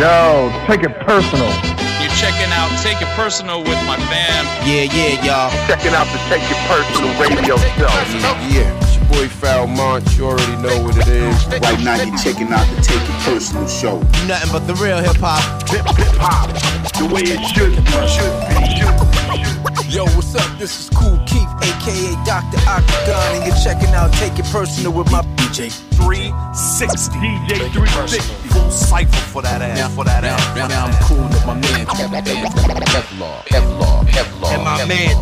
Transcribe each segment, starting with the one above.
Yo, take it personal. You're checking out Take It Personal with my fam. Yeah, yeah, y'all. Checking out the Take It Personal radio show. Yeah, yeah. It's your boy Foul Monch. You already know what it is. Right now, you're checking out the Take It Personal show. Nothing but the real hip hop. Hip hop, the way it should be, should be, should be. Yo, what's up? This is Kool Keith, aka Dr. Octagon, and you're checking out Take It Personal with my DJ 360. DJ 360. Full cypher for that ass. Now, for that now, ass. now, now I'm cool with my man Kevlar, Kevlar, Kevlar, Kevlar, And my Kevlar. man,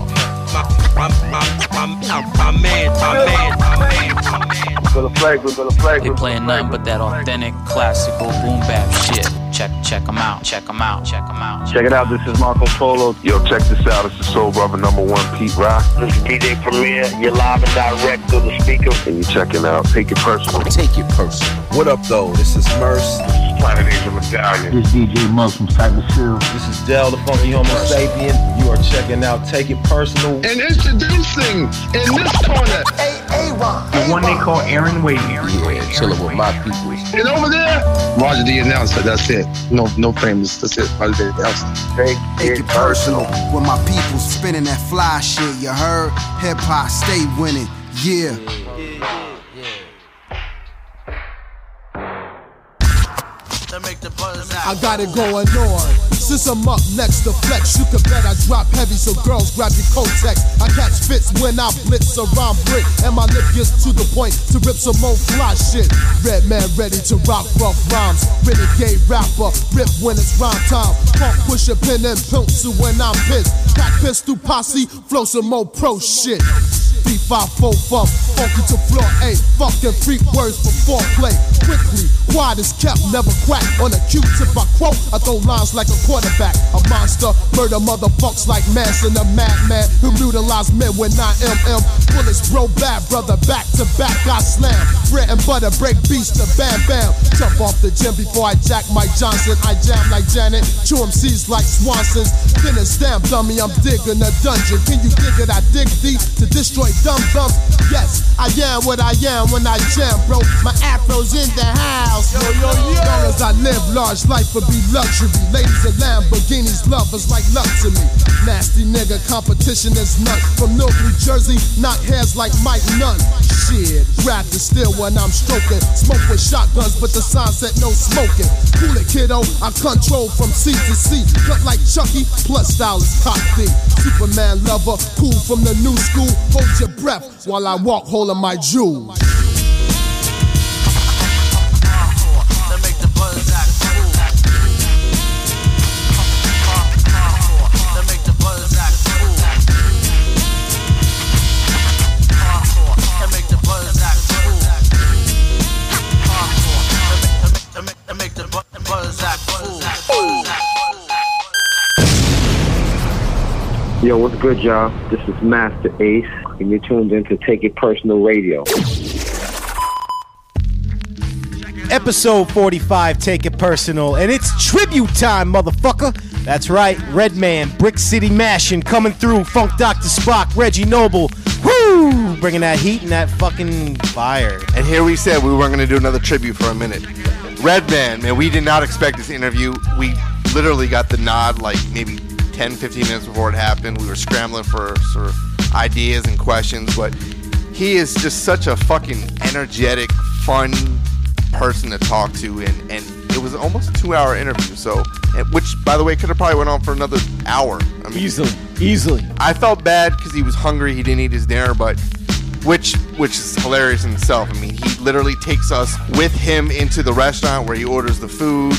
my, my, my, my, my, my man, my man, my man, my man. Go to flag, go to flag. They playing nothing but that authentic, classical boom bap shit. Check, them out, check them out, check them out. Check it out. This is Marco Polo. Yo, check this out. It's the Soul Brother number one, Pete Rock. This is DJ Premier. You're live and direct through the speaker. And you're checking out Take It Personal. Take it personal. What up, though? This is Merce. Planet Asia Medallion. This DJ Muggs from Cypress Hill. This is Del, the funky Homo sapien. You are checking out Take It Personal. And introducing in this corner, The one they call Aaron Wade. Yeah, chilling with my people. and over there, Roger the announcer. That's it. No, no famous. That's it. Roger the announcer. Take Take It it personal. With my people spinning that fly shit, you heard? Hip hop stay winning. Yeah. I got it going on. Since I'm up next to flex, you can bet I drop heavy, so girls grab your Kotex. I catch fits when I blitz around brick, and my lip gets to the point to rip some more fly shit. Redman ready to rock rough rhymes. Renegade rapper, rip when it's rhyme time. Punk push a pin and pimp to when I'm pissed. Crack pistol posse, flow some more pro shit. B5 funk, funky to floor A. Fucking freak words for play. Quickly, quiet is kept, never quack. On a Q-tip I quote, I throw lines like a quarterback. A monster, murder motherfucks like Manson, a madman who brutalize men with 9mm. Bullets bro bad, brother, back to back I slam. Bread and butter, break beats to bam bam. Jump off the gym before I jack Mike Johnson. I jam like Janet, chew MCs like Swansons. Then a stamp dummy, I'm digging a dungeon. Can you dig it? I dig deep to destroy dumb thumbs. Yes, I am what I am when I jam, bro. My afro's in the house. Yo, yo, yo. Long as I live large, life will be luxury. Ladies and Lamborghinis, lovers like luck to me. Nasty nigga, competition is none. From Newark, New Jersey, knock heads like Mike Nunn. Shit, rap is still when I'm stroking. Smoke with shotguns, but the sign said no smoking. Cool it, kiddo, I control from sea to sea. Cut like Chucky, plus style is cocky. Superman lover, cool from the new school. Hold your breath while I walk holding my jewels. Yo, what's good, y'all? This is Masta Ace, and you're tuned in to Take It Personal Radio. Episode 45, Take It Personal. And it's tribute time, motherfucker. That's right, Redman, Brick City Mashing, coming through. Funk Dr. Spock, Reggie Noble. Woo! Bringing that heat and that fucking fire. And here we said we weren't going to do another tribute for a minute. Redman, man, we did not expect this interview. We literally got the nod like maybe 10, 15 minutes before it happened. We were scrambling for sort of ideas and questions, but he is just such a fucking energetic, fun person to talk to, and, and it was almost a two-hour interview. So, which, by the way, could have probably went on for another hour. I mean, Easily, easily. I felt bad because he was hungry. He didn't eat his dinner, but which which is hilarious in itself. I mean, he literally takes us with him into the restaurant where he orders the food,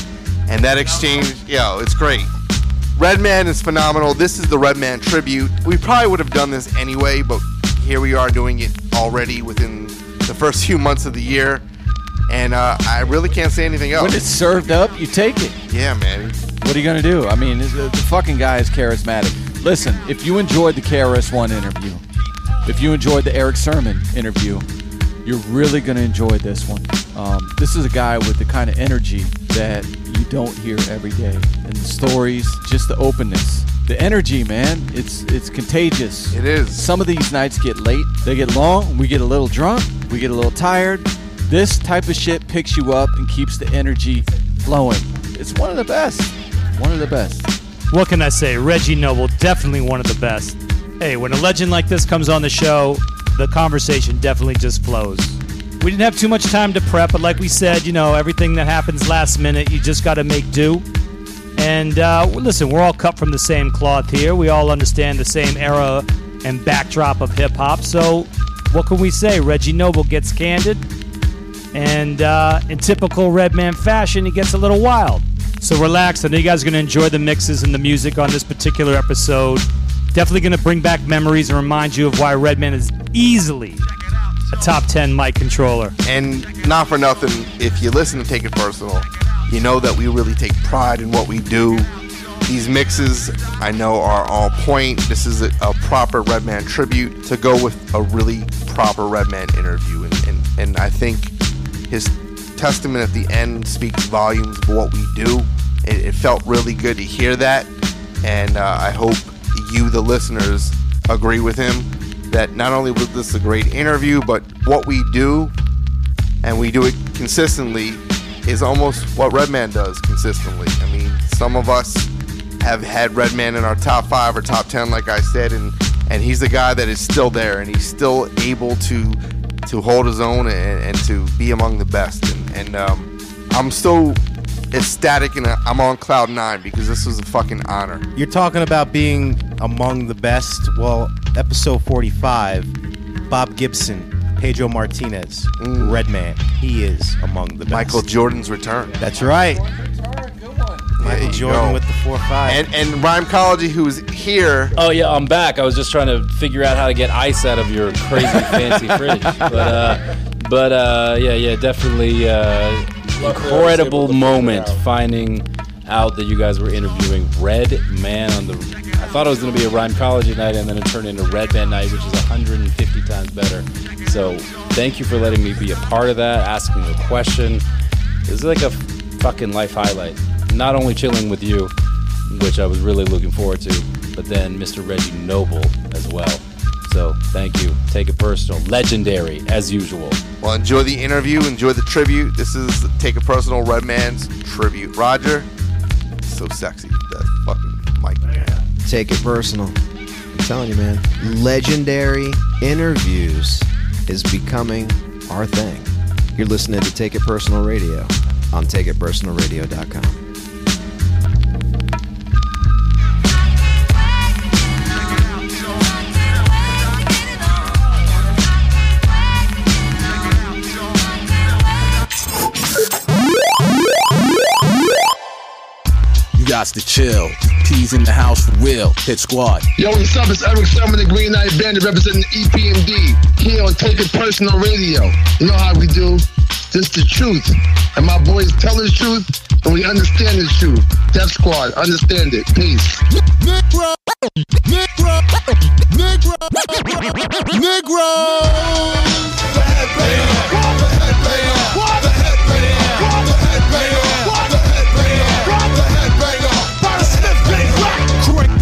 and that exchange, yo, it's great. Redman is phenomenal. This is the Redman tribute. We probably would have done this anyway, but here we are doing it already within the first few months of the year, and uh, I really can't say anything else. When it's served up, you take it. yeah, man. What are you gonna do? I mean, the, the fucking guy is charismatic. Listen, if you enjoyed the KRS One interview, if you enjoyed the Erick Sermon interview, you're really gonna enjoy this one. Um, this is a guy with the kind of energy that you don't hear every day, and the stories, just the openness, the energy, man. It's it's contagious. It is. Some of these nights get late, they get long. We get a little drunk, we get a little tired. This type of shit picks you up and keeps the energy flowing. it's one of the best. One of the best. What can I say? Reggie Noble, definitely one of the best. Hey, when a legend like this comes on the show, the conversation definitely just flows. We didn't have too much time to prep, but like we said, you know, everything that happens last minute, you just got to make do. And uh, listen, we're all cut from the same cloth here. We all understand the same era and backdrop of hip hop. So, what can we say? Reggie Noble gets candid, and uh, in typical Redman fashion, he gets a little wild. So relax. I know you guys are going to enjoy the mixes and the music on this particular episode. Definitely going to bring back memories and remind you of why Redman is easily a top 10 mic controller. And not for nothing, if you listen to Take It Personal, you know that we really take pride in what we do. These mixes, I know, are on point. This is a, a proper Redman tribute to go with a really proper Redman interview. And, and, and I think his testament at the end speaks volumes of what we do. It, it felt really good to hear that. And uh, I hope you, the listeners, agree with him that not only was this a great interview, but what we do, and we do it consistently, is almost what Redman does consistently. I mean, some of us have had Redman in our top five or top ten, like I said, and and he's the guy that is still there, and he's still able to to hold his own and, and to be among the best. And, and um, I'm so ecstatic and I'm on cloud nine because this was a fucking honor. You're talking about being among the best. Well, episode 45, Bob Gibson, Pedro Martinez, Redman. He is among the best. Michael Jordan's return. That's right. Michael Jordan go. with the 4 5. And and Rhymecology, who's here. Oh yeah, I'm back. I was just trying to figure out how to get ice out of your crazy fancy fridge. But uh, but uh, yeah, yeah, definitely uh, incredible moment finding out that you guys were interviewing Red Man on the. I thought it was going to be a Rhymecology night, and then it turned into Redman night, which is 150 times better. So thank you for letting me be a part of that, asking a question. This is like a fucking life highlight. Not only chilling with you, which I was really looking forward to, but then Mr. Reggie Noble as well. So thank you. Take it personal. Legendary as usual. Well, enjoy the interview, enjoy the tribute. This is Take It Personal Redman's tribute. Roger, so sexy. That fucking mic. Man. Take it personal. I'm telling you, man. Legendary interviews is becoming our thing. You're listening to Take It Personal Radio on TakeItPersonalRadio.com. You got to chill. P's in the house for real. Hit squad. Yo, what's up? It's Erick Sermon, the Green Eyed Bandit, representing EPMD here on Take It Personal Radio. You know how we do. This the truth. And my boys tell the truth, and we understand the truth. Def Squad, understand it. Peace. Negro, Negro, Negro, Negro. The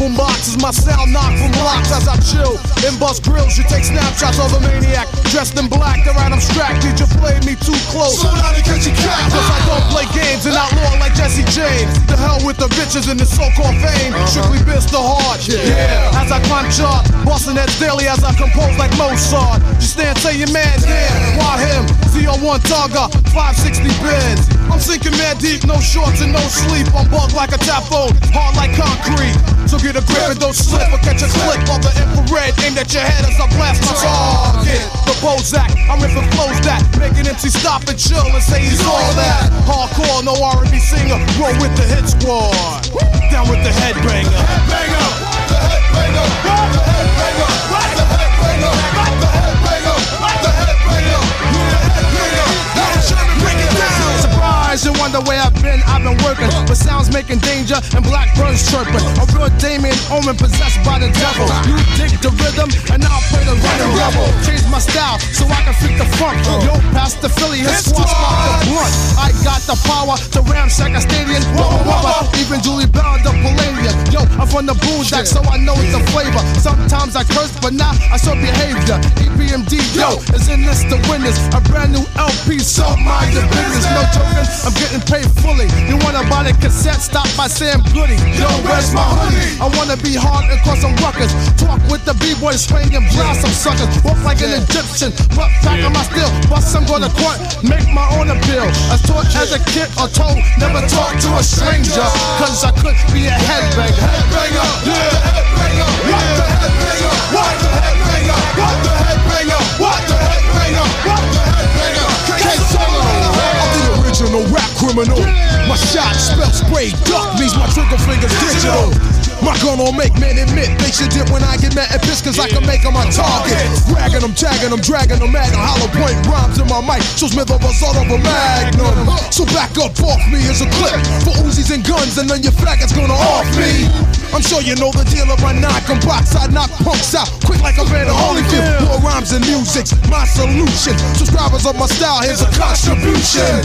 Boom boxes, my sound knock from blocks as I chill. In bus grills, you take snapshots of a maniac dressed in black. The right abstracted, you played me too close. So now to catch your cat. Cause I don't play games and outlaw like Jesse James. The hell with the bitches and the so-called fame. Uh-huh. Strictly biz the hard. Yeah. As I climb chart, busting that daily as I compose like Mozart. You stand, say your man, damn. Why him? Z01 Targa, 560 bins. I'm sinking mad deep, no shorts and no sleep. I'm bugged like a tap phone, hard like concrete. So get a grip and don't slip or catch a clip of the infrared aimed at your head as I blast my target. The Bozak, I'm ripping flows that make an MC stop and chill and say he's all that. Hardcore, no R&B singer, roll with the hit squad. Down with the headbanger. Headbanger, the headbanger, the headbanger, the headbanger, the headbanger, the headbanger, Break it down. Surprise, you wonder where I've I've been working, but sounds making danger and blackbirds chirping. A real Damien Omen possessed by the devil. You dig the rhythm, and I'll play the running rebel. Change my style so I can fit the funk. Yo, past the Philly, his squad spot the blunt. I got the power to ramshack a stadium. Wubba wubba, even Julie Bell the Palladium. Yo, I'm from the boondock, so I know it's the flavor. Sometimes I curse, but now I show behavior. EPMD, yo, is in this the winners. A brand new LP, so mind the business. No joking, I'm getting paid fully. You wanna buy the cassette? Stop by Sam Goody. Yo, where's my hoodie? I wanna be hard and cause some ruckus. Talk with the b-boys, swing and blast some suckers. Walk like an Egyptian, but back on my steel. Bust some go to court, make my own appeal. As taught as a kid or told, never talk to a stranger. Cause I could be a headbanger. Headbanger, yeah, headbanger. What the headbanger? What the headbanger? What the headbanger? What the headbanger? What the headbanger? Original rap criminal. My shot spell spray duck means my trigger finger's digital. My gun will make men admit they should dip when I get mad at pissed cause I can make them my target. Ragging them, tagging them, dragging them at hollow point rhymes in my mic. Shows me the result of a magnum. So back up off me as a clip for Uzis and guns and then your faggots gonna off me. I'm sure you know the deal of I knock box, I knock punks out quick like a red Holyfield. More rhymes and music's my solution. Subscribers of my style, here's a contribution.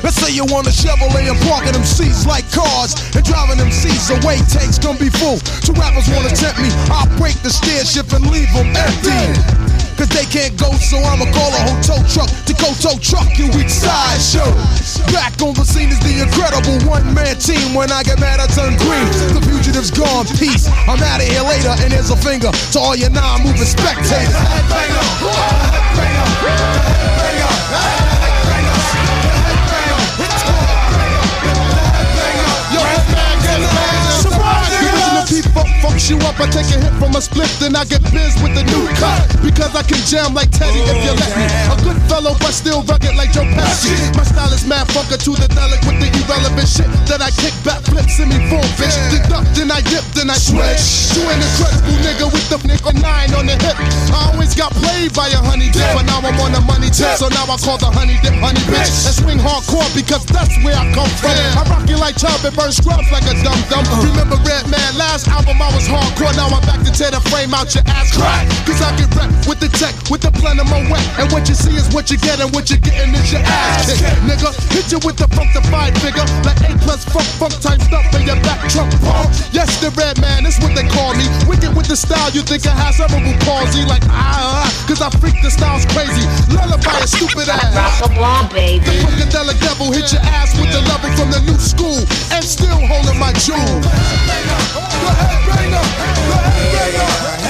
Let's say you want a Chevrolet and parking them seats like cars and driving them seats away takes gonna be Two rappers wanna tempt me, I'll break the stair shift and leave them empty. Cause they can't go, so I'ma call a hotel truck to go tow truck you weak side show. Back on the scene is the incredible one man team. When I get mad, I turn green. The fugitive's gone, peace. I'm out of here later, and there's a finger to all your non moving spectators. Funks you up, I take a hit from a split, then I get biz with the new cut. Because I can jam like Teddy if you let me. A good fellow, but still rugged like Joe Pesci. My style is mad funker to the delic with the irrelevant shit that I kick back, flip, send me full bitch. Deduct, then I dip, then I switch. You an incredible nigga with the nickel nine on the hip. I always got played by a honey dip, but now I'm on the money tip. So now I call the honey dip honey bitch. And swing hardcore because that's where I come from. I rock you like chub and burn scrubs like a dum dum. Uh. Remember Redman, last album I was hardcore, now I'm back to tear the frame out your ass crack. Cause I get rep with the tech, with the plan of my wet. And what you see is what you get, and what you're getting is your ass kicked. Nigga, hit you with the funkified figure, like A plus funk, funk type stuff in your back trunk pump. Yes, the Redman, that's what they call me. Wicked with the style, you think I have cerebral palsy, like ah, ah, cause I freak the style's crazy. Lullaby a stupid ass. Rock a blonde, baby. The funkadelic devil hit your ass with the level from the new school, and still holding my jewel. The headbanger, the headbanger,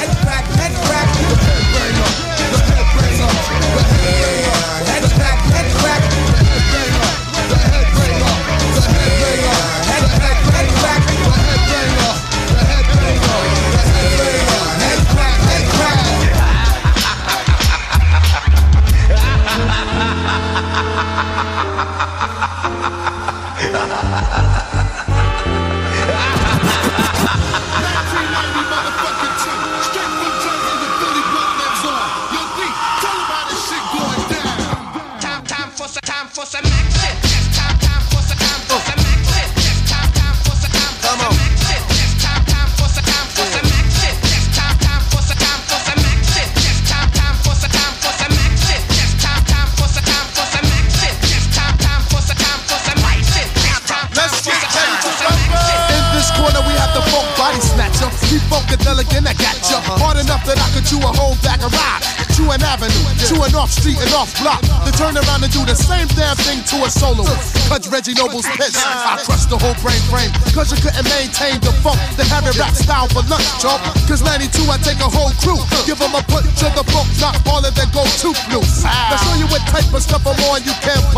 Chew an avenue, to an off street and off block. Then turn around and do the same damn thing to a solo. Cause Reggie Noble's pissed. I crushed the whole brain frame. Cause you couldn't maintain the funk. Then have it rap style for lunch, chump. Cause 92, I take a whole crew. Give them a punch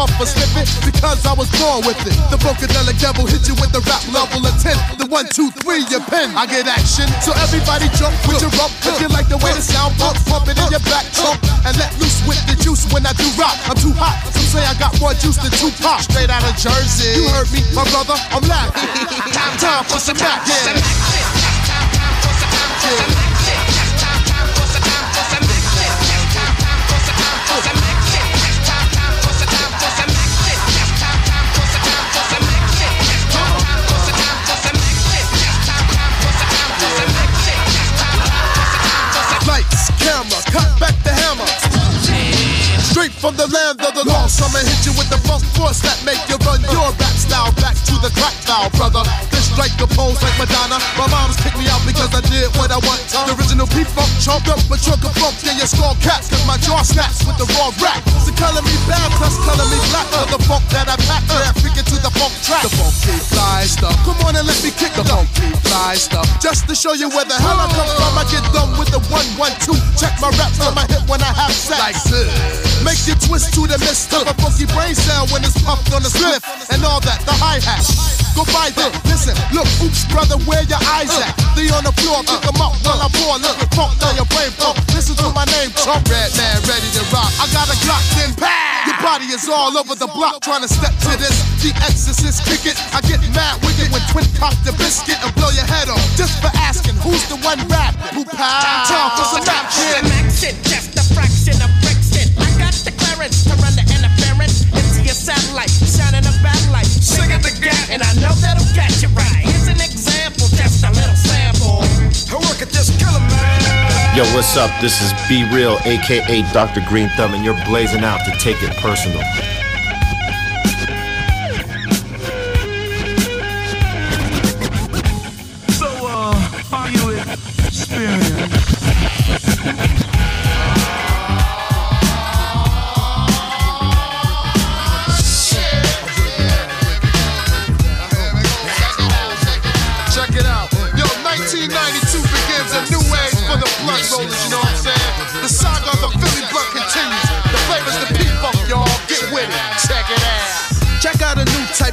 or slip it because I was born with it. The funkadelic devil hit you with the rap level of 10. The one, two, three, your pen. I get action. So everybody jump with your rump. If you like the way the sound bump, pump it in your back trunk. And let loose with the juice when I do rock. I'm too hot. Some say I got more juice than two Tupac. Straight out of Jersey. You heard me, my brother. I'm laughing. time, time for some back. Yeah. Lights, camera, cut back the hammer. Straight from the land of the lost, I'ma hit you with the funk force that make you run your rap style back to the crack style, brother. Then strike the pose like Madonna. My mom's kicked me out because I did what I want. The original P-Funk, chunk up trunk of funk, yeah, your skull caps, cause my jaw snaps with the raw rap. So color me bad, plus color me black, for the funk that I pack, yeah, freaking to the funk track. The funky fly stuff, come on and let me kick the funky fly stuff. Just to show you where the hell I come from, I get done with the one, one, two. Check my raps on my hip when I have sex. Like this. Make you twist to the mist of a funky brain cell when it's puffed on the spliff and all that, the hi-hat. Go by there, listen, look, oops, brother, where your eyes at? They on the floor, pick 'em up while I pour, let it funk down your brain pump. Listen to my name, Trump, Redman, ready to rock. I got a Glock, then pow! Your body is all over the block trying to step to this. The exorcist kick it. I get mad wicked when twin cock the biscuit and blow your head off just for asking who's the one rapping. Who pow? Time for some action. action, just a fraction of The clearance the interference into your satellite, shining a backlight. Sing it again, and I know that'll right. Here's an example, just a little sample. Work at man. Yo, what's up? This is Be Real, aka Dr. Green Thumb, and you're blazing out to take it personal.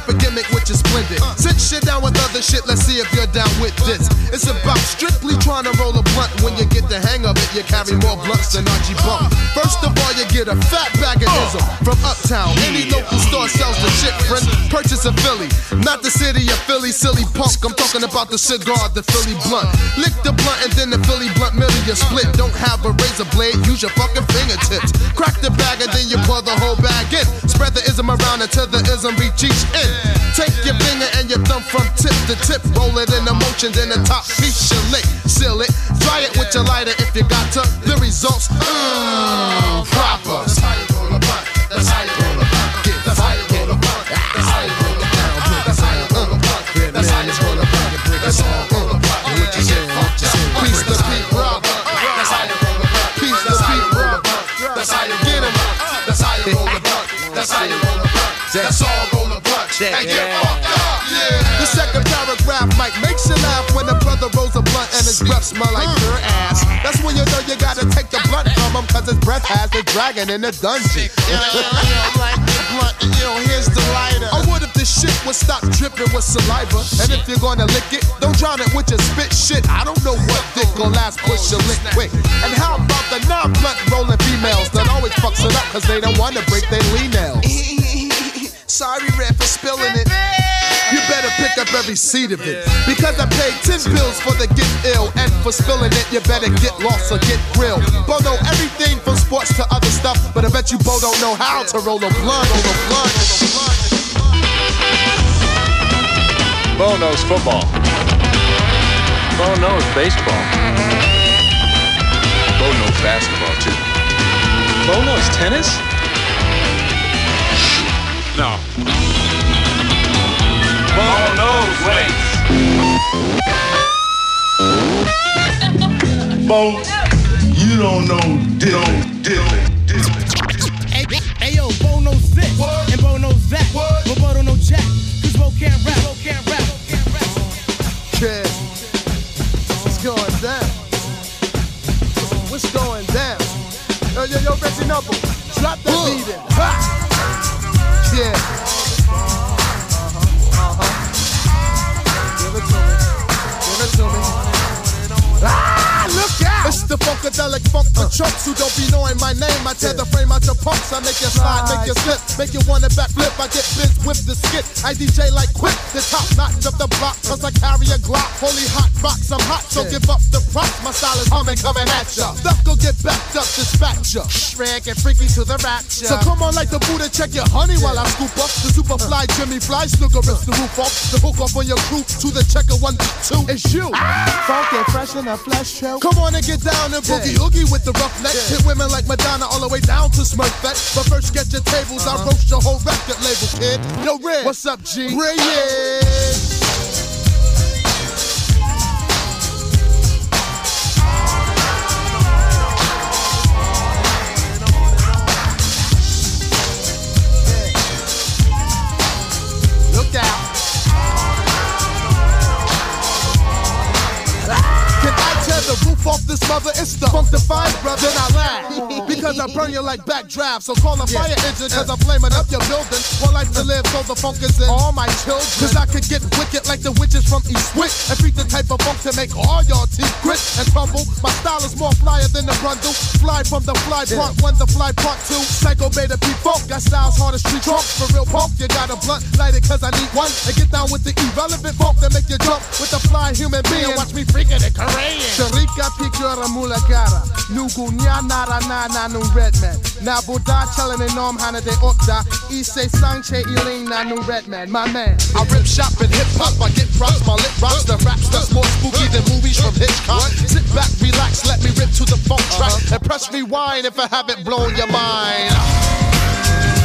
New gimmick, which is splendid. Sit shit down with other shit, let's see if you're down with this. It's about strictly trying to roll a blunt. When you get the hang of it, you carry more blunts than Archie Bump. First of all, you get a fat bag of ism from Uptown. Any local store sells the shit, friend. Purchase a Philly, not the city of Philly, silly punk. I'm talking about the cigar, the Philly blunt. Lick the blunt and then the Philly blunt middle you split. Don't have a razor blade, use your fucking fingertips. Crack the bag and then you pour the whole bag in. Spread the ism around until the ism reach each end. Take your finger and your thumb from tip to tip. Roll it in the motion, then the top piece you lick. Seal it, dry it with your lighter if you got to. The results, mmm, proper. Roll a blunt. And get fucked up. Yeah. The second paragraph might make you laugh when a brother rolls a blunt and his breath smell like your ass. That's when you know you gotta take the blunt from him cause his breath has the dragon in the dungeon. I'm like the blunt, you know, here's the lighter. I would if this shit would stop dripping with saliva. And if you're gonna lick it, don't drown it with your spit shit. I don't know what dick gon' last push your lick quick. And how about the non-blunt rolling females that always fucks it up cause they don't wanna break their lean nails? Sorry, Red, for spilling it. You better pick up every seed of it. Because I paid 10 bills for the get ill. And for spilling it, you better get lost or get grilled. Bo know everything from sports to other stuff. But I bet you Bo don't know how to roll a blunt, roll a blunt, roll a blunt. Bo knows football. Bo knows baseball. Bo knows basketball too. Bo knows tennis? No. Bo knows weights. Bo, you don't know diddle, diddle, Hey, hey yo, Bo knows this and Bo knows that, but Bo don't know jack. Cause Bo can't rap, Bo can't rap. Yeah. What's going down? What's going down? Yo, yo, yo, Reggie Noble, drop that beat in. Ha! Yeah. The funkadelic funk for uh. chumps who don't be knowing my name. I tear the frame out your punks. I make you slide, make you slip, make you wanna backflip. I get biz with the skit. I DJ like quick, the top notch of the block. Cause I carry a Glock. Holy hot box, I'm hot, so give up the props. My style is humming, coming at ya. Stuff go get backed up, dispatch ya. Shrek and freaky to the rapture. So come on like the Buddha, check your honey while I scoop up. The super fly uh. Jimmy Fly Snuka rips the roof off. The hook off on your crew to the checker one, two. It's you. Ah! Funky, fresh in a flesh show. Come on and get down and boogie oogie with the rough neck. Hit women like Madonna all the way down to Smurfette. But first get your tables, I uh-huh. roast your whole record label, kid. Yo, Red. What's up, G? Red. This mother, it's the funk defiant brother. Then I laugh because I burn you like backdraft. So call a fire engine cause I'm flaming up your building. One life to live, so the funk is in all my children. Cause I could get wicked like the witches from Eastwick and beat the type of funk to make all y'all teeth grit and crumble. My style is more flyer than the brundle. Fly from the fly part one, the fly part two. Psycho beta P funk, got styles hard as street trunk. For real punk, you got a blunt, light it cause I need one. And get down with the irrelevant funk that make you jump with the fly human being. Watch me freaking it Korean. Sharika mula cara. Nugu nya nara na na nu redman. Na buddha challenge nom hana de okda. Ise sanche iling na nu redman. My man. I rip shop and hip hop. I get props. My lip rocks the raps that's more spooky than movies from Hitchcock. Sit back, relax, let me rip to the funk track uh-huh. and press rewind if I haven't blown your mind.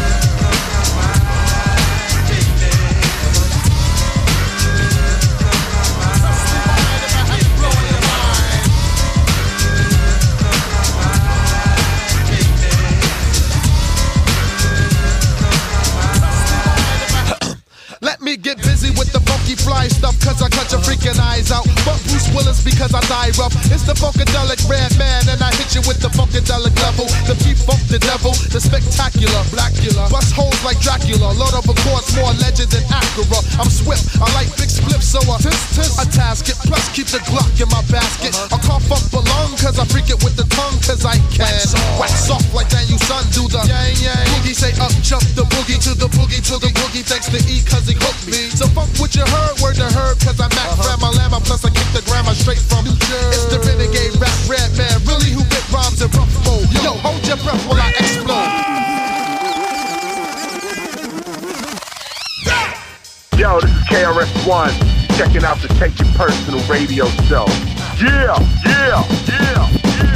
With fly stuff, cause I cut your freaking eyes out. But Bruce Willis because I die rough. It's the funkadelic Redman, and I hit you with the funkadelic level. The P funk, the devil, the spectacular, blackula. Bust holes like Dracula, Lord of a course, more legend than Acura. I'm swift, I like big spliffs, so I tis, tis, a task it. Plus keep the Glock in my basket. Uh-huh. I cough up a lung, cause I freak it with the tongue, cause I can. Wax off like that, you son, do the yang yang. Boogie say up, jump the boogie to the boogie to the boogie, thanks to E, cause he hooked me. So fuck what you heard, word to herb, cause uh-huh. I Mac grandma llama, plus I kick the grammar straight from New Jersey. It's the renegade rap Redman, really who bit rhymes in rough mode. Yo, hold your breath while I explode. Yo, this is KRS-One, checking out the Take It Personal radio show. Yeah, yeah, yeah, yeah.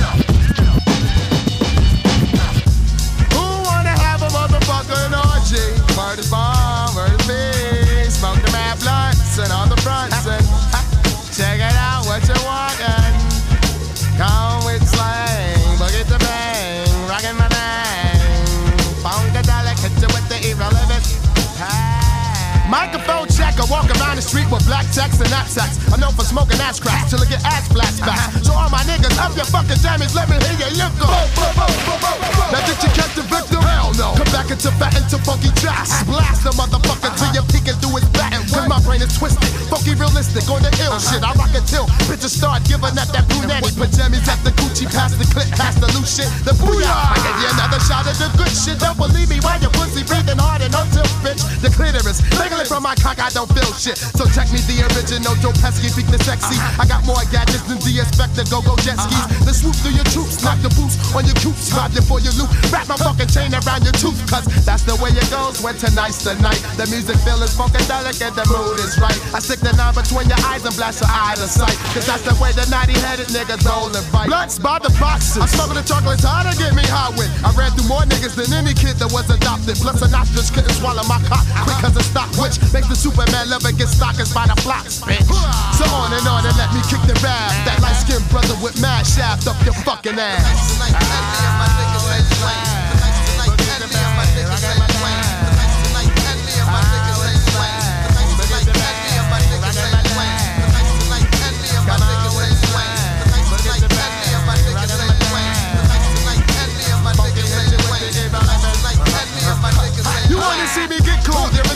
The street with black text and knapsacks. I know for smoking ass cracks till I get ass flashbacks. So all my niggas, up your fucking jammies, let me hear you look up. Now did you catch the victim? Hell no. Come back into fat into funky jazz. Blast the motherfucker till you're peeking through his back. Cause my brain is twisted. Funky realistic on the ill shit. I rock it till bitches start giving up that brunetti. Pajamas at the Gucci, past the clip, past the loose shit. The booyah. I give you another shot of the good shit. Don't believe me, why your pussy breathing hard and until bitch. The clitoris. Wiggling from my cock, I don't feel shit. So check me, the original Joe Pesci, beat the sexy. I got more gadgets than the inspector, go go jet skis. Uh-huh. The swoop through your troops, knock the boots on your coops, ride you for your loop. Wrap my fucking chain around your tooth, cause that's the way it goes when tonight's the night. The music feel is funkadelic and the mood is right. I stick the knife between your eyes and blast your eye to sight. Cause that's the way the naughty headed niggas roll and fight. Blunts by the boxes. I'm smoking the chocolates hard to get me hot with. I ran through more niggas than any kid that was adopted. Plus, a nostrils couldn't swallow my cock quick cause it's stock, which makes the Superman lover get stockers by the flocks, bitch. So on and on and let me kick the rap. That light skinned brother with mad shaft up your fucking ass.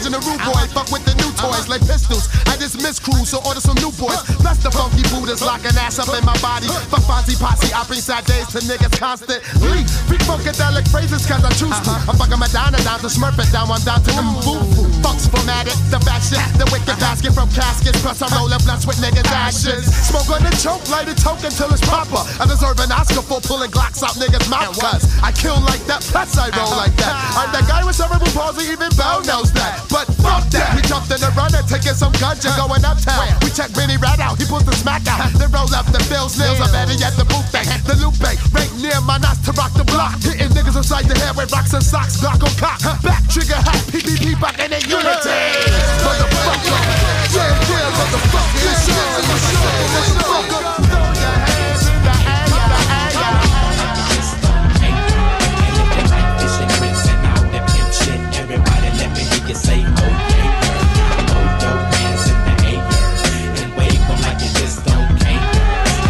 Cool? The rude boy, fuck with the new toys like pistols. I just miss crews, so order some new boys. Plus the funky Buddhas locking ass up in my body. Fuck Fonzie Posse, I bring sad days to niggas constantly. Freak funkadelic phrases cause I choose to. I'm fucking Madonna down to Smurf it down, one down to them boo Fucks formatted, the fat shit, the wicked basket from caskets. Plus I'm rolling blunts with niggas' ashes. Smoke on the choke, light a toke until it's proper. I deserve an Oscar for pulling Glocks out niggas' mouth cuz I kill like that, plus I roll like that. I'm that guy with cerebral palsy, even Bell knows that. But fuck that, we jumped in the runner, taking some guns, ganja, going uptown. We check Benny right out, he pulls the smack out. Then roll up the Bills, nails, I'm better yet the boot bang. The loop bang, right near my knots to rock the block. Hitting niggas inside the head with rocks and socks, Glock on cock. Back trigger hat, PPP back in the unity. Motherfucker, yeah, yeah, motherfucker. It's your, it's your, motherfucker. say okay. Hold your hands in the air and wave them like you just don't care.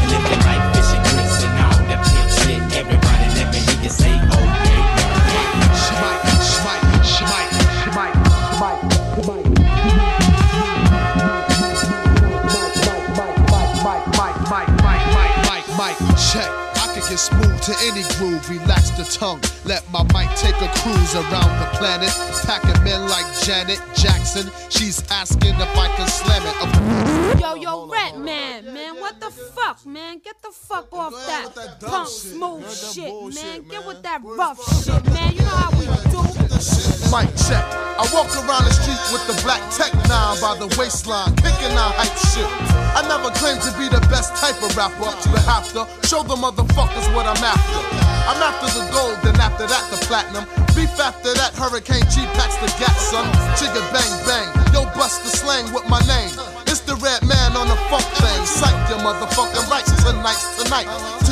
And if you like fishing grits and all that pimp shit, everybody let me hear you say okay. Shmike, shmike, shmike, shmike, shmike, shmike. Check, I could get smooth to any groove, relax the tongue my mic take a cruise around the planet. Packing men like Janet Jackson. She's asking if I can slam it. Of- Yo, yo, Rat Man, man, what the fuck, man? Get the fuck off that, punk smooth shit, man. Get with that rough shit, man. You know how we do. Mic check. I walk around the street with the black tech nine by the waistline, kicking out hype shit. I never claimed to be the best type of rapper, but have to show the motherfuckers what I'm after. I'm after the gold, then after that the platinum. Beef after that, Hurricane G packs the gas, son. Chigga bang bang, yo bust the slang with my name. It's the Redman on the funk thing. Psych your motherfucking rights tonight's tonight. To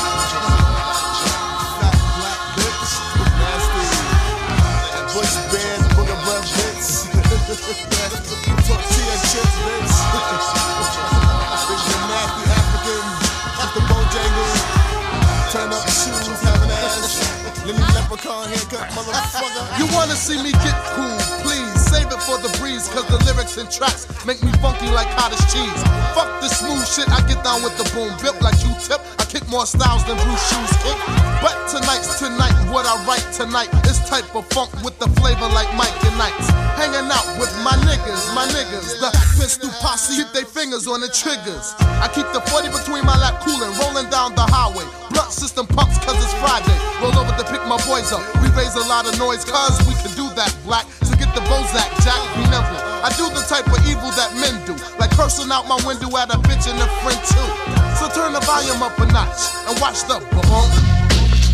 You wanna see me get cool, please it for the breeze, cause the lyrics and tracks make me funky like cottage cheese. Fuck this smooth shit, I get down with the boom, built like you tip. I kick more styles than Bruce Shoes kick. But tonight's tonight, what I write tonight is type of funk with the flavor like Mike and Knights. Hanging out with my niggas, my niggas, the pistol posse, get their fingers on the triggers. I keep the 40 between my lap, coolin', rolling down the highway. Blunt system pumps cause it's Friday. Roll over to pick my boys up. We raise a lot of noise cause we can do that black. So get the Bozak, Jack, be nimble. I do the type of evil that men do, like cursing out my window at a bitch and a friend too. So turn the volume up a notch and watch the boom,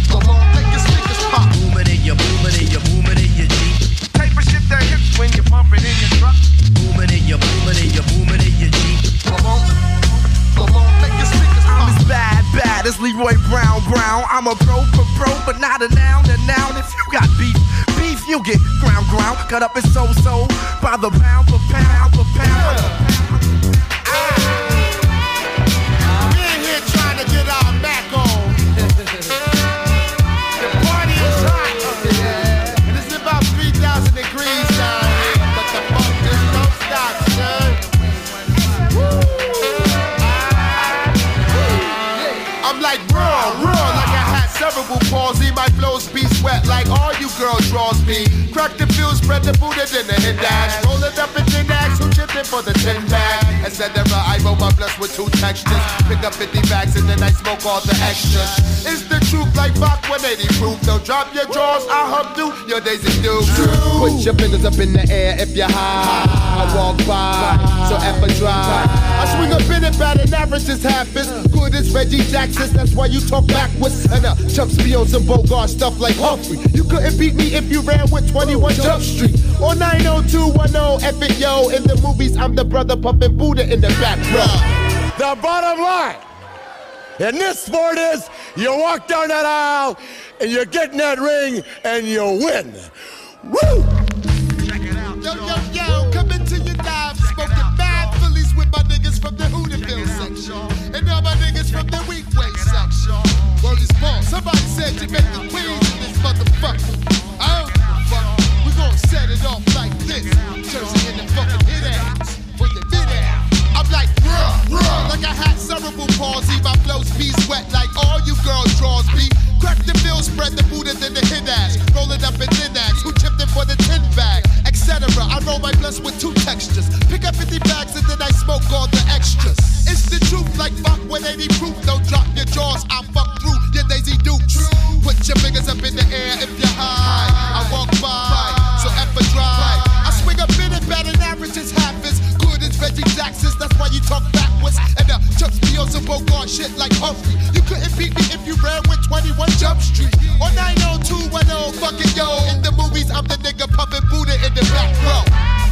boom, make your speakers pop. Booming in your, booming in your, booming in your Jeep. Type of shit that hits when you're pumping in your truck. Booming in your, booming in your, booming in your Jeep. Boom, boom, make your speakers I'm as bad, bad as Leroy Brown, Brown. I'm a pro for pro, but not a noun, a noun. If you got beef, beef, you'll get ground, ground. Cut up and so, so by the pound for pound. Girls draws me. Crack the fuse, spread the food, and then the hit dash. Roll it up in the axe, who chipped it for the 10 bag? Etc. I roll my blunts with two textures. Pick up 50 bags and then I smoke all the extras. It's the truth like Bach 180 proof. Don't drop your drawers, I'll hum through your daisy do. Put your fingers up in the air if you're high. I walk by, so F a drive. I swing a bit about at batting averages happens. Good as Reggie Jackson, that's why you talk backwards. And uh, Chuck Spios and Bogart stuff like Humphrey. You couldn't beat me if you ran with 21 Jump Street. Or 90210 F it yo. In the movies, I'm the brother pumping Buddha in the back row. The bottom line in this sport is you walk down that aisle and you get in that ring and you win. Woo! Yo, yo, yo, Word. Somebody said you make the queens in this motherfucker. I don't give a fuck. We gon' set it off like this. Jersey in the fucking hit ass. Like. I had cerebral palsy. My flows be sweat like all you girls draws be. Crack the bill, spread the Buddha, then the hit ass. Roll it up in thin ass. Who chipped in for the tin bag? Etc. I roll my blunts with two textures. Pick up 50 bags and then I smoke all the extras. It's the truth, like fuck 180 proof. Don't drop your jaws, I fuck through your Daisy Dukes. Put your fingers up in the air if you're high. I walk by, so a drive. I swing a bit and batting averages half as good as Reggie Jackson's. That's why you talk backwards. And uh, Chuck Spios and Bogart shit like Humphrey. You couldn't beat me if you ran with 21 Jump Street. Or 90210, fuck it, yo. In the movies, I'm the nigga pumping Buddha in the back row.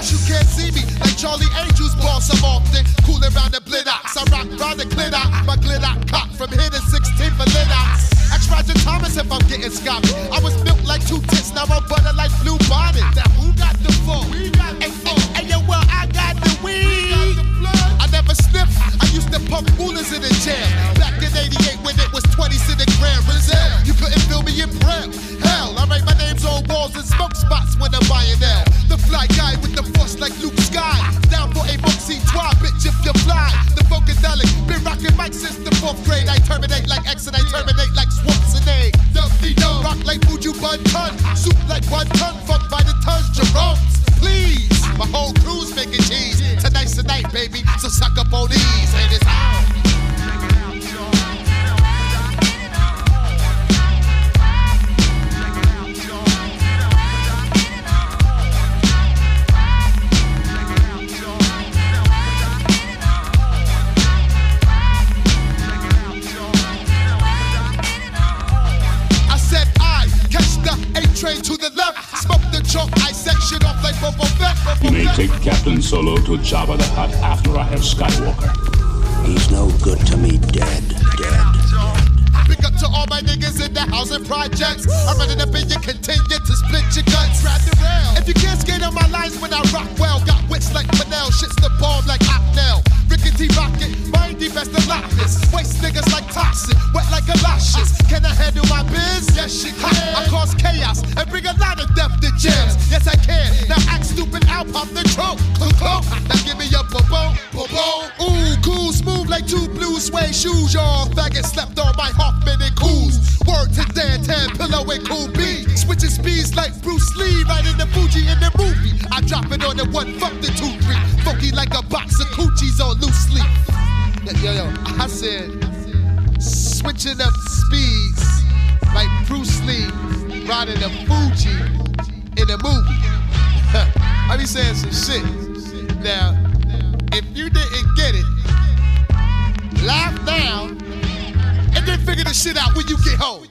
boss. You can't see me like Charlie Angel's boss. I'm often cooling round the blitox. I rock round the glitter. My glitter cock from here to 16 for litox. Ask Roger Thomas if I'm getting scotty. I was built like two tits, now I'm butter like blue bonnet. Now who got the phone? We got the phone. Hey, hey, hey, well, I got the weed. We got the blood sniffed. I used to pump rulers in the jam. Back in 88 when it was 20 cent a gram. Brazil, you couldn't feel me in prep. Hell, I write my names on walls and smoke spots when I'm buying now. The fly guy with the force like Luke Sky. Down for a boxy twa, bitch, if you fly. The funkadelic, been rocking mic since the fourth grade. I terminate like X and I terminate like Schwarzenegger. Dumpty dum, rock like Fuji Bun Ton. Soup like one ton, fuck by the tons, Jerome's. Please, my whole crew's making cheese. Tonight's the night, baby, so suck up on these. And it's on. Train to the left, smoke the chalk, I section off like Boba Fett. You may take Captain Solo to Jabba the Hutt after I have Skywalker. He's no good to me dead, dead. To all my niggas in the housing projects. I'm running up and you continue to split your guts. Ride the rail. If you can't skate on my lines when I rock well, got wits like Fidel, shits the bomb like Ocnell. Rickety rocket, mindy best of Loch Ness. Waste niggas like toxic, wet like galoshes. Can I handle my biz? Yes, she can. I cause chaos and bring a lot of death to jams. Yes, I can. Now act stupid, I'll pop the trunk. Now give me boom, boom, boom. Ooh, cool, smooth like two blue suede shoes. Y'all faggot slept on my Hoffman And Cool B. Switching speeds like Bruce Lee, riding the Fuji in the movie. I drop it on the one, fuck the two, three. Funky like a box of coochies on loose sleep. Yo, yo, I said, switching up speeds like Bruce Lee, riding the Fuji in the movie. I be saying some shit. Now, if you didn't get it, laugh then figure the shit out when you get home.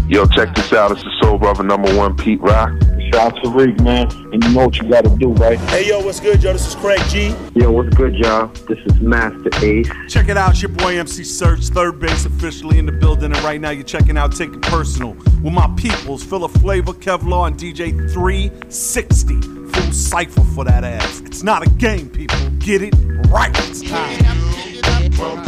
Yo, check this out. It's the Soul Brother number one, Pete Rock. Shout out to Rick, man. And you know what you gotta do, right? Hey yo, what's good, yo? This is Craig G. Yo, what's good, y'all? This is Masta Ace. Check it out, it's your boy MC Serch, 3rd Bass officially in the building, and right now you're checking out Take It Personal with my peoples, Philaflava, Kevlar, and DJ 360. Full cipher for that ass. It's not a game, people. Get it right. It's time.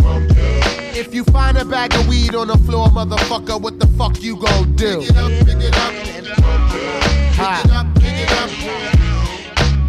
If you find a bag of weed on the floor, motherfucker, what the fuck you gon' do? Pick it up, pick it up. Pick it up, pick it up.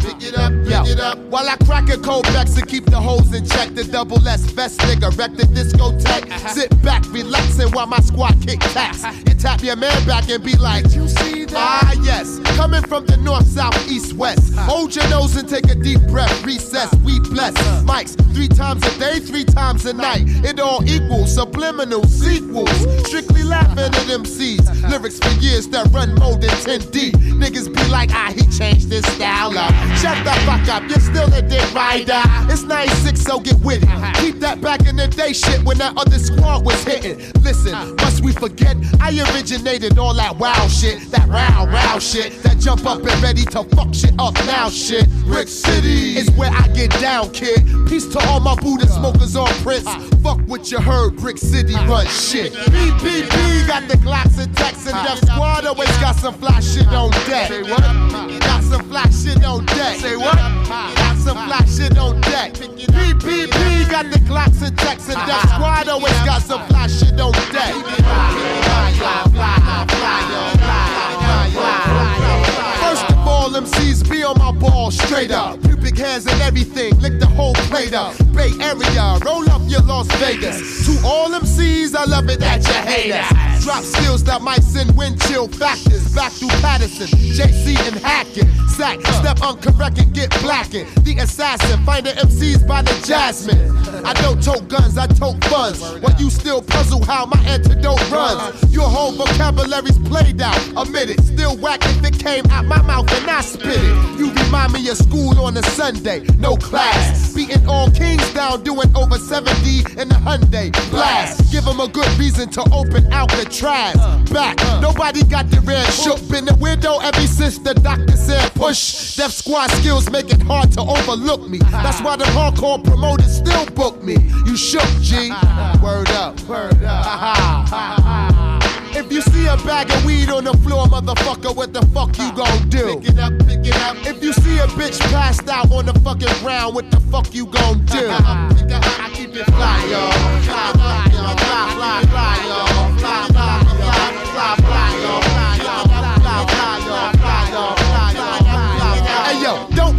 Pick it up, pick Yo, it up. while I crack a cold Bex and keep the hoes in check, the double S vest nigga wreck the discotheque. Uh-huh. Sit back, relaxing while my squad kick tax. You tap your man back and be like, You see? Ah, yes. Coming from the north, south, east, west. Hold your nose and take a deep breath. Recess, we bless. Mics three times a day, three times a night. It all equals subliminal sequels. Strictly laughing at MCs. Lyrics for years that run more than 10 deep. Niggas be like, ah, he changed his style up. Shut the fuck up, you're still a dick rider. It's 96, so get with it. Keep that back in the day shit when that other squad was hitting. Listen, must we forget? I originated all that wow shit, that row, row shit, that jump up and ready to fuck shit up now shit. Brick City is where I get down, kid. Peace to all my Buddha smokers on Prince. Fuck what you heard, Brick City run shit. BPP got the Glocks and Tex and Def Squad always got some fly shit on deck. Say what? Got some fly shit on deck. Say what? Got some fly shit on deck. BPP got the Glocks and Tex and Def Squad always got some fly shit on deck. First of all, MCs be on my ball straight up. Pubic hairs and everything, lick the whole plate up. Bay Area, roll up your Las Vegas. To all MCs, I love it that you hate us. Drop skills that might send wind chill factors back through Paterson, JC and Hackett. Sack, step uncorrect and get blackened. The assassin, find the MCs by the jasmine. I don't tote guns, I tote funds. While you still puzzle how my antidote runs. Your whole vocabulary's played out, admit it. Still whack if it came out my mouth and I spit it. You remind me of school on a Sunday, no class. Beating all kings down, doing over 70 in the Hyundai. Blast, give them a good reason to open out the trash. Back, nobody got the red shook. Been the window ever since the doctor said push. Def Squad skills make it hard to overlook me. That's why the hardcore promoters still book me. You shook, G. Word up, word up. A bag of weed on the floor, motherfucker, what the fuck you gon' do? Pick it up, pick it up. If you see a bitch passed out on the fucking ground, what the fuck you gon' do? I keep it fly, y'all. Fly, fly, y'all. Fly, fly, fly, y'all. Fly, fly, fly, fly. Fly, y'all.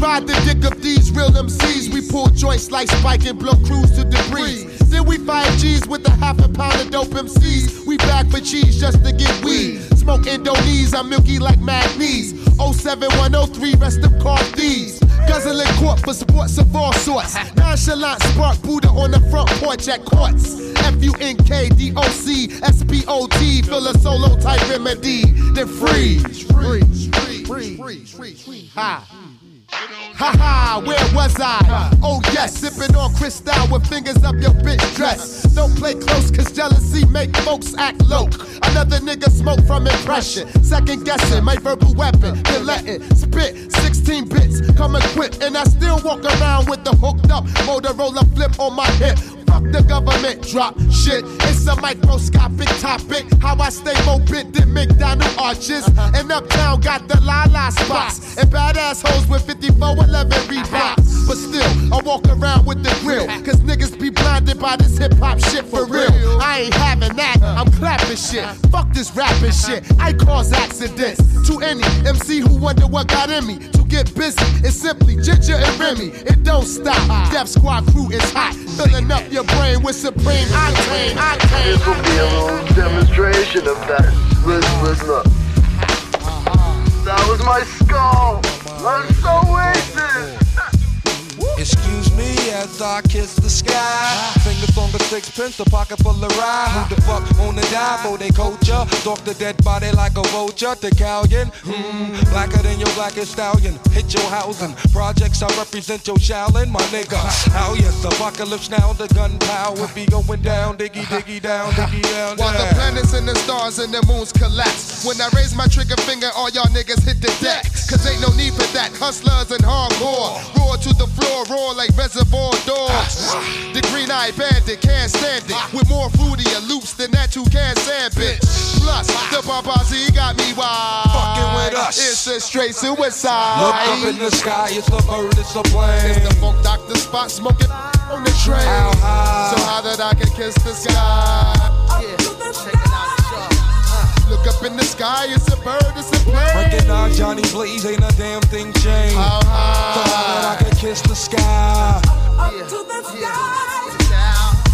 Ride the dick of these real MCs. We pull joints like Spike and blow crews to debris. Then we five G's with a half a pound of dope MCs. We back for cheese just to get weed. Smoke Indonese, I'm milky like magnesium. 07103, rest of car thieves. Guzzling court for sports of all sorts. Nonchalant spark Buddha on the front porch at courts. F U N K D O C S P O T. Fill a solo type remedy. Then freeze. Freeze. Freeze. Freeze. Freeze. Ha. Ha ha, where was I? Oh yes, sipping on crystal with fingers up your bitch dress. Don't play close, cause jealousy make folks act low. Another nigga smoke from impression. Second guessing, my verbal weapon. Then letting spit 16 bits, come equipped. And I still walk around with the hooked up Motorola flip on my hip. Fuck the government, drop shit. It's a microscopic topic. How I stay more bent than McDonald arches. Uh-huh. And uptown got the la la spots. And badass hoes with 5411 uh-huh. Reeboks. But still, I walk around with the grill. Uh-huh. Cause niggas be blinded by this hip hop shit for real. I ain't having that, I'm clapping shit. Fuck this rapping shit. I cause accidents to any MC who wonder what got in me. To get busy, it's simply Ginger and Remy. It don't stop. Def Squad crew is hot. Filling up your brain with supreme octane. octane. This will be a little demonstration of that. Listen, listen up. Uh-huh. That was my skull. I'm so wasted. Excuse me as I kiss the sky. Fingers on the sixpence, a pocket full of rye. Who the fuck wanna die for they culture? Stalk the dead body like a vulture. The Italian, hmm, blacker than your blackest stallion. Hit your housing. Projects I represent your Shaolin, my nigga. Oh yes, apocalypse now. The gunpowder be going down, diggy diggy down, diggy down. While the planets and the stars and the moons collapse. When I raise my trigger finger, all y'all niggas hit the deck. Cause ain't no need for that. Hustlers and hardcore. Roar to the floor, roar like reservoir dogs. The green eyed bandit can't stand it. With more fruitier loops than that two can stand, bitch. Plus, the Babazi got me wild. Fucking with us. It's a straight suicide. Look up in the sky, it's a bird, it's a plane. It's the Funk Doctor Spock smoking on the train. How high? So high that I can kiss the sky. Yeah, it Look up in the sky, it's a bird, it's a plane. Recognize Johnny Blaze, ain't a damn thing changed. How high? So high that I can kiss the sky. Up to the sky.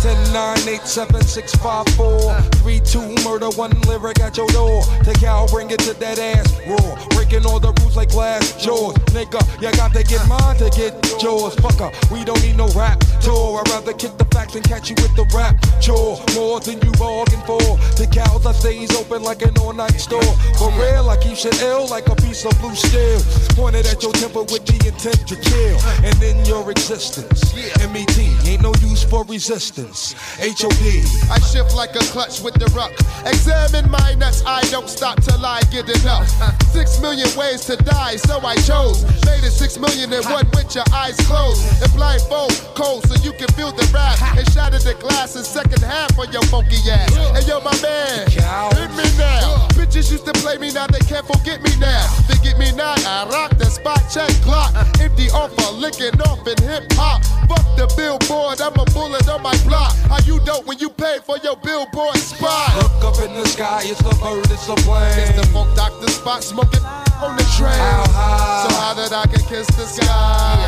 10, 9, 8, 7, 6, 5, 4, 3, 2, murder, one lyric at your door. Take out, bring it to that ass raw. Breaking all the rules like glass jaws. Nigga, you got to get mine to get yours. Fucker, we don't need no rap tour. I'd rather kick the facts and catch you with the rap chore. More than you bargained for. The cows, I stays open like an all night store. For real, I keep shit ill like a piece of blue steel. Pointed at your temple with the intent to kill. And in your existence, MET ain't no use for resistance. HOD. I shift like a clutch with the ruck. Examine my nuts, I don't stop till I get enough. Six million ways to die, so I chose. Made it six million with your eyes closed. And blindfold cold so you can feel the rap. And shatter the glass in second half of your funky ass. And hey yo, my man, hit me now. Bitches used to play me, now they can't forget me now. They get me now, I rock the spot check clock. Empty offer, licking off in hip hop. Fuck the billboard, I'm a bullet on my block. How you dope when you pay for your billboard spot? Look up in the sky, it's a bird, it's a plane. It's the Funk Doctor Spock smoking on the train. How high? So high that I can kiss the sky.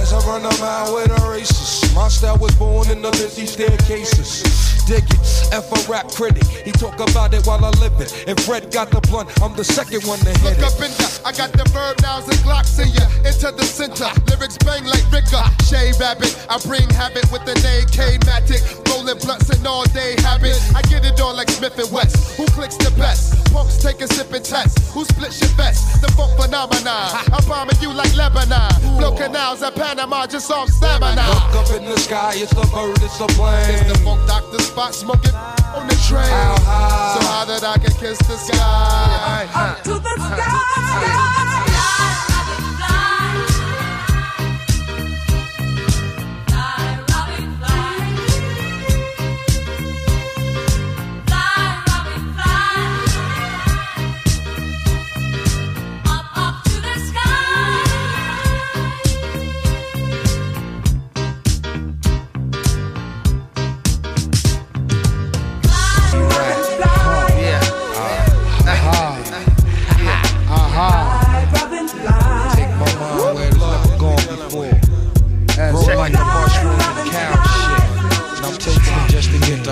As I run a mile with a racist. My style was born in the busy staircases. Dig it, F a rap critic. He talk about it while I live it. And Fred got the blunt, I'm the second one to hit Look it. up in the, I got the verb nouns and glocks in ya. Into the center, lyrics bang like Ricker. Shea Rabbit, I bring habit with the name K-Matic. Rolling blunts and all day habit. I get it on like Smith and West. Who clicks the best? Punks take a sip and test. Who splits your vest? The funk phenomenon. I'm bombing you like Lebanon. Blow canals at Panama just off stamina. Look up in the sky, it's a bird, it's a plane. It's the funk doctor Spock smoking on the train. How high? So high that I can kiss the sky. Up to the sky.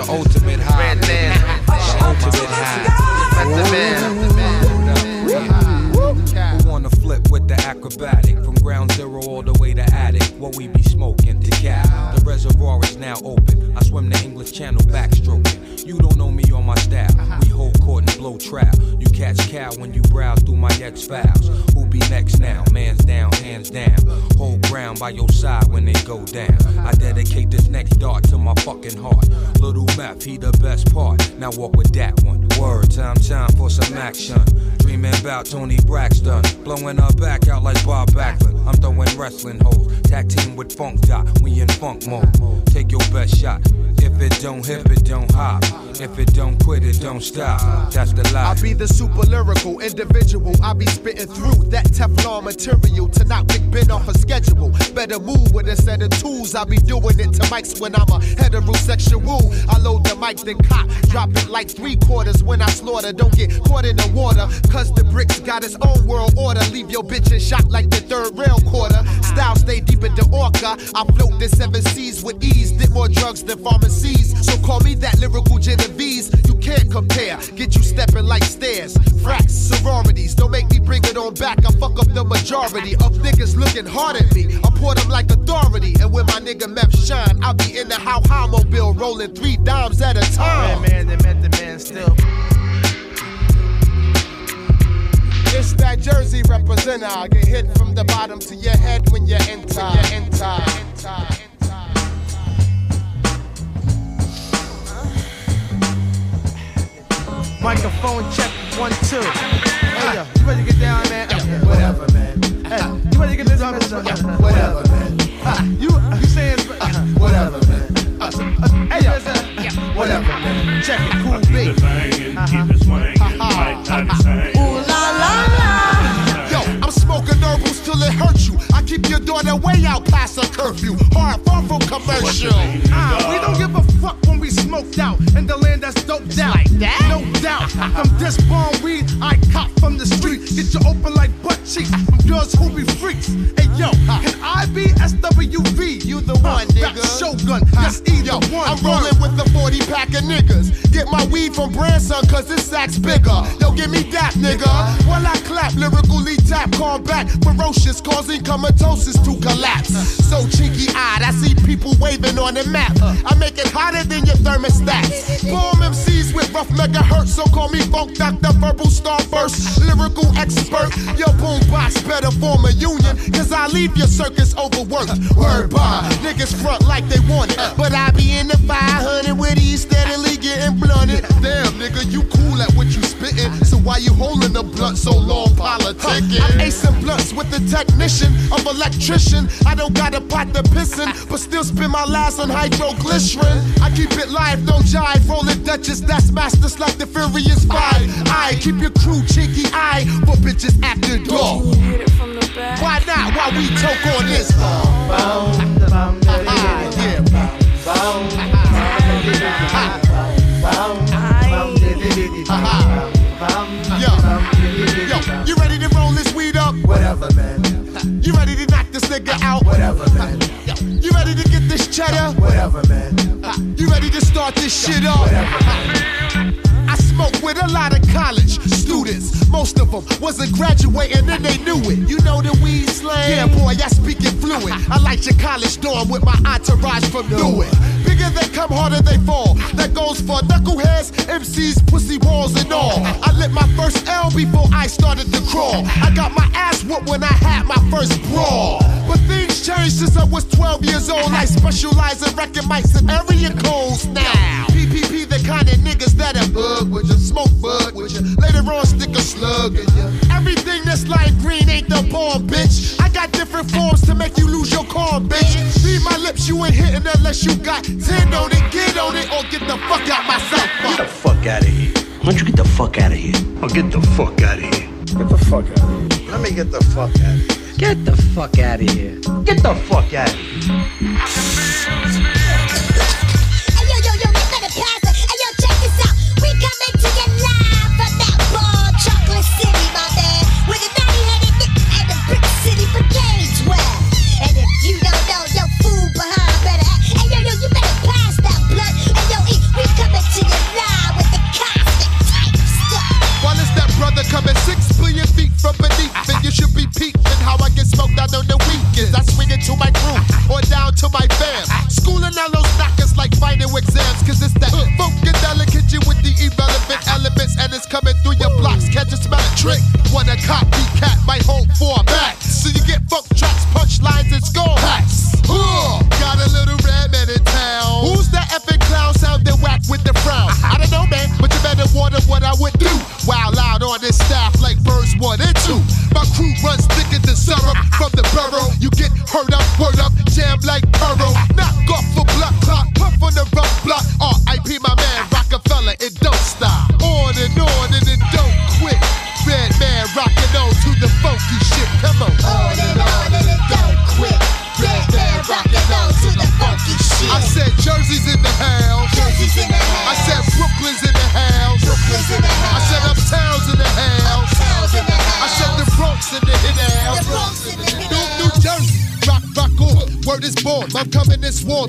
Ultimate high. The ultimate high. Who wanna flip with the acrobatic from ground zero all the way? What we be smoking to cap. The reservoir is now open. I swim the English Channel backstroking. You don't know me or my style. We hold court and blow trap. You catch cow when you browse through my X files. Who be next now? Man's down, hands down. Hold ground by your side when they go down. I dedicate this next dart to my fucking heart. Little map, he the best part. Now walk with that one. Word, time, time for some action. Dreaming about Toni Braxton. Blowing her back out like Bob Backlund. I'm throwing wrestling hoes. Tag team with Funk Doc. We in funk mode. Take your best shot. If it don't hip, it don't hop. If it don't quit, it don't stop. That's the lie. I be the super lyrical individual. I be spitting through that Teflon material to knock Big Ben off a schedule. Better move with a set of tools. I be doing it to mics when I'm a heterosexual. I load the mic, then cop. Drop it like three quarters when I slaughter. Don't get caught in the water. Cause the bricks got its own world order. Leave your bitch in shock like the third rail quarter. Style stay deep in the orca. I float the seven seas with ease. Did more drugs than So call me that lyrical Genovese. You can't compare. Get you stepping like stairs. Fracks, sororities. Don't make me bring it on back. I fuck up the majority of niggas looking hard at me. I pour them like authority. And when my nigga Meth shine, I'll be in the how high mobile rolling three dimes at a time. man, they met the man still. It's that Jersey representer. I get hit from the bottom to your head when you enter. You enter. Microphone check one two. Hey yo, you ready to get down, man? Whatever, man. Hey, you ready to get this on? Whatever, man. You you saying uh, whatever, man. Uh, uh, hey yo, whatever, man. Check it, cool beat. Uh-huh. Ooh la la la. Yo, I'm smoking herbals till it hurts you. I keep your daughter way out past her curfew. Hard far from commercial. Ah, we don't give a fuck when we smoked out in the land that's doped out. Like that? No doubt. From this bomb weed, I cop from the street. Get you open like butt cheeks from girls who be freaks. Hey yo, can I be SWV? You the one, nigga. Shogun, yes, either one. I'm rolling with a 40 pack of niggas. Get my weed from Branson, cause this sack's bigger. Yo, give me that, nigga. While I clap, lyrically tap, combat, ferocious, causing comatosis to collapse. So cheeky eyed, I see people waving on the map. I make it hotter than your thermostat. Boom MCs with rough megahertz, so call me Funk Doctor, verbal starburst, lyrical expert. Your boombox better form a union, cause I leave your circus overworked. Word bar, niggas front like they want it, but I be in the 500 with these steadily getting blunted. Damn, nigga, you cool at what you spitting, so why you holding the blunt so long politicking? I'm acing blunts with the technician of electrician. I don't got a pot to pissin', but still spend my last on hydroglycerin. I keep it live, no jive, rolling Duchess, that's masters like the Furious Five. I keep your crew cheeky eye for bitches after dark. Why not? Why we choke on this? Yo, You ready to knock this nigga out? Whatever, man. You ready to get this cheddar? Whatever, man. You ready to start this shit off? Whatever, I smoke with a lot of college students. Most of them wasn't graduating and they knew it. You know the weed slang? Yeah, boy, I speak it fluent. I like your college dorm with my entourage from Newark. Bigger they come, harder they fall. That goes for knuckleheads, MCs, pussy balls, and all. I lit my first L before I started to crawl. I got my ass whooped when I had my first brawl. But things changed since I was 12 years old. I specialize in wrecking mics and area codes now. PPP, the kind of niggas that are bug with you, smoke bug with you. Later on, stick a slug in you. Everything that's light green ain't the bomb, bitch. I got different forms to make you lose your calm, bitch. Read my lips, you ain't hitting unless you got 10 on it, get on it, or get the fuck out my cell phone. Get the fuck out of here. Why don't you get the fuck out of here? Oh, get the fuck out of here. Get the fuck out of here. Let me get the fuck out of here. Get the fuck out of here. Get the fuck out of here. We coming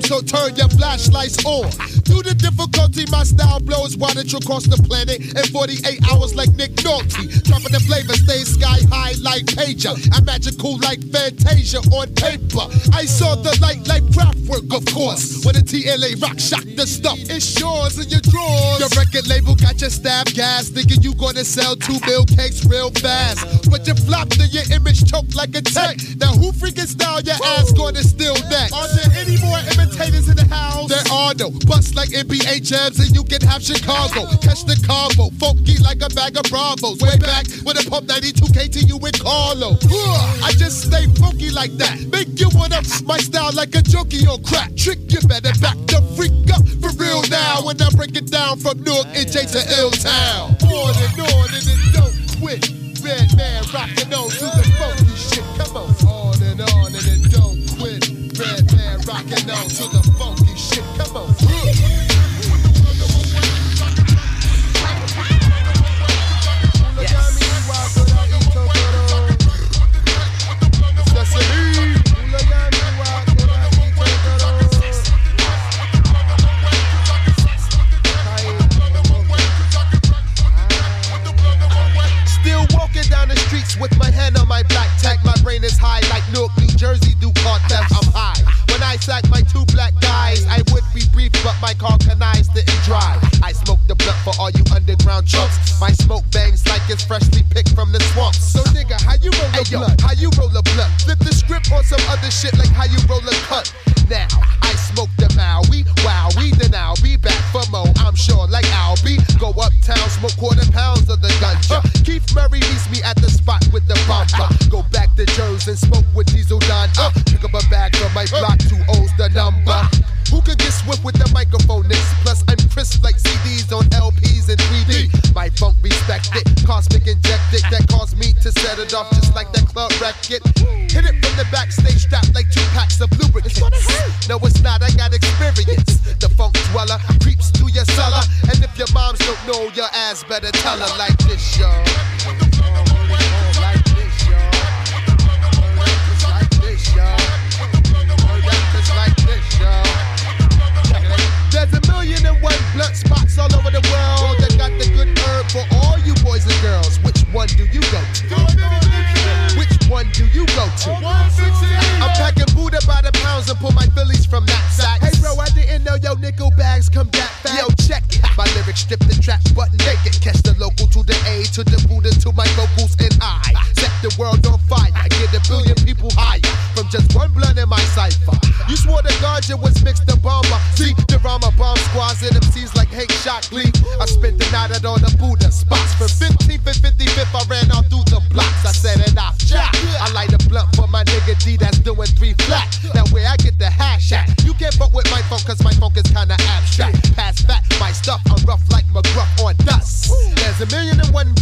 so turn your flashlights on. Due to difficulty, my style blows wide across the planet in 48 hours like Nick Nolte Dropping the flavor, stay sky high like Pager. I'm magical like Fantasia on paper. I saw the light like craftwork, of course. When the TLA rock shock the stuff, it's yours in your drawers. Your record label got your stab gas, thinking you gonna sell two bill cakes real fast. But you flopped and your image choked like a tech. Now who freaking style your ass gonna Eduardo. Bust like NBA jams and you can have Chicago. Catch the combo, funky like a bag of Bravos. Way back with a pump 92 KTU with Carlo. I just stay funky like that. Make you wanna my style like a junkie on crack. Trick you better back the freak up for real now. When I break it down from Newark, NJ to L Town. Born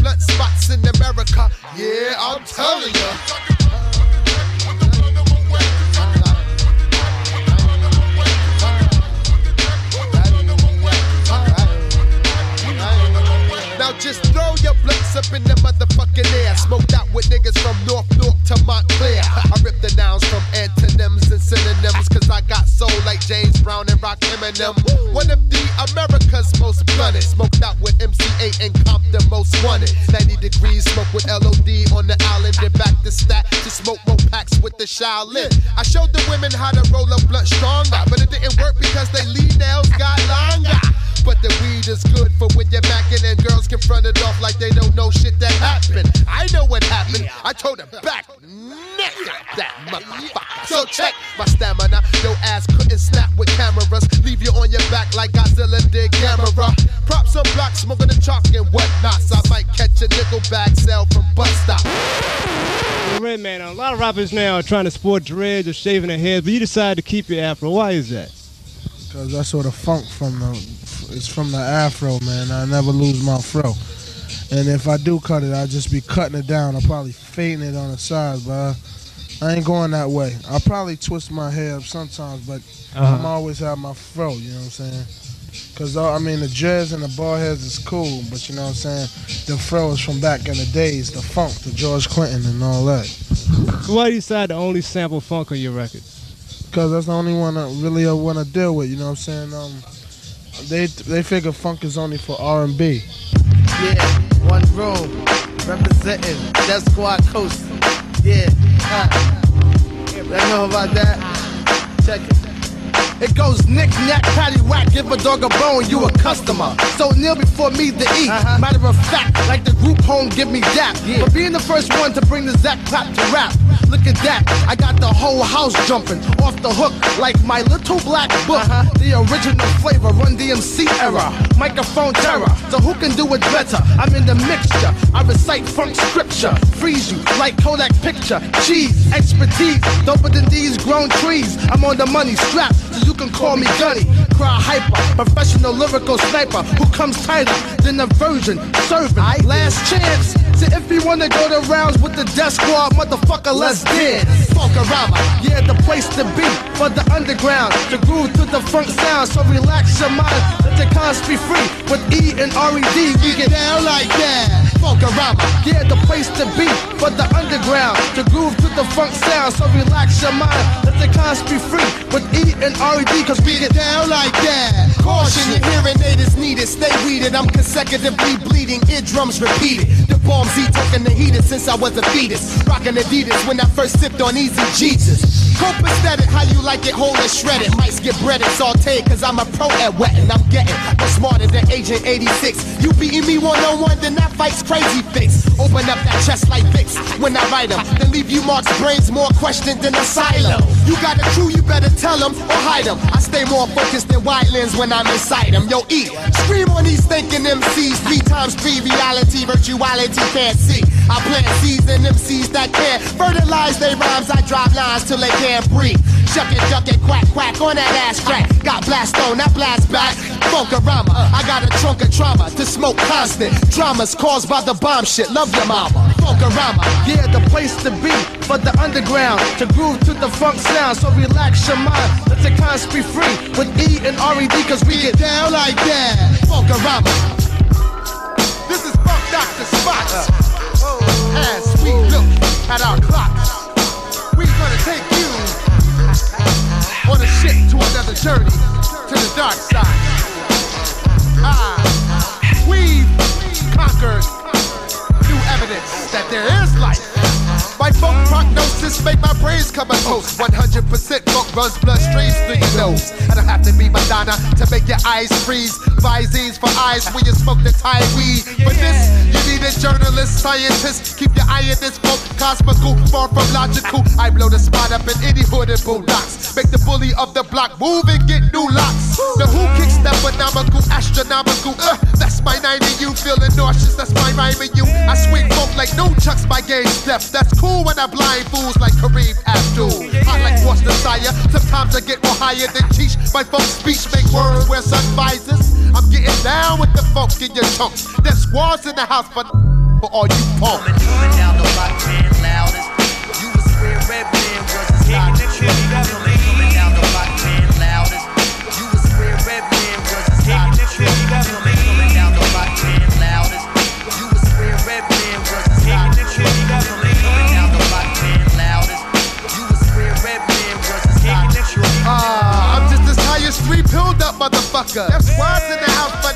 blood spots in America. Yeah, I'm telling ya. Now just throw your blunts up in the motherfucking air. Smoked out with niggas from North North to Montclair. I rip the nouns from antonyms and synonyms, cause I got soul like James Brown and Rock Eminem. One of the America's most blunted, smoked out with MC Eiht and Compton most wanted. 90 degrees, smoke with LOD on the island, then back to stat to smoke more packs with the Shaolin. I showed the women how to roll a blunt stronger, but it didn't work because they lead nails got longer. But the weed is good for when you're macking and girls confront it off like they don't know shit that happened. I know what happened. I told them back nigga, that motherfucker. So check my stamina. Your ass couldn't snap with cameras. Leave you on your back like Godzilla did Gamera. Props on block, smoking the chalk and whatnot. So I might catch a nickel bag sell from bus stop. Redman, a lot of rappers now are trying to sport dreads or shaving their heads, but you decided to keep your afro. Why is that? Cause that's where the funk from the it's from the afro, man. I never lose my fro. And if I do cut it, I'll just be cutting it down. I'll probably fading it on the sides, but I, I ain't going that way. I'll probably twist my hair up sometimes, but Uh-huh. I'm always have my fro, you know what I'm saying? Cause uh, I mean the dreads and the bald heads is cool, but you know what I'm saying? The fro is from back in the days, the funk, the George Clinton and all that. Why do you decide to only sample funk on your records? Cause that's the only one I really want to deal with. You know what I'm saying? Um, they they figure funk is only for R and B. Yeah, one room, representing Def Squad Coast. Yeah, uh, you know about that? Check it. It goes knick knack, patty whack, give a dog a bone, you a customer. So kneel before me to eat. Uh-huh. Matter of fact, like the group home, give me that. For being the first one to bring the Zach Clap to rap. Look at that, I got the whole house jumping off the hook like my little black book. Uh-huh. The original flavor, Run DMC era, microphone terror. So who can do it better? I'm in the mixture. I recite funk scripture, freeze you like Kodak picture. Cheese, expertise, doper than these grown trees. I'm on the money strap, so you can call me Gunny. Cry hyper, professional lyrical sniper who comes tighter than a virgin. Servant, last chance. So if you wanna go the rounds with the Def Squad, motherfucker, let's dance. Funkorama, yeah, the place to be for the underground. To groove to the funk sound, so relax your mind. Let the cons be free with E and R-E-D. We get down like that. Funkorama, yeah, the place to be for the underground. To groove to the funk sound, so relax your mind. Let the cons be free with E and R-E-D, cause we get down like that. Caution, your hearing aid is needed. Stay weeded. I'm consecutively bleeding. Eardrums repeated. The bomb Z talking the heated since I was a fetus. Rocking Adidas when I first sipped on Easy Jesus. Copacetic, how you like it, whole and shredded. Mice get breaded, sauteed, cause I'm a pro at wetting. I'm getting more smarter than Agent 86. You beating me one on one, then that fight's crazy fix. Open up that chest like Vicks when I write 'em. Then leave you Mark's brains more questioned than asylum. You got a crew, you better tell 'em or hide 'em. I stay more focused than white lens when I'm inside 'em. Yo, E, scream on these thinking MCs. Three times three, reality, virtuality, can't. I plant seeds in MCs that can't fertilize their rhymes. I drop lines till they can't breathe. Chuck it, duck it, quack, quack on that ass crack. Got blast on, that blast back. Funkorama, I got a trunk of trauma to smoke constant. Dramas caused by the bomb shit. Love your mama. Funkorama, Yeah, the place to be for the underground to groove to the funk sound. So relax your mind, let the cons be free with E and R-E-D, cause we get down like that. Funkorama. This is Funk Dr. Spots. As we look at our clocks, we're gonna take you on a ship to another journey to the dark side. Ah, we've conquered new evidence that there is life. My funk prognosis make my brains come a toast. 100% funk runs bloodstreams through your nose. I don't have to be Madonna to make your eyes freeze. Visines for eyes when you smoke the Thai weed. For this, you need a journalist, scientist. Keep your eye in this funk, cosmical, far from logical. I blow the spot up in any hood and bulldogs. Make the bully of the block move and get new locks. The who kicks that phenomenal, astronomical. Uh, that's my 90, you feeling nauseous. That's my rhyming you. I swing funk like no chucks, my game step. That's cool when I blind fools like Kareem Abdul. I like what's desire. Sometimes I get more higher than teach. My funk speech make words wear sun visors. I'm getting down with the folks in your chunks. There's squads in the house for, for all you punks. Coming down the block, man, loudest. You was where Redman was his motherfucker. That's why's in the house, but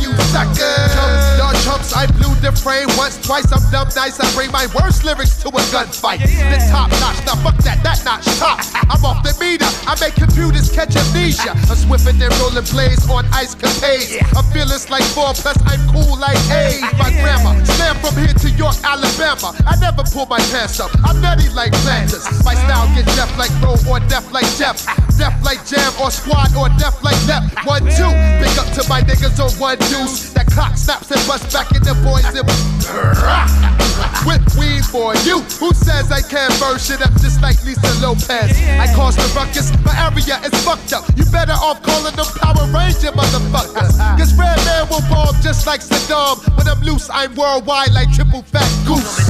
you sucker. Chumps, I blew the frame once, twice, I'm dumb nice. I bring my worst lyrics to a gunfight. The top notch, now fuck that, that notch top. I'm off the meter, I make computers catch amnesia. I'm swifter than rolling blades on ice capades. I'm fearless like four, plus I'm cool like eight. My grandma, slam from here to York, Alabama. I never pull my pants up, I'm nutty like planters. My style get deaf like Roe or deaf like Jeff. Deaf like Jam or Squad or deaf like Lep. One, two, big up to my niggas on one deuce. That clock snaps and busts back in the boys and with weed for you. Who says I can't burn shit up just like Lisa Lopes? I cause the ruckus, my area is fucked up. You better off calling them Power Ranger motherfuckers. Cause Redman will bomb just like Saddam. When I'm loose, I'm worldwide like triple fat goose.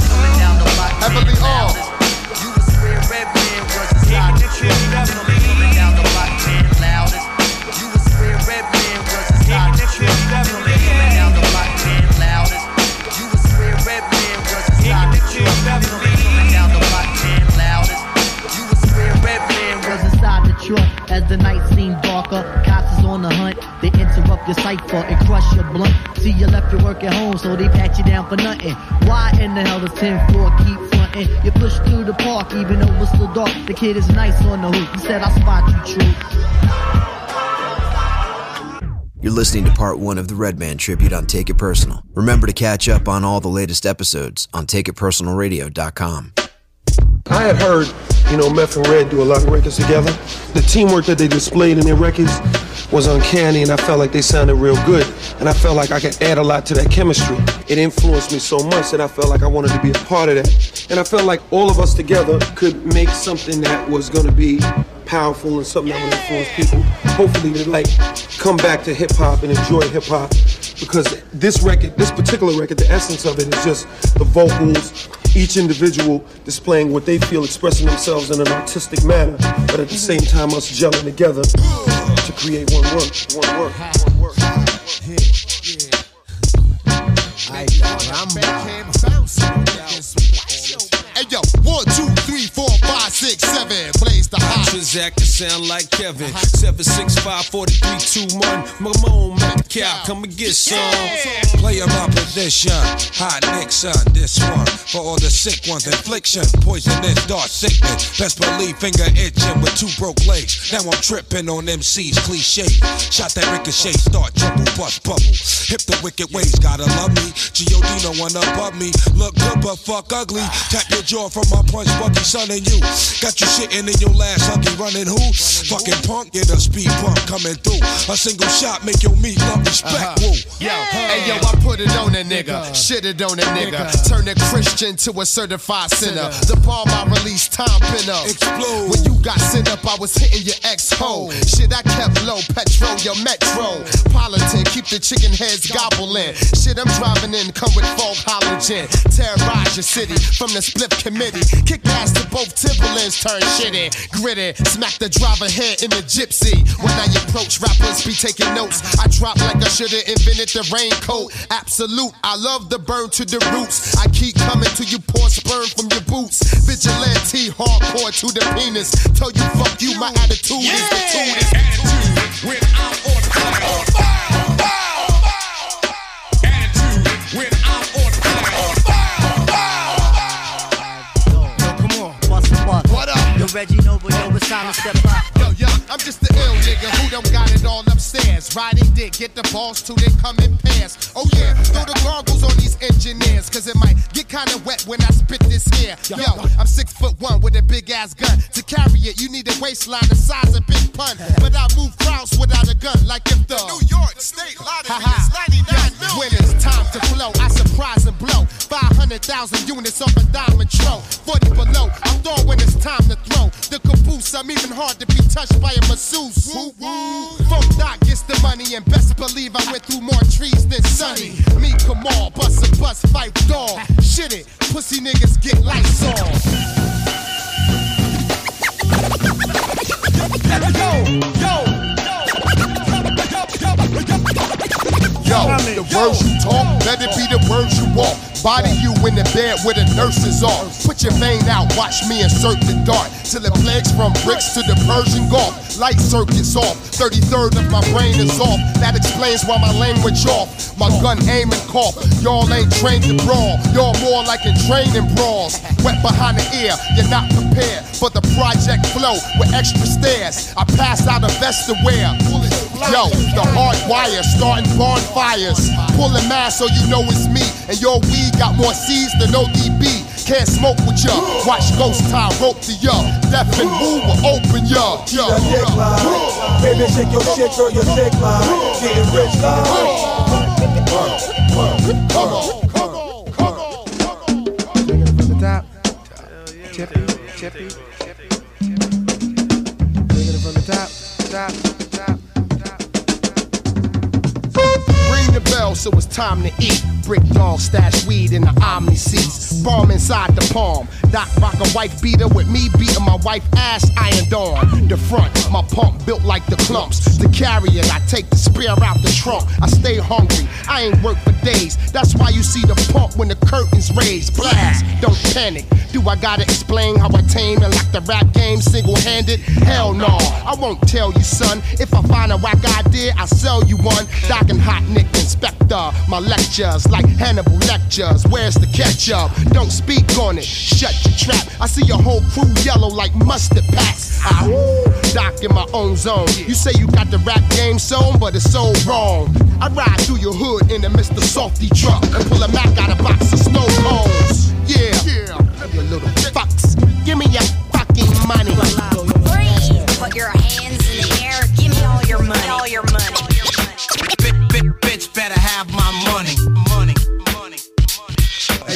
Heavily armed. was as the night darker. Cops is on the hunt. They interrupt your cipher and crush your blunt. See, you left your work at home, so they pat you down for nothing. Why in the hell does 10 4 keep fronting? You push through the park, even though it's still dark. The kid is nice on the hoop. He said, I spot you, true. You're listening to part one of the Redman tribute on Take It Personal. Remember to catch up on all the latest episodes on TakeItPersonalRadio.com. I had heard, you know, Meth and Red do a lot of records together. The teamwork that they displayed in their records was uncanny, and I felt like they sounded real good. And I felt like I could add a lot to that chemistry. It influenced me so much that I felt like I wanted to be a part of that. And I felt like all of us together could make something that was going to be powerful and something that would influence people. Hopefully, to like come back to hip hop and enjoy hip hop. Because this record, this particular record, the essence of it is just the vocals, each individual displaying what they feel, expressing themselves in an artistic manner, but at the same time us gelling together to create one work, one work, one work. Hey yo, one, two, three, four, five, six, seven. Blaze the hot. Transact to sound like Kevin. Uh-huh. 765 4321. Mamone Metcalf, come and get some. Play my position. Hot Nixon, this one. For all the sick ones, infliction. Poisonous, dark sickness. Best believe finger itching with two broke legs. Now I'm tripping on MC's cliche. Shot that ricochet, start trouble, bust bubble. Hip the wicked ways, gotta love me. G.O.D. no one above me. Look good but fuck ugly. Tap your jaw from my punch, Bucky, son, and you. Got you shitting in your last huggy, running who? Fucking punk, get a speed bump coming through. A single shot make your meat love respect. Uh-huh. Woo. Yo, hey yo, I put it on a nigga, shit it on a nigga, turn a Christian to a certified sinner. The bomb I released, time up, Explode. When you got sent up, I was hitting your ex hoe. Oh. Shit, I kept low, petrol, your metro. Politic, keep the chicken heads gobbling. Shit, I'm driving in, come with fog halogen. Terrorize your city from the split committee. Kick ass to both Timberlands, turn shitty. Gritty, smack the driver head in the gypsy. When I approach, rappers be taking notes. I drop like I should've invented the raincoat. Absolute, I love the burn to the roots. I keep coming till you pour sperm from your boots. Vigilante, hardcore to the penis. Tell you fuck you, my attitude is the tune. When I'm on fire. Riding dick, get the balls till they come in pairs. Oh yeah, throw the goggles on these engineers, cause it might get kinda wet when I spit this here. Yo, I'm six foot one with a big ass gun. To carry it, you need a waistline the size of Big Pun. But I move crowds without a gun, like if the New York State Lottery is 99 When it's time to flow, I surprise and blow. 500,000 units off a diamond tro. 40 below, I'm throwing when it's time to throw. The caboose, I'm even hard to be touched by a masseuse. Funk Doc gets the money, and best believe I went through more trees than Sonny. Me, Kamal, bust a bust, fight dog. Shit it, pussy niggas get lights on. Yo, the words you talk, let it be the words you walk. Body you in the bed where the nurses are. Put your vein out, watch me insert the dart. Till it plagues from bricks to the Persian Gulf. Light circuits off, 33rd of my brain is off. That explains why my language off. My gun aim and cough. Y'all ain't trained to brawl. Y'all more like in training brawls. Wet behind the ear, you're not prepared for the project flow with extra stairs. I pass out a vest to wear. Yo, the hard wire starting bonfires. Pulling mass so you know it's me. And your weed got more C's than ODB. Can't smoke with ya. Watch ghost tie rope to ya. Deaf and move will open ya. ya. Baby, shake your shit, girl, your dick line. Getting rich From the top. Tippy, tippy, tippy. Taking it from the top, top, top. The bell, so it's time to eat. Brick dog stash weed in the Omni seats. Bomb inside the palm. Doc rock a wife beater with me beating my wife ass ironed on. The front, my pump built like the clumps. To carry it, I take the spear out the trunk. I stay hungry, I ain't worked for days. That's why you see the pump when the curtains raised. Blast, don't panic. Do I gotta explain how I tame and lock the rap game single handed? Hell no, I won't tell you, son. If I find a whack idea, I'll sell you one. Doc and Hot Nick My lectures like Hannibal Lecter's. Where's the catch up? Don't speak on it, shut your trap. I see your whole crew yellow like mustard packs. Ah, I doc in my own zone. You say you got the rap game sewn, but it's so wrong. I ride through your hood in a Mr. Softy truck and pull a Mac out a box of snow cones. Yeah, you little fucks. Give me your fucking money. Put your hands in the air. Give me all your money. All your money.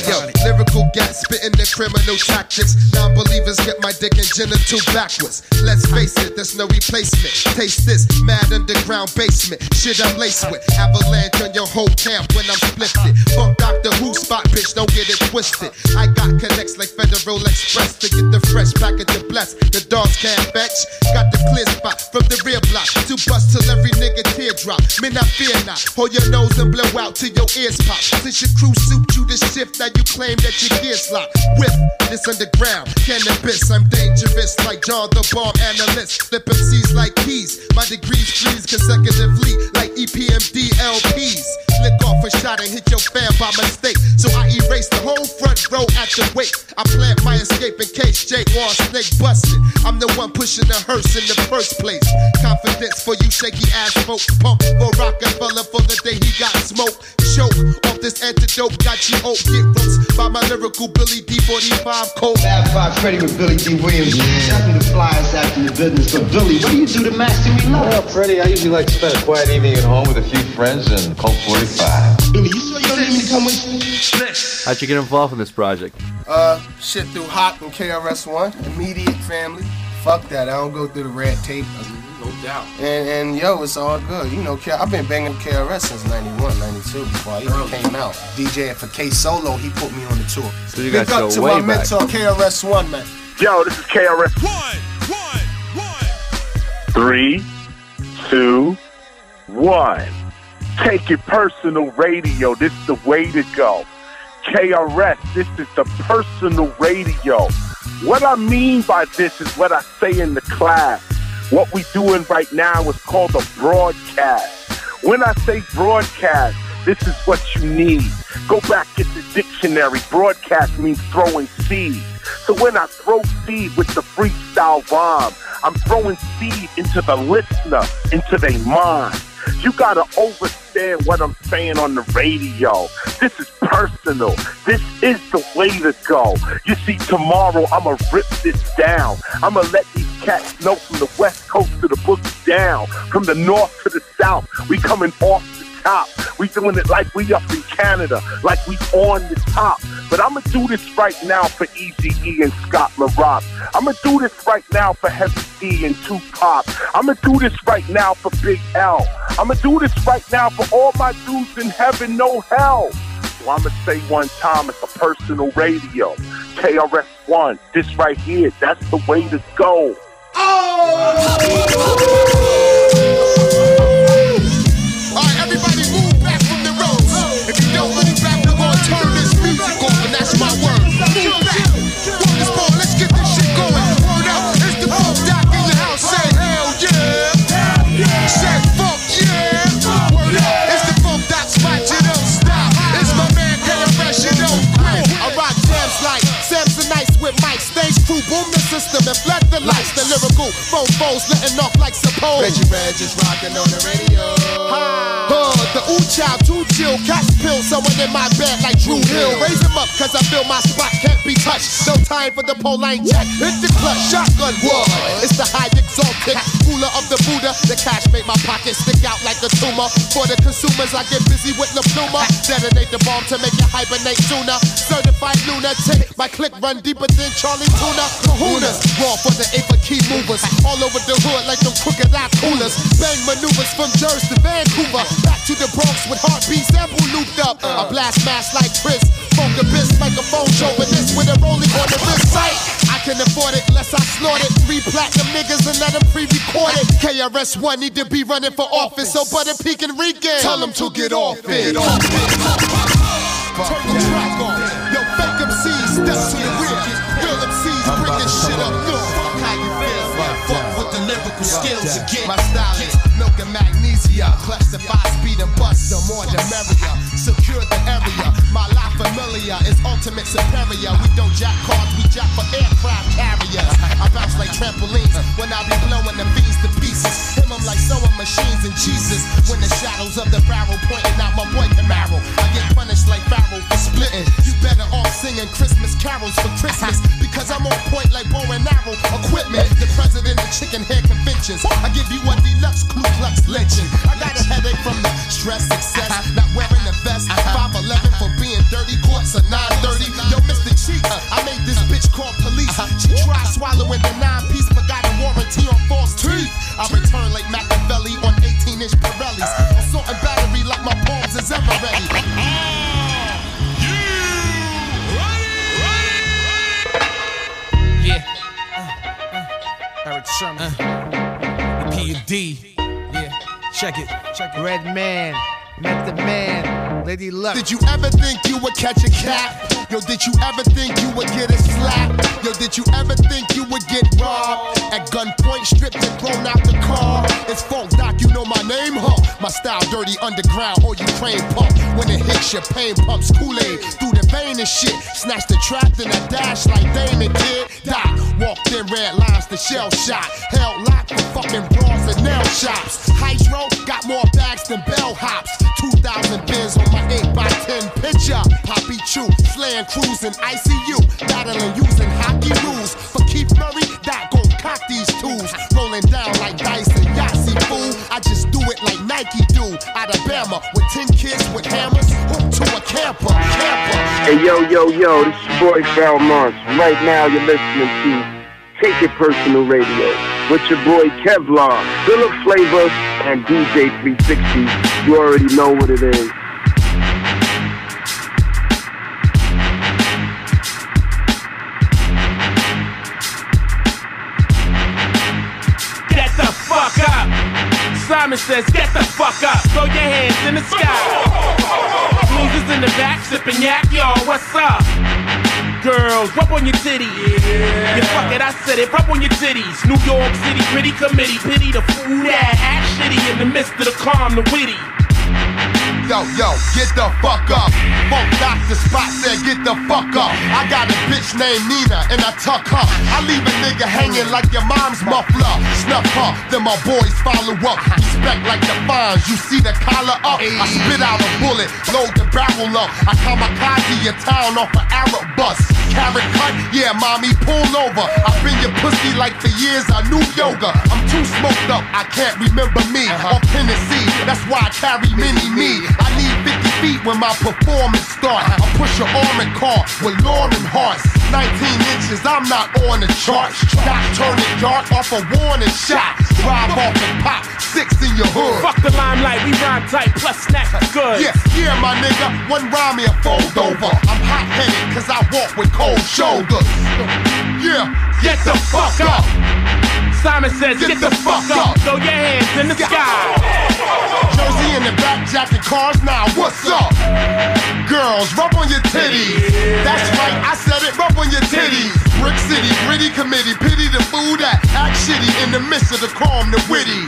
Yo, lyrical gas spitting the criminal tactics. Non believers get my dick and genital backwards. Let's face it, there's no replacement. Taste this mad underground basement. Shit I'm laced with. Avalanche on your whole camp when I'm splifted. Fuck Doctor Who spot, bitch, don't get it twisted. I got connects like Federal Express to get the fresh package of bless. The dogs can't fetch. Got the clear spot from the rear block. To bust till every nigga teardrop. Men, I fear not. Hold your nose and blow out till your ears pop. Since your crew souped you the shift, now you claim that your gears locked. With this underground cannabis, I'm dangerous like John the Bomb Analyst. Flip MCs like keys. My degrees freeze consecutively like EPMD LPs. Flick off a shot and hit your fan by mistake. So I erase the whole front row at the wake. I plant my escape in case Jake Wall Snake busted. I'm the one pushing the hearse in the first place. Confidence for you shaky ass folks. Pump for Rockefeller for the day he got smoked. Choke off this antidote. Got you oak. Get roast by my lyrical Billy D45 cold. Fab Five Freddy with Billy Dee Williams. Nothing to fly us out in the business. But Billy, what do you do to master me love? Well, Freddie, I usually like to spend a quiet evening at home with a few friends and Colt 45. Billy, you sure you don't need me to come with you? How'd you get involved in this project? Uh, shit through Hot and KRS-One, immediate family. Fuck that, I don't go through the red tape. No doubt. And, and yo, it's all good. You know, I've been banging with KRS since 91, 92, before I even came out. DJing for K Solo, he put me on the tour. So you Big guys up go to way my back. mentor, KRS-One, man. Yo, this is KRS. Three, two, one. Take it personal radio. This is the way to go. KRS, this is the personal radio. What I mean by this is what I say in the class. What we doing right now is called a broadcast. When I say broadcast, this is what you need. Go back, get the dictionary. Broadcast means throwing seed. So when I throw seed with the freestyle bomb, I'm throwing seed into the listener, into their mind. You gotta understand what I'm saying on the radio. This is personal. This is the way to go. You see, tomorrow I'ma rip this down. I'ma let these cats know from the west coast to the boogie down, from the north to the south. We coming off top. We doing it like we up in Canada, like we on the top. But I'ma do this right now for Easy E and Scott La Rock. I'ma do this right now for Heavy D and Tupac. I'ma do this right now for Big L. I'ma do this right now for all my dudes in heaven, no hell. So I'ma say one time, it's a personal radio. KRS-One, this right here, that's the way to go. Oh! Alright, everybody move who boom the system and flat two fofos letting off like suppose. Reggie Red just rocking on the radio. Uh, the ooh child, too chill, catch pill, someone in my bed like Drew Hill. Raise him up, cause I feel my spot can't be touched. No time for the pole line check. Hit the clutch, shotgun war. It's the high exalted, ruler of the Buddha. The cash make my pocket stick out like a tumor. For the consumers, I get busy with the pluma. Detonate the bomb to make it hibernate sooner. Certified lunatic, my click run deeper than Charlie Tuna. Kahunas, raw for the eight for key movers. All over the hood like them crooked eye coolers. Bang maneuvers from Jersey to Vancouver. Back to the Bronx with heartbeat sample looped up. I blast mass like Chris. Phone the biz, microphone with this with a rolling on the wrist. Sight. I can afford it unless I snort it. Three platinum niggas and let them pre-record it. KRS One need to be running for office. So Butter Peak and Regan, tell them to get off it. Turn the track on. Yo, fake MCs, step the skills again. My style is milk and magnesia. Clutch the five speed and bust. The more the merrier. Secure the area. My life familiar is ultimate superior. We don't jack cars, we jack for aircraft carriers. I bounce like trampolines when I be blowing the beans to pieces. Him, I'm like sewing machines and Jesus. When the shadows of the barrel pointing out my boy Camaro. I get punished like Pharaoh for splitting. Better off singing Christmas carols for Christmas. Because I'm on point like bow and arrow equipment. The president of chicken hair conventions. I give you a deluxe Ku Klux lynching. I got a headache from the stress, success, not wearing the vest. 5'11 for being dirty, courts are 930. Yo, Mr. Cheek, I made this bitch call police. She tried swallowing the nine piece, but got a warranty on false teeth. I return like Machiavelli on 18 inch Pirellis. Assault and battery like my palms is ever ready. Erick Sermon. Uh, the P and D. Yeah. Check it. Check it. Red Man, Method Man, Lady Luck. Did you ever think you would catch a cat? Yo, did you ever think you would get a slap? Yo, did you ever think you would get robbed? At gunpoint, stripped and thrown out the car. It's Funk Doc, you know my name, huh? My style dirty underground or Ukraine pump. When it hits your pain pumps Kool-Aid through the vein and shit. Snatch the trap, then I dash like Damon kid. Doc, walked in red lines, the shell shot. Held locked for fucking bras and nail shops. Hydro got more bags than bellhops. 2,000 bins on my 8x10 picture. Poppy Chew, slaying cruising ICU. Battling using hockey rules. For Keith Murray, that gon' cock these tools. Rolling down like dice and Yahtzee fool. I just do it like Nike do. Alabama with 10 kids with hammers. Hooked to a camper. Camper. Hey, yo, yo, yo, this is boy Valmont. Right now, you're listening to Take It Personal Radio with your boy Kevlar, Philip Flavor, and DJ 360. You already know what it is. Get the fuck up. Simon says, get the fuck up. Throw your hands in the sky. Losers in the back sipping yak, y'all. What's up? Girls, rub on your titties. Yeah. fuck it, I said it. Rub on your titties. New York City pretty committee. Pity the fool that act shitty in the midst of the calm, the witty. Yo, yo, get the fuck up. Funk Doctor Spock said, get the fuck up. I got a bitch named Nina and I tuck her. I leave a nigga hanging like your mom's muffler. Snuff her, then my boys follow up. Respect like the fines, you see the collar up. I spit out a bullet, load the barrel up. I kamikaze your town off an Arab bus. Carrot cut, yeah, mommy, pull over. I've been your pussy like for years, I knew yoga. I'm too smoked up, I can't remember me. Uh-huh. Off Tennessee, that's why I carry mini me. I need 50 feet when my performance start. I push an armored car with Lauren hearts. 19 inches, I'm not on the chart. Stop turning dark off a warning shot. Drive off and pop six in your hood. Fuck the limelight, we rhyme tight, plus snatch the goods. Yeah, yeah, my nigga, one rhyme me a fold over. I'm hot headed cause I walk with cold shoulders. Yeah, Get the fuck up. Simon says, get, the, fuck up. Throw your hands in the sky. Jersey in the back jacket cars now, what's up? Girls, rub on your titties. That's right, I said it, rub on your titties. Brick City, gritty committee, pity the fool that act shitty in the midst of the calm, the witty.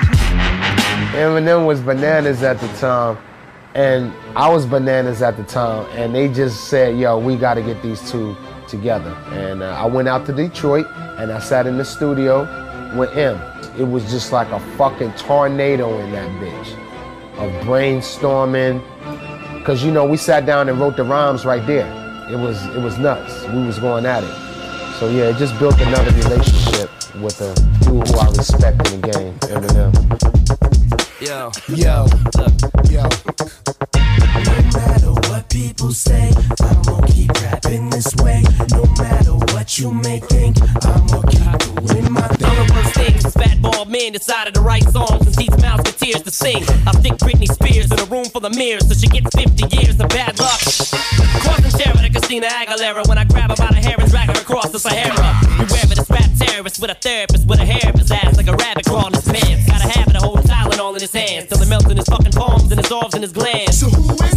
Eminem was bananas at the time, and I was bananas at the time, and they just said, "Yo, we got to get these two together." And uh, I went out to Detroit, and I sat in the studio, with him. It was just like a fucking tornado in that bitch of brainstorming. Cause you know we sat down and wrote the rhymes right there. It was it was nuts. We was going at it. So yeah, it just built another relationship with a dude who I respect in the game, Eminem. Yo, yo, yo. No matter what people say, I'm gonna keep rapping this way. No matter what you may think, I'm gonna keep doing my thing. I'm the worst thing since Fat Ball Man decided to write songs and teach mouths with tears to sing. I stick Britney Spears in a room full of mirrors so she gets 50 years of bad luck. Crossing terror to Christina Aguilera when I grab her by the hair and drag her across the Sahara. Beware of this rap terrorist with a therapist with a hair in his ass like a rabbit crawling his pants. Got a habit of holding Tylenol in his hands till it melts in his fucking palms and dissolves in his glands. So who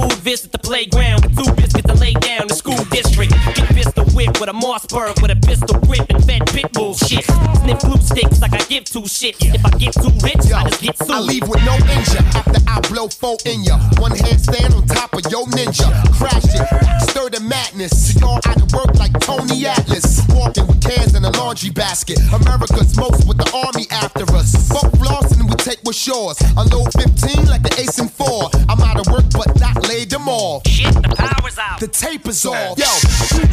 who'd visit the playground with two biscuits to lay down the school district? Get pistol whipped with a Mossberg with a pistol grip and fed pit bull shit. Sniff glue sticks like I give two shits. If I get too rich, I just get sued. I leave with no injury after I blow four in ya. One handstand on top of your ninja. Crash it, stir the madness. Y'all out of work like Tony Atlas. Walking with cans in a laundry basket. America's most with the army after us. Fuck and we take what's yours. Unload 15 like the ace and four. I'm out of work but not laid them off. Shit, the power's out. The tape is off. Yo, who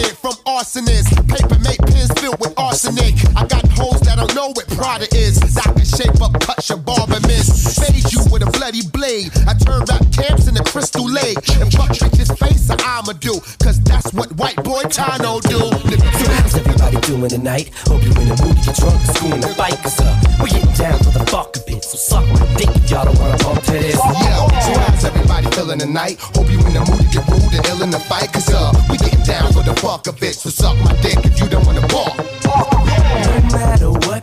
targeted from arsonists? Paper make pins filled with arsenic. I got hoes that don't know what Prada is. That can shape up, cut your barber miss. Fade you with a bloody blade. I turn rap camps in the crystal lake. And fuck bitches face I'ma do. Cause that's what white boy Tano do. So how's everybody doing tonight? Hope you in the mood to get drunk and school in the fight, cause uh, we getting down for the fuck of it. So suck my dick if y'all don't wanna bump to this. Yo, so how's everybody feeling tonight? Hope you in the mood to get rude and ill in the fight. Cause uh, we getting down for the fuck of it. So suck my dick if you don't wanna bark.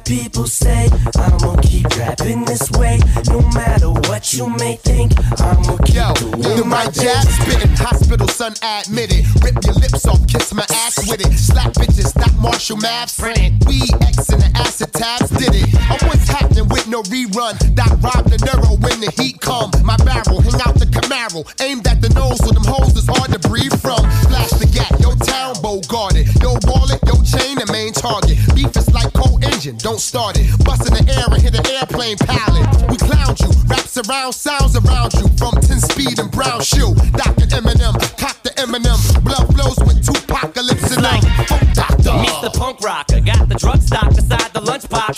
No matter what people say, I'm gonna keep rapping this way. No matter what you may think, I'm gonna keep Yo, doing the my mic jab spitting, hospital son admitted. Rip your lips off, kiss my ass with it. Slap bitches, not Marshall Maps. We X and the acid tabs did it. Oh, what's happening with no rerun? That robbed the neuro when the heat come. My barrel, hang out the Camaro. Aimed at the nose so them hoes is hard to breathe from. Flash the gap, yo town bow guarded. Yo wallet, yo chain, the main target. Beef is like cold engine, don't start it. Bust in the air and hit an airplane pallet. We clowned you, raps around, sounds around you. From 10 speed and brown shoe. Dr. Eminem, cock the Eminem. Blood flows with two apocalypse and I'm funk doctor. Mr. Punk Rocker got the drug stock beside the lunchbox.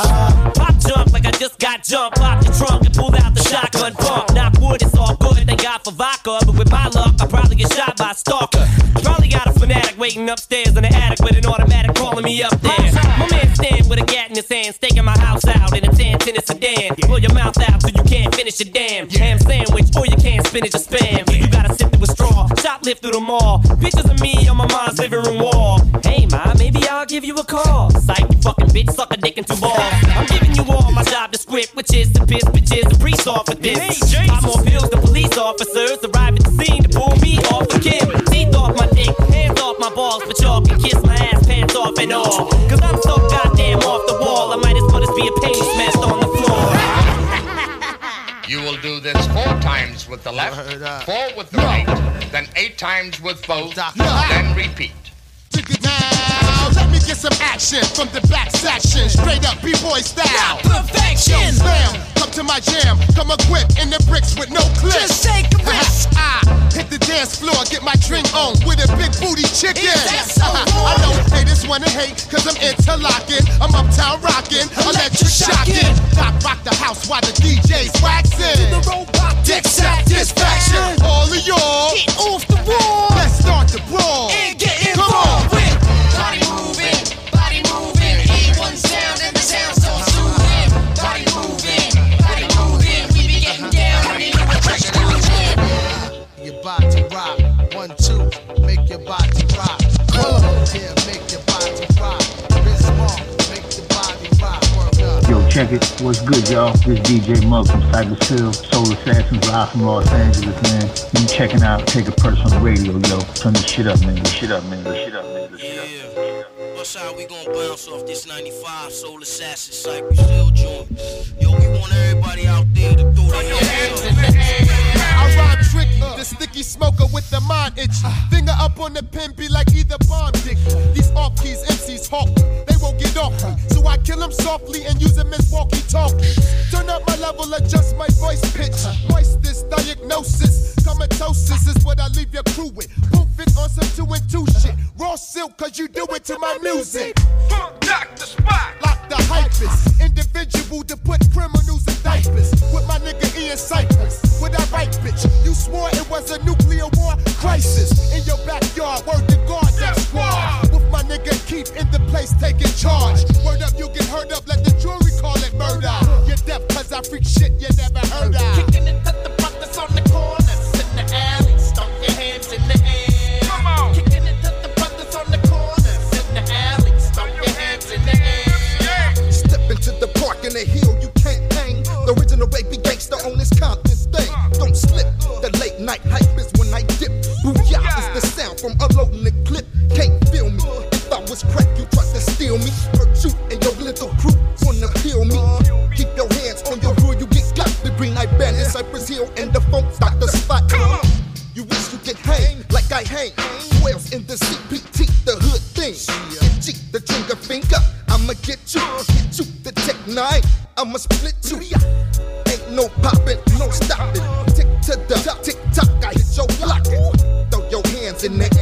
Pop jump like I just got jumped. Pop the trunk and pulled out the shotgun pump. Knock wood, it's all good. Thank God for vodka, but with my luck, I probably get shot by a stalker. Probably got a fanatic waiting upstairs in the attic with an automatic me up there. My man stand with a gat in his hand, staking my house out in a 10 tennis sedan. Pull your mouth out so you can't finish your damn ham sandwich, or you can't spinach or spam. You gotta sip it with straw, shoplift through the mall. Pictures of me on my mom's living room wall. Hey, ma, maybe I'll give you a call. Psych, you fucking bitch, suck a dick and two balls. I'm giving you all my job descript, which is to piss bitches and priest off with this. Got more pills than police officers arrive at the scene to pull me off the kid. Teeth off my dick, hands off my balls, but y'all can kiss my ass, pants off and all. Cause I'm so goddamn off the wall, I might as well just be a penny smashed on the floor. You will do this four times with the left, four with the right, then eight times with both, then repeat. Now, let me get some action from the back section. Straight up B-boy style. perfection. Yo, slam, come to my jam. Come equipped in the bricks with no clips. Just take a uh-huh. risk. I hit the dance floor, get my drink on with a big booty chicken. Is that so, uh-huh. I know haters wanna hate, cause I'm interlocking. I'm uptown rocking, electric shocking. Rock, rock the house while the DJ's waxing. The robot Dick satisfaction. All of y'all. Get off the wall. Let's start the brawl. And get involved check it. What's good, y'all? This DJ Muggs from Cypress Hill, Soul Assassins live from Los Angeles, man. You checking out Take a Personal Radio, yo. Turn this shit up, man. This shit up, man. This shit up, man. This shit up. What's how we gon' bounce off this 95 Soul Assassin Cypress Hill joint? Yo, we want everybody out there to throw their hands up. I rhyme tricky, the sticky smoker with the mind itch. Finger up on the pen, be like either bomb dick. These off keys, MCs hawk, they won't get off me. So I kill them softly and using as Walkie Talkie. Turn up my level, adjust my voice pitch. Moist this diagnosis. Comatosis is what I leave your crew with. Proof it on some two and two shit. Raw silk, cause you do it to my music. Funk Dr. Spock. Lock the hypers. Individual to put criminals in diapers. With my nigga Ian Cypress. With that right bitch. You swore it was a nuclear war crisis. In your backyard, word to God, that squad. With my nigga Keith in the place taking charge. Word up, you get heard up, let the jury call it murder. You're deaf cause I freak shit you never heard of. Kicking it to the brothers on the corners in the alley. Stomp your hands in the air. Come on. Kicking it to the brothers on the corners in the alley. Stomp your hands in the air. Step into the park in the hill, you can't hang. The original baby gangster on this Compton thing. Don't slip. Night hype is when I dip. Booyah is the sound from unloading the clip. Can't feel me. If I was crack, you tried to steal me. Hurt you and your little crew wanna kill me. Keep your hands on your grill, you get got. The Green Eyed Bandit, Cypress Hill, and the funk Dr. Spock. You wish you could hang like I hang. Whales in the CPT, the hood thing. G, the trigger finger. I'ma get you, get you, the tech nine. I'ma split you. Ain't no popping, no stopping. In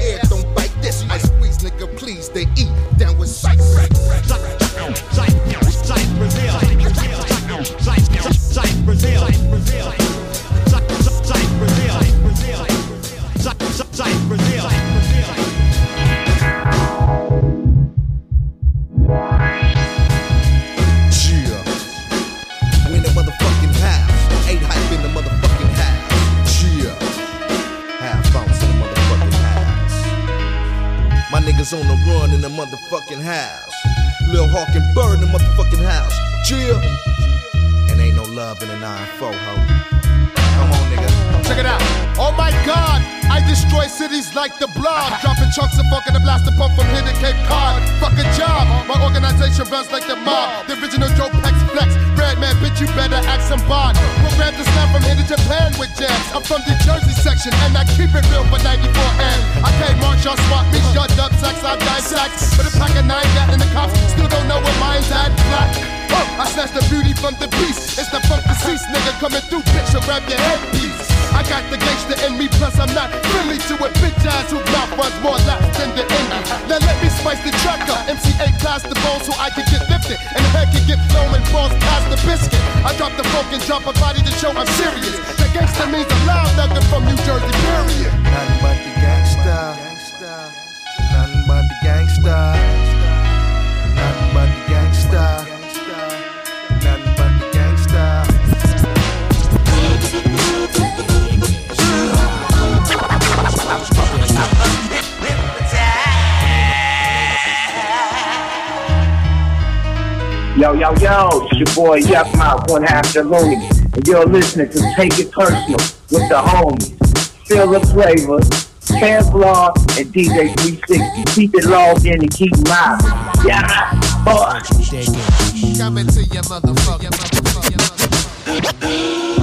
motherfucking house. Lil Hawk and Bird in the motherfucking house. Yeah. And ain't no love in the 9-4, ho. Come on, nigga. Check it out. Oh my god, destroy cities like the blob. Dropping chunks of funk in the blaster pump from here to Cape Cod. Fuck a job. My organization runs like the mob. The original Joe Pex Flex. Redman, bitch, you better act some bod. Program to snap from here to Japan with jams. I'm from the Jersey section and I keep it real for 94 and I can't march, y'all swap me, shut up, sex, I die dissect. But a pack of nine gat and the cops still don't know where mine's at. Black. Oh, I snatch the beauty from the beast. It's the funk deceased nigga coming through, bitch, so grab your headpiece. I got the gangster in me, plus I'm not friendly to a bitch ass who mouth runs more laps than the indie. Now let me spice the track up. MC Eiht class the bone so I can get lifted and the head can get flown and falls past the biscuit. I drop the funk and drop a body to show I'm serious. The gangster means a loud nugget from New Jersey, period. Nothing but the gangsta. Nothing but the gangsta. Nothing but the gangsta. Yo, yo, yo, it's your boy Yukmouth, one half the loony. And you're listening to Take It Personal with the homies. Philaflava, Kevlar, and DJ 360. Keep it logged in and keep mobbing. Yeah, boy. Coming to your motherfucker. Yo,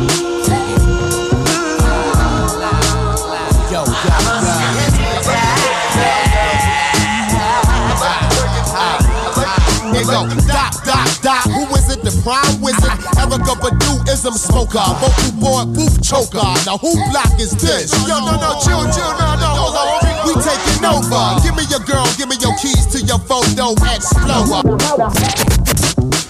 prime wizard. Erykah Badu ism smoker. Vocal board booth choker. Now who block is this? Yo, no, no, chill, chill, no, no, hold on. We taking over. Give me your girl, give me your keys to your photo explorer.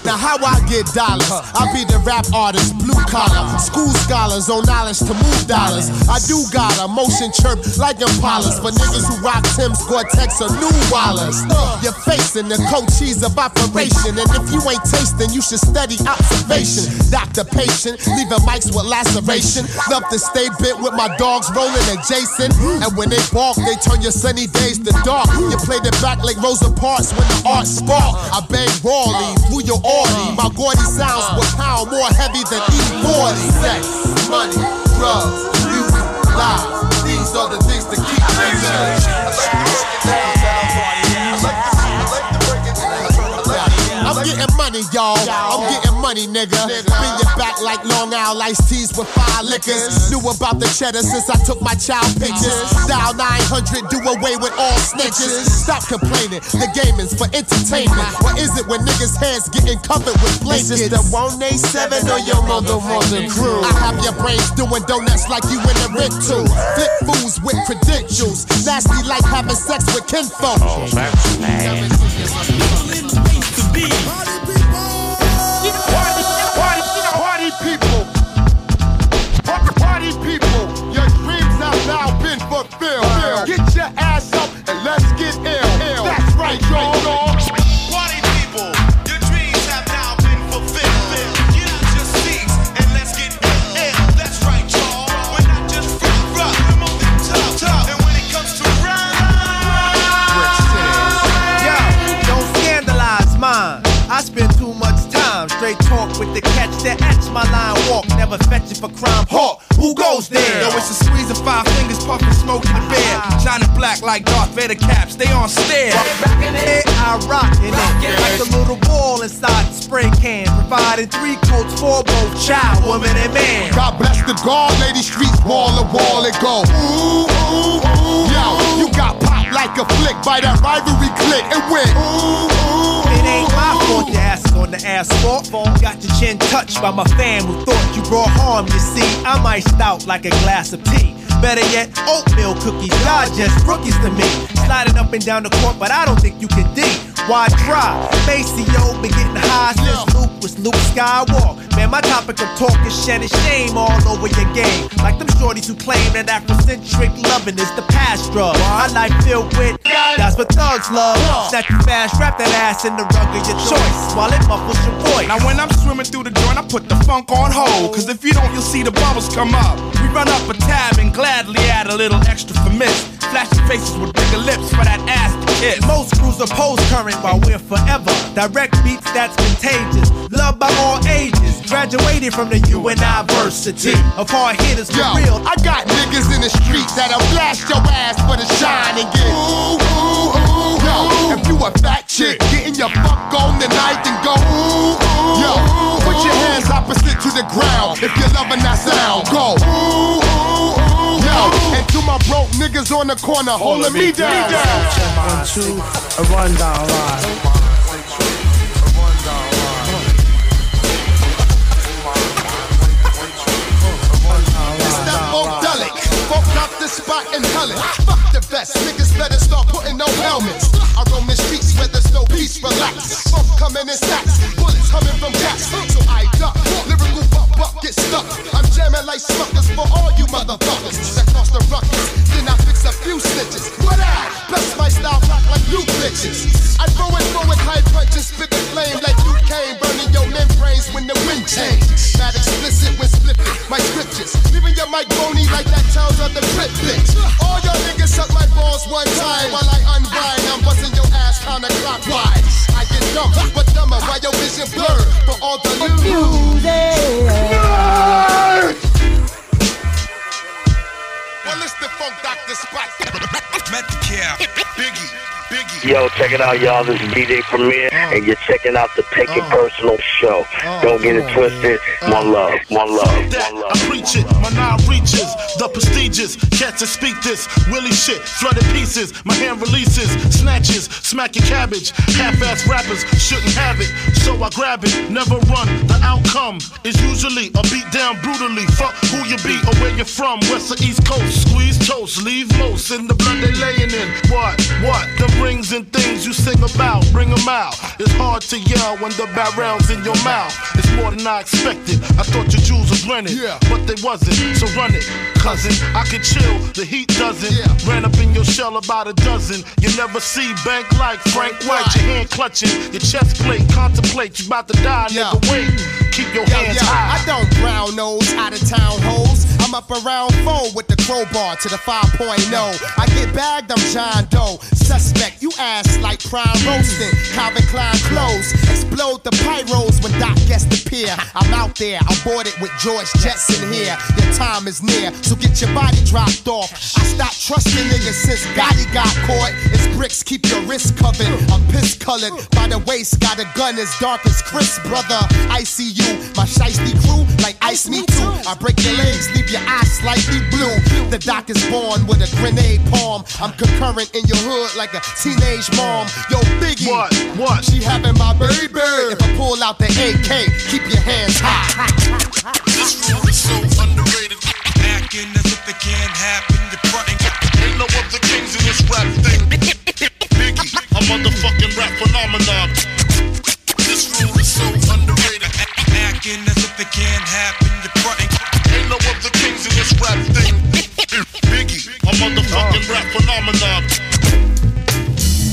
Now how I get dollars? I be the rap artist, blue collar, school scholars on knowledge to move dollars. I do got a motion chirp like impalas for niggas who rock Tim's, Gore-Tex or New Wallers. You're facing the coaches of operation, and if you ain't tasting, you should study observation. Doctor patient, leaving mics with laceration. Love to stay bent with my dogs rolling adjacent, and when they bark, they turn your sunny days to dark. You play the back like Rosa Parks when the art spark. I bang rawly through your orgy. Uh. My Gordy sounds uh. will pound more heavy than E-40. Sex, money, drugs, music, lies. These are the things to keep me I'm getting money, y'all. I'm getting money, nigga. Been your back like Long Island iced teas with five liquors. Knew about the cheddar since I took my child pictures. Dial 900, do away with all snitches. Stop complaining, the game is for entertainment. What is it when niggas' heads getting covered with blankets? This is the 187 or your mother mother crew. I have your brains doing donuts like you in the too Flip fools with credentials. Nasty like having sex with kinfolk. Oh, that's nasty. That etch my line walk. Never fetch it for crime. Hawk, who goes there? Yo, it's a squeeze of five fingers, puffing smoke in the bed. Shining black like Darth Vader caps, they on stairs. It, I rockin' it like a little ball inside the spray can, providing three coats for both child, woman, and man. God bless the guard, lady streets wall to wall it go. Ooh, ooh, ooh. Yo, you got popped like a flick by that rivalry click and went. Ooh, ooh, It ain't my fault your ass on the asphalt. Got your chin touched by my fam who thought you brought harm. You see, I'm iced out like a glass of tea. Better yet, oatmeal cookies. Y'all just rookies to me. Sliding up and down the court, but I don't think you can D. Why try? Maceo been getting high since Luke was Luke Skywalker. Man, my topic of talk is shedding shame all over your game. Like them shorties who claim that Afrocentric loving is the past drug. My life filled with that's what thugs love. Snatch you fast, wrap that ass in the rug of your choice while it muffles your voice. Now when I'm swimming through the joint, I put the funk on hold. Cause if you don't, you'll see the bubbles come up. We run up a tab and gladly add a little extra for miss. Flashy faces with bigger lips for that ass to kiss. Most crews oppose current while we're forever. Direct beats that's contagious. Loved by all ages. Graduated from the university of hard hitters for Yo, real. I got niggas in the street that'll blast your ass for the shine and get ooh, ooh, ooh. Yo, if you a fat chick, getting your fuck on tonight and go ooh, ooh. Yo, put your hands opposite to the ground if you're loving that sound. Go ooh, Yo, and to my broke niggas on the corner holding me down. One, two, a rundown line. It's that Funkadelic. Funk up the spot and hell it. Fuck the vest. Niggas better start putting no helmets. I roam the streets where there's no peace, relax. Funk coming in stacks. Bullets coming from cats. So I duck. Lyrical buck get stuck. I'm jamming like suckers for all you motherfuckers that cross the ruckus. Then I fix a few stitches. What I? Bless my style rock like you bitches. I throw it forward, high punches, spit the flame like you came, burning your membranes when the wind change. Not explicit when spliffing my scriptures. Leaving your mic bony like that tells of the clip bitch. All your niggas suck my balls one time while I unwind. I'm busting your ass counterclockwise. I get dumb, but dumber while your vision blurred for all the music. Well, it's the funk doctor Spock. Metcalf, Biggie, Biggie. Yo, check it out, y'all. This is DJ Premier, uh. and you're checking out the Take It uh. Personal show. Uh. Don't get it twisted. One love, one love, that, one love. I preach it, my now reaches the prestigious. Cats that speak this, Willie shit, flooded pieces. My hand releases, snatches, smack your cabbage. Half-ass rappers shouldn't have it, so I grab it. Never run. The outcome is usually a beat down brutally. Fuck who you be or where you're from, west or east coast. Squeeze toast, leave most in the blood they laying in. What? What? The rings and things you sing about, bring 'em out. It's hard to yell when the barrel's in your mouth. It's more than I expected. I thought your jewels was rented, but they wasn't. So run it, cousin. I can chill, the heat doesn't. Ran up in your shell about a dozen. You never see bank like Frank White. Your hand clutching, your chest plate. Contemplate, you about to die, yeah. nigga. Wait, keep your Yo, hands yo, high. I don't brown nose out of town hoes. I'm up around four with the crowbar to the 5.0. I get bagged, I'm John Doe. Suspect, you ass like prime roasting, Calvin Klein clothes. Explode the pyros when Doc gets appear. pier. I'm out there, I bought it with George Jetson here. Your time is near, so get your body dropped off. I stopped trusting niggas since Gotti got caught. It's bricks, keep your wrist covered. I'm piss colored by the waist, got a gun as dark as Chris, brother. I see you, my shiesty crew, like ice me too. I break your legs, leave your eyes slightly blue. The doc is born with a grenade palm. I'm concurrent in your hood like a Teenage mom, yo Biggie. What? What? She having my baby. If I pull out the AK, keep your hands high. this room is so underrated. Acting as if it can't happen. You're fronting. Ain't no other kings in this rap thing. Biggie, a motherfucking rap phenomenon. This room is so underrated. Acting as if it can't happen. You're fronting. Ain't no other kings in this rap thing. Biggie, a motherfucking rap phenomenon.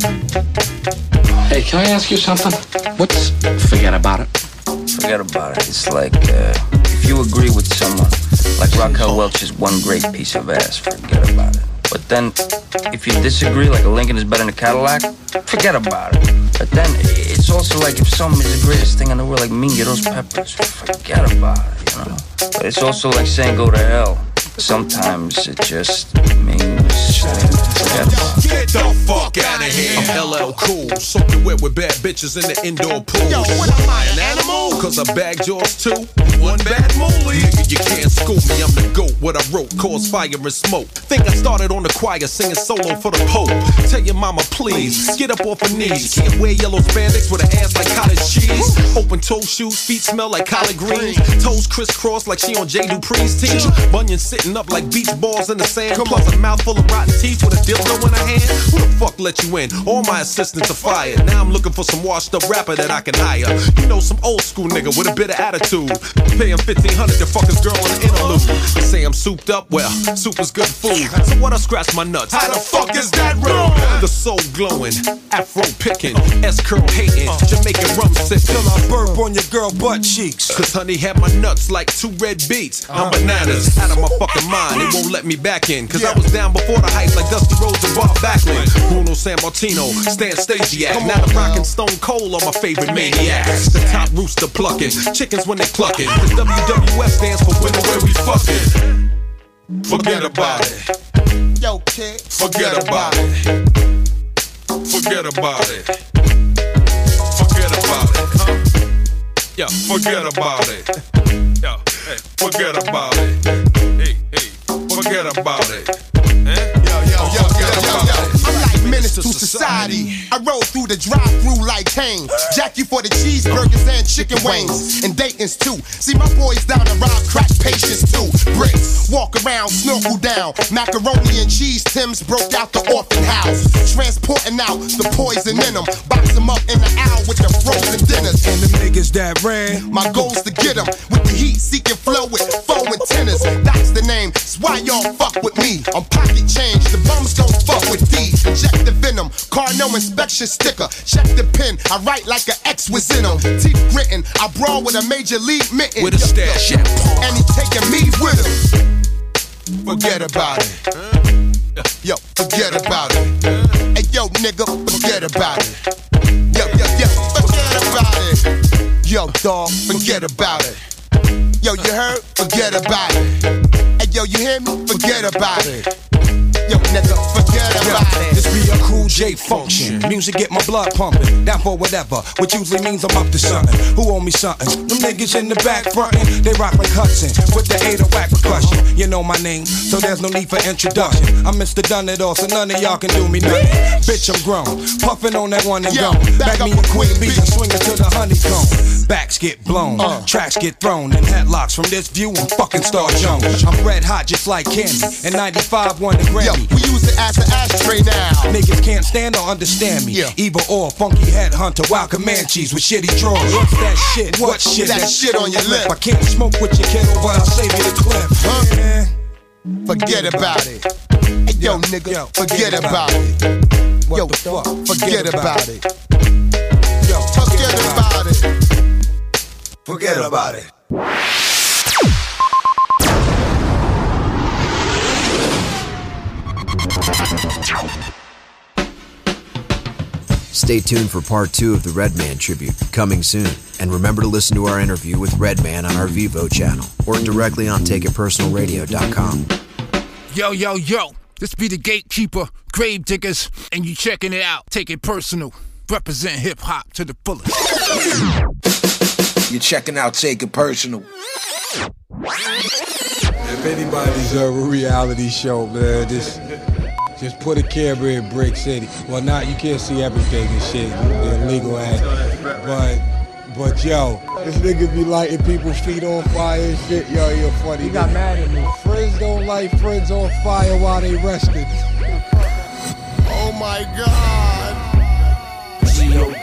Hey, can I ask you something? What's. Forget about it. Forget about it. It's like uh, if you agree with someone, like Raquel Welch is one great piece of ass, forget about it. But then, if you disagree, like a Lincoln is better than a Cadillac, forget about it. But then, it's also like if something is the greatest thing in the world, like Mean Girls Peppers, forget about it, you know? But it's also like saying go to hell. Sometimes it just means. Get the fuck out of here. I'm LL Cool, soaking wet with bad bitches in the indoor pool. Yo, what am I, an animal? Cause I bagged yours too. One bad moolie. Nigga, you can't school me. I'm the goat. What I wrote caused fire and smoke. Think I started on the choir singing solo for the Pope. Tell your mama, please, get up off her knees. Can't wear yellow spandex with an ass like cottage cheese. Open toe shoes, feet smell like collard greens. Toes crisscross like she on Jay Dupree's team. Bunyan sitting up like beach balls in the sand. Plus a mouthful of rotten teeth with a dildo in her hand? Who the fuck let you in? All my assistants are fired. Now I'm looking for some washed up rapper that I can hire. You know, some old school nigga with a bit of attitude. Pay him 1500 to fuck his girl in the interlude. They say I'm souped up, well, soup is good food. So what I scratch my nuts? How the fuck is that wrong? The soul glowing, afro picking, S curl hating, Jamaican rum sipping. Till I burp on your girl butt cheeks. Cause honey had my nuts like two red beats. I'm bananas, out of my fucking mind. They won't let me back in. Cause I was down before the hype like Dusty Rhodes and Bob Backlund. Bruno Sammartino, Stan Stasiak. Now the rockin' Stone Cold on my favorite maniacs. The top rooster plucking, chickens when they clucking. The WWF stands for when the where we Fuckin'". Forget about it. Yo, kid. Forget about it. Forget about it. Forget about it. Yeah, forget about it. Yeah, hey, forget about it. Hey, hey forget about it. Eh? to, to society. society. I rode through the drive-through like Kane. Jackie for the cheeseburgers and chicken wings. And Dayton's too. See my boys down the rob crack patience too. Bricks, walk around, snorkel down. Macaroni and cheese, Tim's broke out the orphan house. Transporting out the poison in them. Box them up in the owl with the frozen dinners. And the niggas that ran. My goal's to get them. With the heat seeking flow with foe antennas. That's the name. It's why y'all fuck with me. I'm pocket change. The bums don't fuck with these. Inject the venom. Car no inspection sticker. Check the pen. I write like an X was in them. Teeth written. I brawl with a major league mitten. With a stash. And he taking me with him. Forget about it. Yo, forget about it. Hey, yo, nigga, forget about it. Yo, yo, yo, forget about it. Yo, dog, forget about it. Yo, you heard? Forget about it. Hey, yo, you hear me? Forget about it nigga, forget about it. This be a cool J function. Music get my blood pumping. Down for whatever, which usually means I'm up to something. Who owe me something? Them niggas in the back frontin', they rockin' cussing with the 8 whack percussion. You know my name, so there's no need for introduction. I'm Mr. Done It All, so none of y'all can do me nothing. Bitch, I'm grown, puffin' on that one and gone. Back, back me and Queen beat and swingin' to the honeycomb backs get blown, uh. tracks get thrown in headlocks. From this view, I'm fucking Star Jones. I'm red hot just like candy, and 95 won the Grammy. Yo, we use it as an ashtray now. Niggas can't stand or understand me. Yeah. Either or, funky headhunter, wild Comanches with shitty drawers. What's that shit? What, shit? That, that shit on your lip. I can't smoke with your kiddo, but I'll save you the clip. Huh? Yeah. Forget about it. Hey, yo, nigga, yo, forget, about, about it. it. Yo, fuck? Forget, forget about, about it. it. Yo, forget about it. Forget about it. Stay tuned for part two of the Redman tribute, coming soon. And remember to listen to our interview with Redman on our Vevo channel or directly on TakeItPersonalRadio.com. Yo, yo, yo, this be the gatekeeper, grave diggers, and you checking it out. Take it personal. Represent hip hop to the fullest. You're checking out Take It Personal. If anybody's a reality show, man, just just put a camera in Brick City. Well, not you can't see everything and shit. The illegal act, but but yo, this nigga be lighting people's feet on fire and shit. Yo, you're funny. You got mad at me. Friends don't light friends on fire while they resting. Oh my God. G-O-D,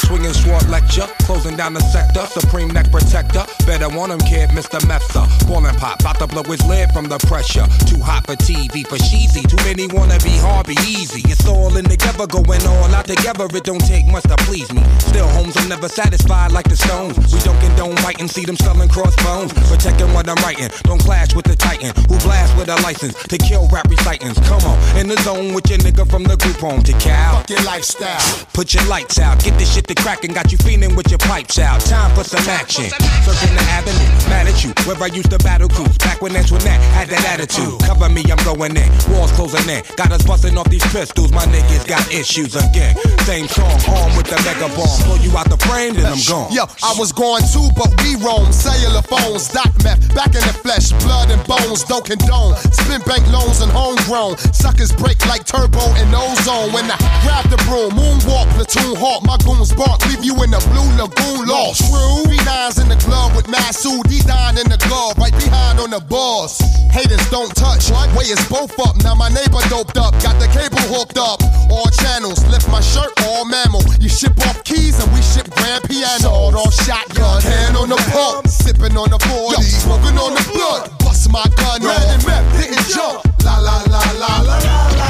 Swinging sword lecture, closing down the sector, supreme neck protector. Better want him, kid, Mr. Mepsa. Ballin' pop, about to blow his lid from the pressure. Too hot for TV, for cheesy. Too many wanna be hard, be easy. It's all in together, going all out together. It don't take much to please me. Still, homes, I'm never satisfied like the stones. We don't condone writing, see them selling crossbones. Protecting what I'm writing, don't clash with the titan who blast with a license to kill rap recitants. Come on, in the zone with your nigga from the group home to Cal. Fuck your lifestyle. Put your lights out, get this shit to crackin', got you feeling with your pipes out. Time for some action. Surfing the avenue, mad at you. Where I used to battle cruise, back when Antoinette had that attitude. Cover me, I'm going in. Walls closing in. Got us busting off these pistols, my niggas got issues again. Same song, armed with the mega bomb. Pull you out the frame, then I'm gone. Yo, I was going too, but we roam. Cellular phones, doc meth, back in the flesh, blood and bones, don't condone. Spin bank loans and homegrown. Suckers break like turbo and ozone. When I grab the broom, moonwalk, platoon hawk, my goons bark, leave you in the blue lagoon lost. True. B9s in the glove with Masu, D9 in the glove, right behind on the boss. Haters don't touch. Way is both up. Now my neighbor doped up, got the cable hooked up. All channels, lift my shirt, all mammal. You ship off keys and we ship grand piano. Sawed off shotgun, on the pump, sipping on the 40, smoking on the blood. Bust my gun, red and meth, didn't jump. La la la la la la.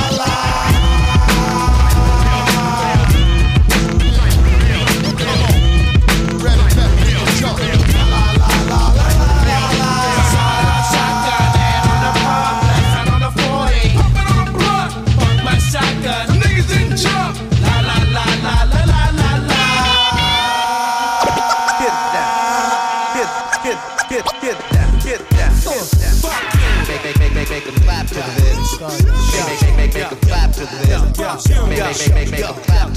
Make, make, make, clap.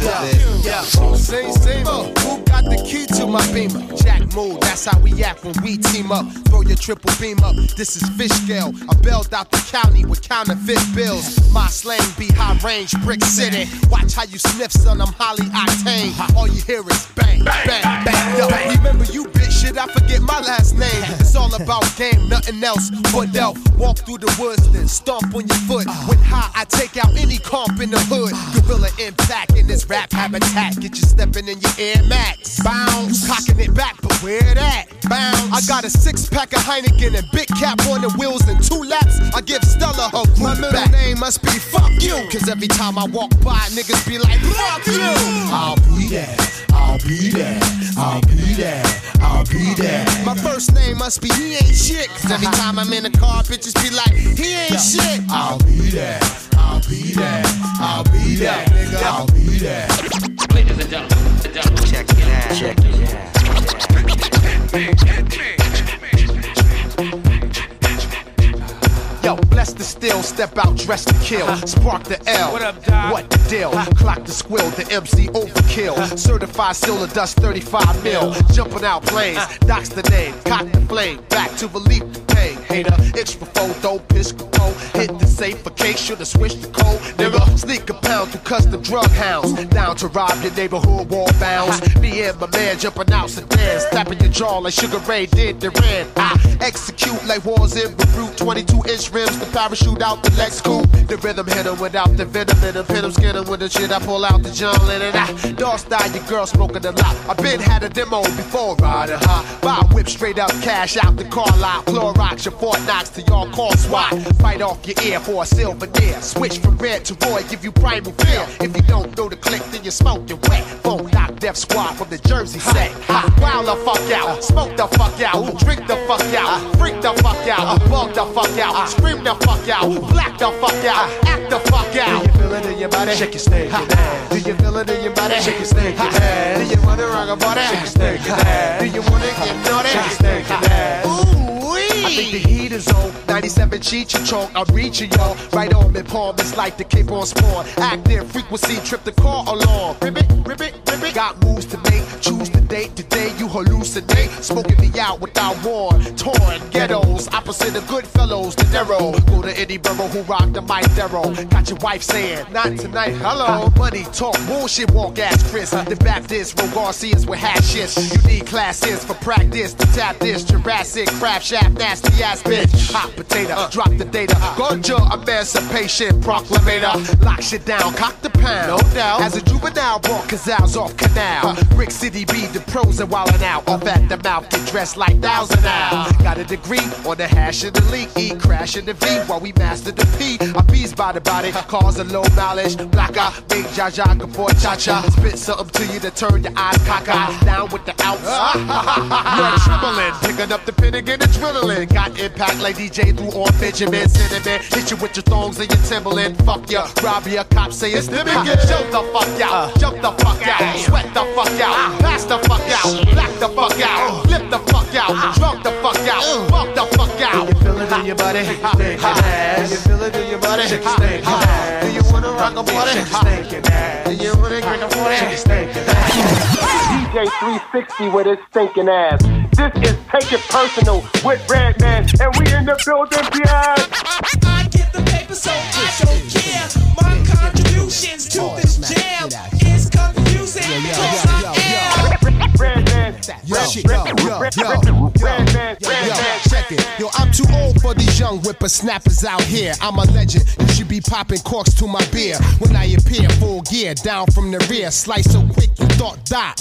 Same, same. Who got the key to my beamer? Jack Mood, that's how we act when we team up. Throw your triple beam up. This is fish scale. I bailed out the county with counterfeit bills. My slang be high range, brick city. Watch how you sniff, son. I'm highly octane. All you hear is bang, bang, bang. Yo, remember you, bitch? Shit, I forget my last name. It's all about game, nothing else. But walk through the woods, then stomp on your foot. When high, I take out any comp in the hood. Gorilla impact in this rap habitat. Get you stepping in your Air Max. Bounce, you cocking it back, but where that? Bounce. I got a six pack of Heineken and big cap on the wheels and two laps. I give Stella her My middle back. name must be fuck you. Cause every time I walk by, niggas be like, fuck you. I'll be there. I'll be there. I'll be there. I'll be there. My first name must be he ain't shit. Cause every uh-huh. time I'm in a car, bitches be like, he ain't shit. I'll be there. I'll be there. I'll be there. Nigga. I'll be there. Ladies and gentlemen, check it out. Check it out. Yo, bless the still, step out, dress to kill. Spark the L. What up, Doc? What the deal? Clock the squill, the MC overkill. Certified seal of dust 35 mil. Jumping out planes, doc's the name. Cock the flame, back to relief the pain. Hater, extra photo, pisco. Hit the safe for case, should've switched the code. Nigga, sneak a pound through custom drug hounds. Down to rob your neighborhood wall bounds. Me and my man jumping out sedans. Slapping your jaw like Sugar Ray did the Red. I execute like wars in Beirut. 22 inch rims, the parachute out the Lex coupe. The rhythm hit 'em without the venom in 'em. Pin 'em, skin 'em with the shit. I pull out the John Lennon. I dog style your girl smoking a lot. I been had a demo before riding high. Buy whip straight up cash out the car lot. Clorox your Fort Knox to y'all call SWAT. Fight off your ear for a silver deer. Switch from red to Roy, give you primal fear. If you don't know the click, then you smoke your wet. Phone knocked Def Squad from the Jersey set. Wild the fuck out, smoke the fuck out, drink the fuck out, freak the fuck out, bug the fuck out, scream the fuck out, black the fuck out, act the fuck out. Do you feel it in your body? Shake your snake ass. Do you feel it in your body? Shake your snake ass. Do you wanna rock a body? Shake your snake ass. Do you wanna get naughty? Shake your snake ass. I think the heat is on. 97 cheat you choke. I'm reaching y'all. Right on me, palm. It's like the Cape on spawn. Active frequency, trip the car along. Ribbit, ribbit. Got moves to make. Choose the date. Today you hallucinate. Smoking me out without war. Torn ghettos. Opposite of good fellows. The Darrow. Go to Eddie Burrow who rock the mic Darrow. Got your wife saying, not tonight. Hello. Money talk. Bullshit walk ass Chris. The Baptist. Ro Garcias with hatchets. You need classes for practice. To tap this. Jurassic craft shaft. Nasty ass bitch. Hot potato. Uh. Drop the data. Uh. Ganja emancipation proclamator. Lock shit down. Cock the pound. No doubt. As a juvenile, brought Cazals off canal. Brick City be the pros and wildin' out. Off at the mouth. Get dressed like thousand now. Got a degree on the hash of the leak. Eat crash in the V while we master the P. I bees by the body. Cause a low mileage. Blacker. Big Jaja. Boy cha cha. Spit something to you to turn your eyes cockeyed. Down with the outs. You're trembling. Picking up the pin again and drilling. Got impact like DJ through on Benjamin Cinnamon. Hit you with your thongs and your Timberland. Fuck ya. Rob ya. Cop say it's the begin. Jump the fuck out. Jump the fuck out. Sweat the fuck out. Pass the fuck out. Black the fuck out. Flip the fuck out. Drunk the fuck out. Fuck the fuck out. Do You feel it in your body? Shake your ass. You feel it in your body? Shake your ass. Do you wanna rock a body? Shake your ass. Do you wanna crack a body? Shake your snake DJ 360 with his stinking ass. This is Take It Personal with Redman, and we in the building, bitch. I get the paper so I don't care. My contributions to this jam Redman, Yo, yo, yo, yo, yo, yo, check it. Yo, I'm young whippersnappers out here. I'm a legend. You should be popping corks to my beer when I appear full gear down from the rear. Slice so quick you thought that.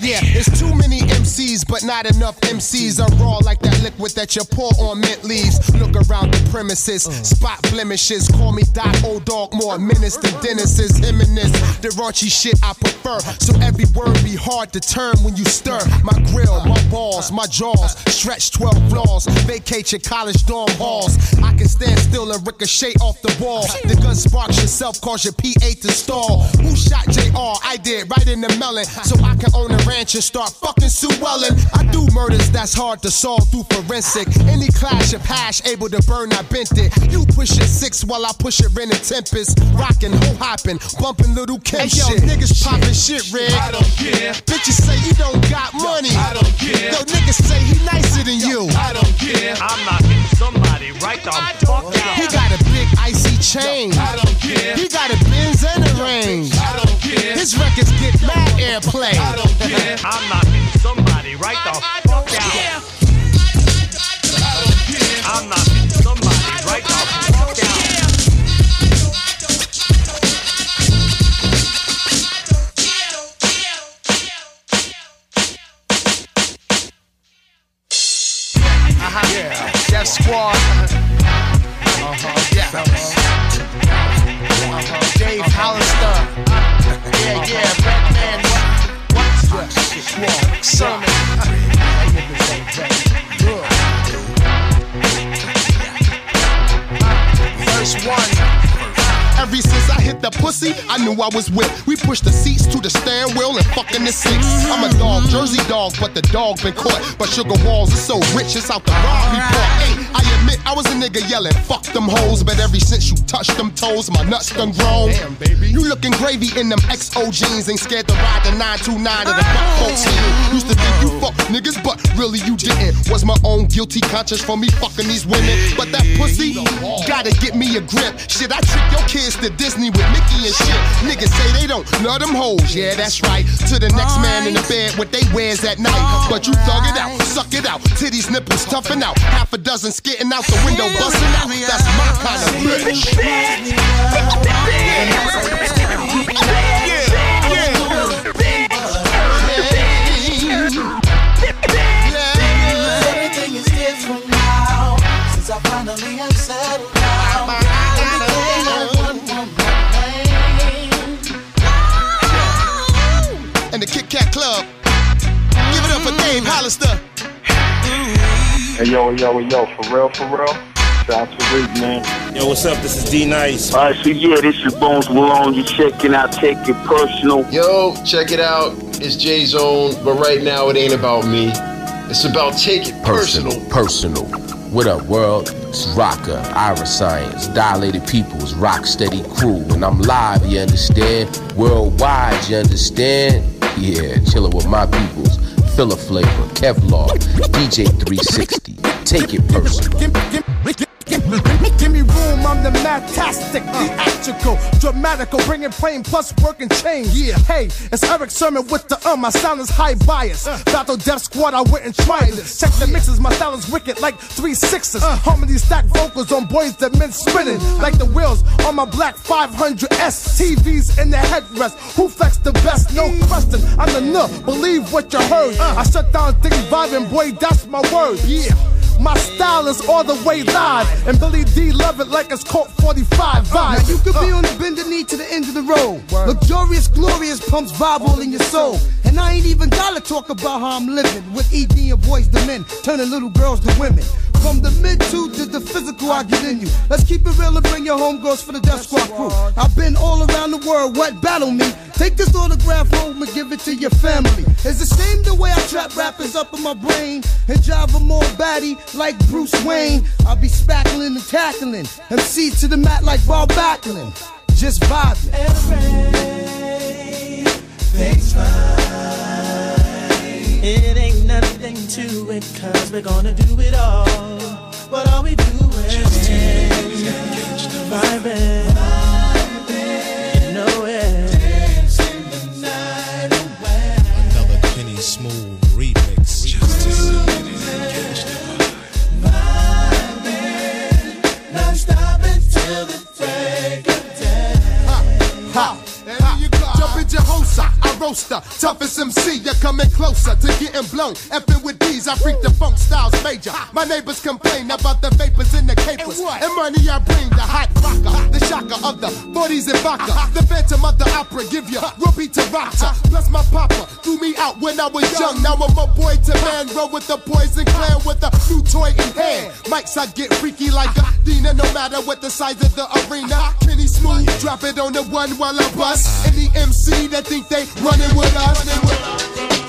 Yeah, it's too many MCs, but not enough MCs are raw like that liquid that you pour on mint leaves. Look around the premises, spot blemishes. Call me Doc Old Dog, more menace than Dennis is this. The raunchy shit I prefer. So every word be hard to turn when you stir. My grill, my balls, my jaws, stretch 12 flaws. Vacate your college dorm halls. I can stand still and ricochet off the wall. The gun sparks yourself, cause your PA to stall. Who shot JR? I did, right in the melon. So I can own a ranch and start fucking Sue Ellen. I do murders that's hard to solve through forensic. Any clash of hash able to burn, I bent it. You push it six while I push it in a tempest. Rockin', ho hopping, bumpin' Lil' Kim hey, yo, shit. niggas poppin' shit, red. I don't care. Bitches say you don't got money. I don't care. Yo, niggas say he nicer than you. I don't care. I'm knocking somebody right the fuck out. He got a big icy chain. I don't care. He got a Benz and a range. I don't care. His records get mad airplay. I don't care. I'm knocking somebody right the fuck out. I'm knocking Squad. Uh-huh. Yeah. Uh-huh. Dave Hollister. Yeah, yeah. Redman. What? What? Sermon. First one. Ever since I hit the pussy, I knew I was with. We pushed the seats to the steering wheel and fucking the six. I'm a dog, Jersey dog, but the dog been caught. But sugar walls are so rich, it's out the raw report. Hey, I admit I was a nigga yelling, fuck them hoes. But every since you touched them toes, my nuts done grown. Damn, baby. You looking gravy in them XO jeans, ain't scared to ride the 929 of the oh. fuck folks here. Used to think you fuck niggas, but really you didn't. Was my own guilty conscience for me fucking these women. But that pussy, gotta get me a grip. Shit, I trick your kids to Disney with Mickey and shit. Niggas say they don't love them hoes, yeah, that's right. To the next man in the bed what they wears at night. But you thug it out, suck it out, titties, nipples toughing out. Half a dozen skitting out the window, busting out. That's my kind of bitch. Everything is different now since I finally Club. Give it up for Dave Hollister. Hey yo, yo, yo, for real, for real. Shout out to Rick, man. Yo, what's up? This is D Nice. Alright, so yeah, this is Bones Malone. You checking out Take It Personal. Yo, check it out. It's J Zone, but right now it ain't about me. It's about take it personal. Personal. What up, world? It's Rakaa, Ira Science, Dilated Peoples, Rocksteady Crew, and I'm live, you understand? Worldwide, you understand? Yeah, chillin' with my peoples. Philaflava, Kevlar, DJ 360. Take it personal. Give me room, I'm the matastic, theatrical, dramatical, bringing pain plus working change. Yeah, hey, it's Erick Sermon with the um, my sound is high bias. Uh. Battle Def Squad, I wouldn't try this. Check the mixes, my style is wicked like three sixes. Uh. Harmony stack vocals on Boyz II Men spinning mm. like the wheels on my black 500S. TVs in the headrest. Who flex the best? No mm. question. I'm the nuh. Believe what you heard. Uh. I shut down things vibing, boy, that's my word. Yeah. My style is all the way live, and Billy Dee love it like it's Colt 45 uh, vibe. Now you could be uh. on the bender knee to the end of the road. Luxurious, glorious pumps vibe all in your soul. And I ain't even gotta talk about how I'm living with ED and Boyz II Men, turning little girls to women. From the mid to the, the physical, I get in you. Let's keep it real and bring your homegirls for the Def Squad crew. I've been all around the world, what battle me? Take this autograph home and give it to your family. It's a shame the way I trap rappers up in my brain and drive them all batty like Bruce Wayne. I'll be spackling and tackling. MC to the mat like Bob Backlund. Just vibing. It ain't nothing to it, cause we're gonna do it all. But all we do is vibing. Roaster. Toughest MC, you're coming closer to getting blown. Effing with these, I freak the funk styles major. My neighbors complain about the vapors in the capers. And money I bring, the hot rocker, the shocker of the 40s and vodka. The phantom of the opera, give you ruby to rata. Plus my papa threw me out when I was young. Now I'm a boy to man, roll with the poison clan with a new toy in hand. Mics, I get freaky like a Dina, no matter what the size of the arena. Kenny Smooth, drop it on the one while I bust. Any MC that think they running with us.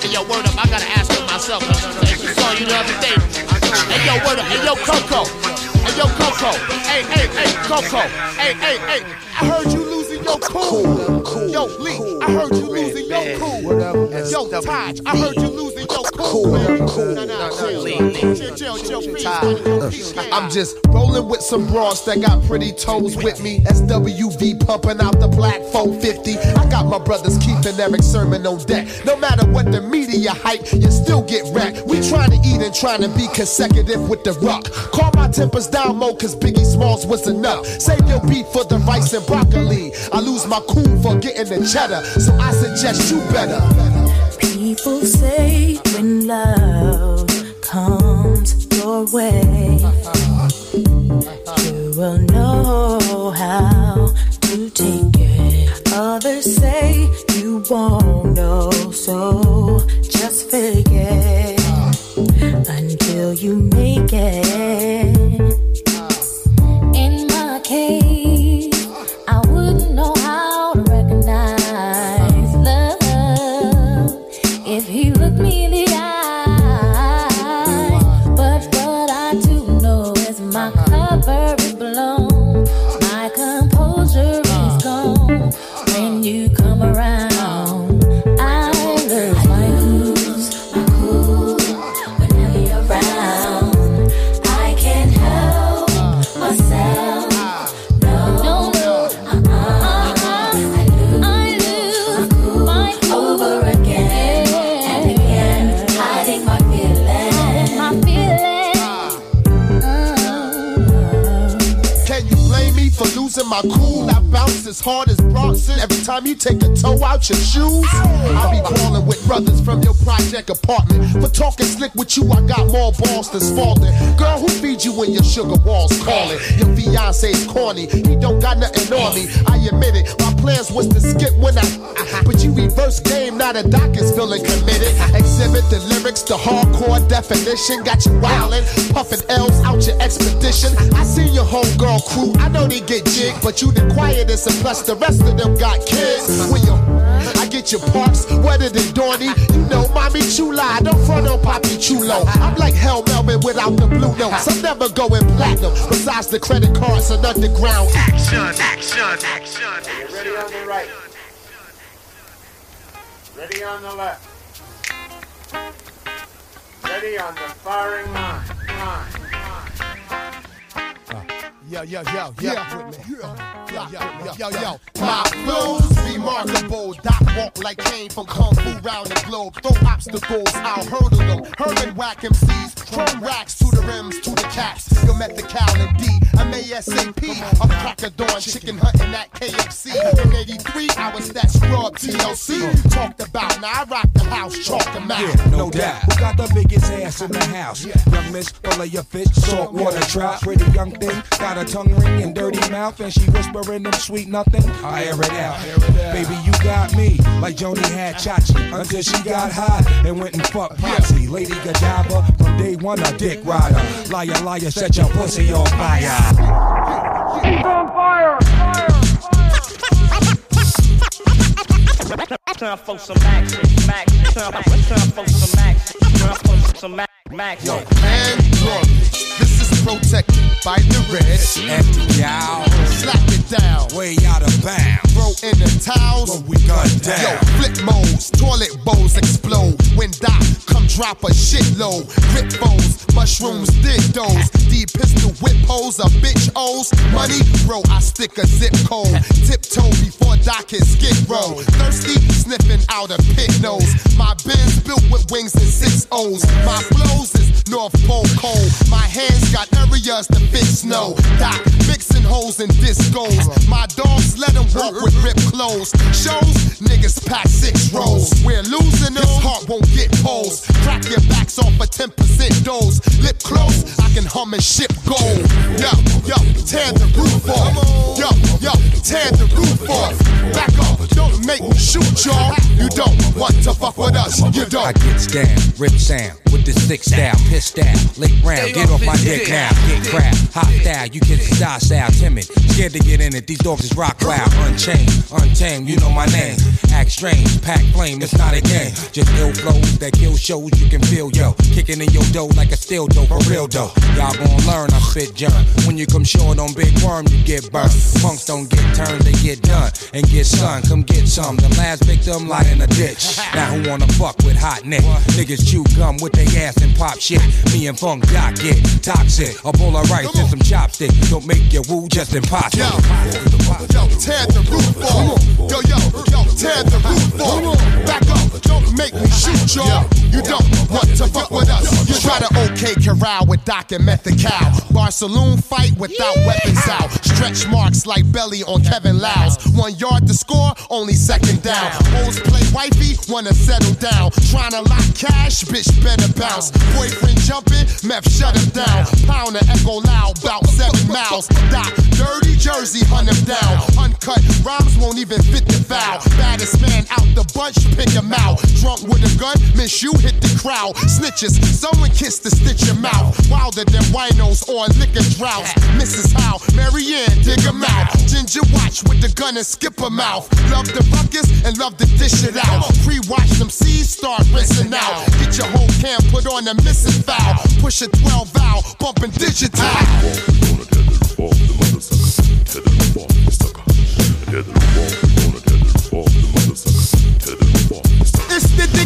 Hey, yo, word up, I gotta ask you myself. I just saw you the other day. Hey, yo, word up. Hey, yo, Coco. Hey, yo, Coco. Hey, hey, hey, Coco. Hey, hey, hey. I heard you losing your cool. Yo, Lee, I heard you losing your cool. Yo, Taj, I heard you losing your cool. Nah, nah, chill. Chill, chill, chill, please. I'm just rolling with some broads that got pretty toes with me. SWV pumping out the black 450. I got my brothers Keith and Erick Sermon on deck. No matter what the media hype, you still get wrecked. We trying to eat and trying to be consecutive with the rock. Call my tempers down mo, cause Biggie Smalls was enough. Save your beat for the rice and broccoli. I lose my cool for getting the cheddar, so I suggest you better. People say when love comes your way, you will know how to take it. Others say you won't know, so just it until you make it. In my case, me in losing my cool? I bounce as hard as Bronson every time you take a toe out your shoes. I be crawling with brothers from your project apartment. For talking slick with you, I got more balls than Spalding. Girl, who feeds you when your sugar walls calling? Your fiance's corny, he don't got nothing on me. I admit it, my plans was to skip when I. Uh-huh. But you reverse game, now the doc is feeling committed. Exhibit the lyrics, the hardcore definition. Got you wildin', puffin' L's out your expedition. I seen your homegirl crew, I know they get jig, but you the quietest, and plus the rest of them got kids. When you I get your parks wetter than Dorney. You know, mommy chula, don't front on Poppy Chulo. I'm like Harold Melvin without the blue notes. I'm never going platinum. Besides the credit cards and underground action, action, action. Ready on the right. Ready on the left. Ready on the firing line. Line yo, yo, yo, yo, yeah. yo, yo, yo, yo, yo. My flows remarkable. Doc walk like came from Kung Fu round the globe. Throw obstacles, I'll hurdle them. Herman whack MCs chrome racks to the rims, to the caps. You met the Cal and D. I'm ASAP. I'm crack of dawn, chicken hunting at KFC. In 83, I was that scrub TLC. Talked about, now I rock the house, chalk them out. Yeah, no doubt. Who got the biggest ass in the house? Young miss, full of your fish, salt water trout. Pretty young thing, got a tongue ring and dirty mouth, and she whispering them sweet nothing. I air it out. Baby, you got me like Joanie had Chachi until she got hot and went and fucked Popsy. Lady Godiva from day one, a dick rider. Liar, liar, set your pussy on fire. She's on fire! Time for some action, max. Time, time for some action. Time for some max, max. Yo, and glory. This is protected by the red. Yow. Slap it down. Way out of bounds. Throw in the towels. we gun down. Yo, flip modes. Toilet bowls explode. When Doc come drop a shitload. Grip bowls. Mushrooms, dig those. D pistol whip holes. A bitch O's. Money, bro, I stick a zip code. Tiptoe before Doc hit skid row. Thirsty, sniffing out a pit nose. My Benz built with wings and six O's. My flows is North Pole cold. My hands got areas to fit snow. Doc mixing holes and discos. My dogs let them walk with ripped clothes. Shows niggas pack six rows. We're losing this heart won't get poles. Crack your backs off a 10% dose. Lip close, I can hum and ship gold. Yo, yo, tear the roof off. Yo, yo, tear the roof off. Back up, don't make me shoot y'all. You don't want to fuck with us. You I don't. get down, rip sound with the sick style, pissed out, lick round, get off my dick now, get crap, hot style, you kids is style style, timid, scared to get in it, these dogs is rock wild, unchained, untamed, you know my name, act strange, pack flame, it's not a game, just ill flows that kill shows, you can feel yo, kicking in your dough like a steel dough, for real though, y'all gon' learn, I spit junk, when you come short on big worm, you get burnt, punks don't get turned, they get done, and get sun, come get some, the last victim lie in a ditch, now who wanna fuck with hot neck, niggas chew gum with their ass and pop shit, me and Funk Doc get toxic, a bowl of rice and some chopsticks, don't make your woo just impossible. Yo, tear the roof off. Yo, yo, yo, tear the roof off. Back up, don't make me shoot y'all. You don't want to fuck with us. You try to OK corral with Doc and Method Cow. Bar saloon fight without weapons out. Stretch marks like belly on Kevin Liles. One yard to score, only second down. Hoes play wifey, wanna settle down. Trying to lock cash, bitch better bounce. Boyfriend jumping, meth shut him down. Pound the echo loud, bout seven miles. Doc, dirty jersey, hunt him down. Uncut rhymes won't even fit the foul. Baddest man out the bunch, pick him out. Drunk with a gun, miss you hit the crowd. Snitches, someone kiss to stitch your mouth. Wilder than winos or liquor droughts. Mrs. Howell, Marianne, dig him out. Ginger watch with the gun and skip her mouth. Love the ruckus and love to dish it out. Pre-watch them C's start rinsing out. Get your whole camp put on a missing foul. Push a 12 valve, bumping digital. It's the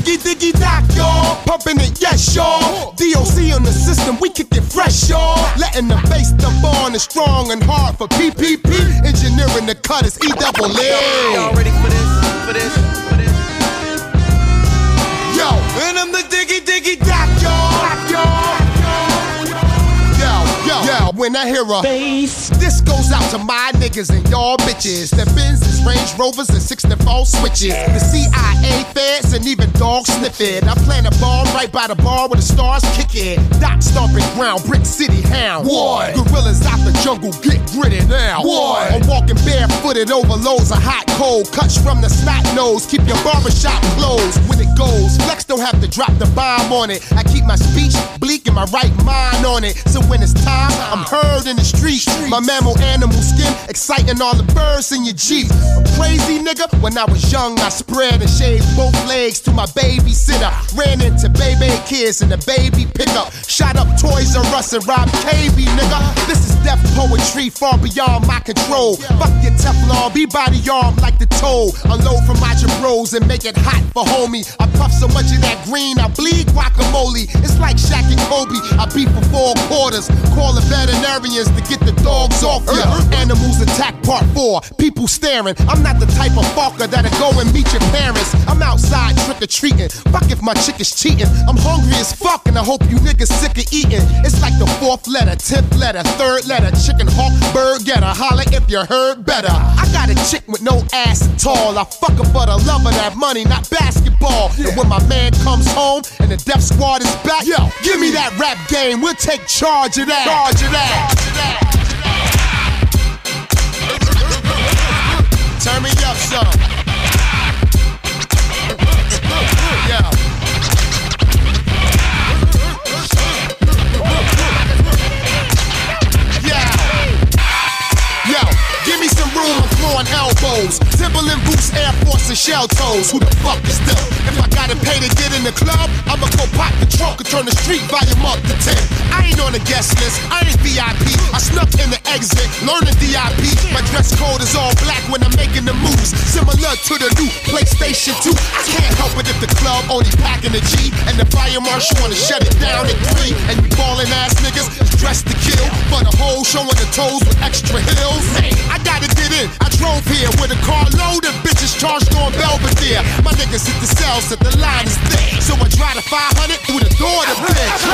diggy diggy doc, y'all. Pumping it, yes, y'all. DOC on the system, we kick it fresh, y'all. Letting the bass dump on is strong and hard for PPP. Engineering the cut is E double L. Y'all ready for this? For this? For this? Yo, and I'm the diggy diggy doc, y'all. Yo, yo. When I hear a bass. This goes out to my niggas and y'all bitches. The Benz's, Range Rovers, and 64 switches. The CIA feds and even dogs sniff it. I plan a bomb right by the bar where the stars kick it. Dot stomping ground, Brick City hound. What? Gorillas out the jungle, get gritty now. What? I'm walking barefooted over loads of hot cold. Cuts from the snot nose, keep your barbershop closed when it goes. Flex don't have to drop the bomb on it. I keep my speech bleak and my right mind on it. So when it's time, I'm heard in the street. My mammal animal skin exciting all the birds in your Jeep. I'm crazy nigga. When I was young, I spread and shaved both legs to my babysitter. Ran into baby kids in the baby pickup. Shot up Toys R Us and robbed KB nigga. This is death poetry far beyond my control. Fuck your Teflon, be body arm like the toe. Unload from my bros and make it hot for homie. I puff so much of that green, I bleed guacamole. It's like Shaq and Kobe. I beat for four quarters. Call the veterinarians to get the dogs off ya. Uh-huh. Animals attack part four. People staring. I'm not the type of fucker that'll go and meet your parents. I'm outside trick or treating. Fuck if my chick is cheating. I'm hungry as fuck and I hope you niggas sick of eating. It's like the fourth letter, tenth letter, third letter. Chicken hawk, bird getter. Holler if you heard better. I got a chick with no ass at all. I fuck her for the love of that money, not basketball. And when my man comes home and the Def Squad is back, yo, give me that rap game. We'll take charge of that. Charge of that. Turn me up some. Yeah. Yo, give me some room, I'm throwing elbows. Timberland boots, Air Force, and shell toes. Who the fuck is them? If I gotta pay to get in the club, I'ma go pop the trunk and turn the street volume up to 10. I ain't on the guest list, I ain't VIP. I snuck in the exit, learning DIP. My dress code is all black when I'm making the moves. Similar to the new PlayStation 2. I can't help it if the club only packing the G. and the fire marshal wanna shut it down at 3. And you ballin' ass niggas dressed to kill. For the whole showing the toes with extra heels. Hey, I gotta get in. I drove here with a car load of bitches charged on Belvedere. My niggas hit the cells that the line is thick. So I drive the 500 through the door to bitch.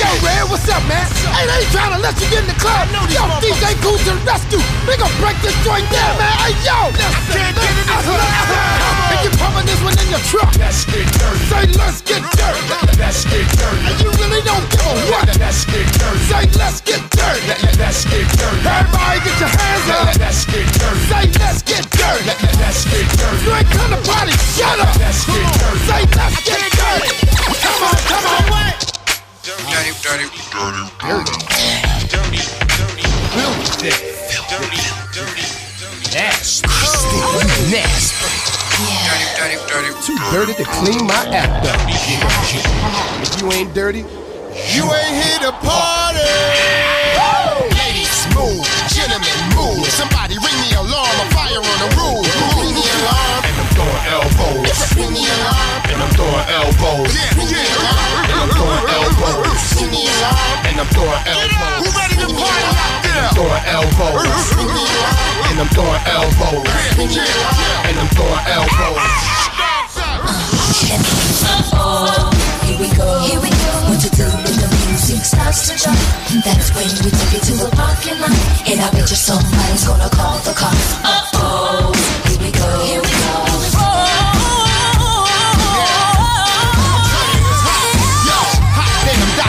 Yo, Red, what's up, man? Hey, they ain't trying to let you get in the club. Yo, DJ Goose to the rescue. We gon' break this joint down, man. Hey, yo. Can't get in the club. And you pumping this one in your truck. Let's get dirty. Say, let's get dirty. Let's get dirty. And you really don't give a what. Let's get dirty. Say, let's get dirty. Let's get dirty. Everybody get your hands up. Let's get dirty. Say, let's get dirty. Let's get dirty. You ain't come to party. Shut up. Let's get dirty. Say, let's get dirty. Come on, come on. Dirty, dirty, dirty, dirty, dirty, dirty, filthy, dirty, dirty, nasty, nasty. Dirty, dirty, dirty. Too dirty to clean my act up. If you ain't dirty, you ain't here to party. Ladies, move. Gentlemen, move. Somebody ring the alarm. A fire on the roof. Ring the alarm. And I'm throwing elbows. Ring the alarm. And I'm throwing elbows. Ring the alarm. And I'm throwing elbows. Ring the alarm. And I'm throwing elbows. Who ready to party out there? Throwing elbows. Ring the alarm. And I'm throwing elbows. Ring the alarm. And I'm throwing elbows. Oh, here we go. Here we go. What to do when the music starts to jump? That's when we take it to the parking lot. And I bet you somebody's gonna call the cops. Uh oh. Here we go. Here we go.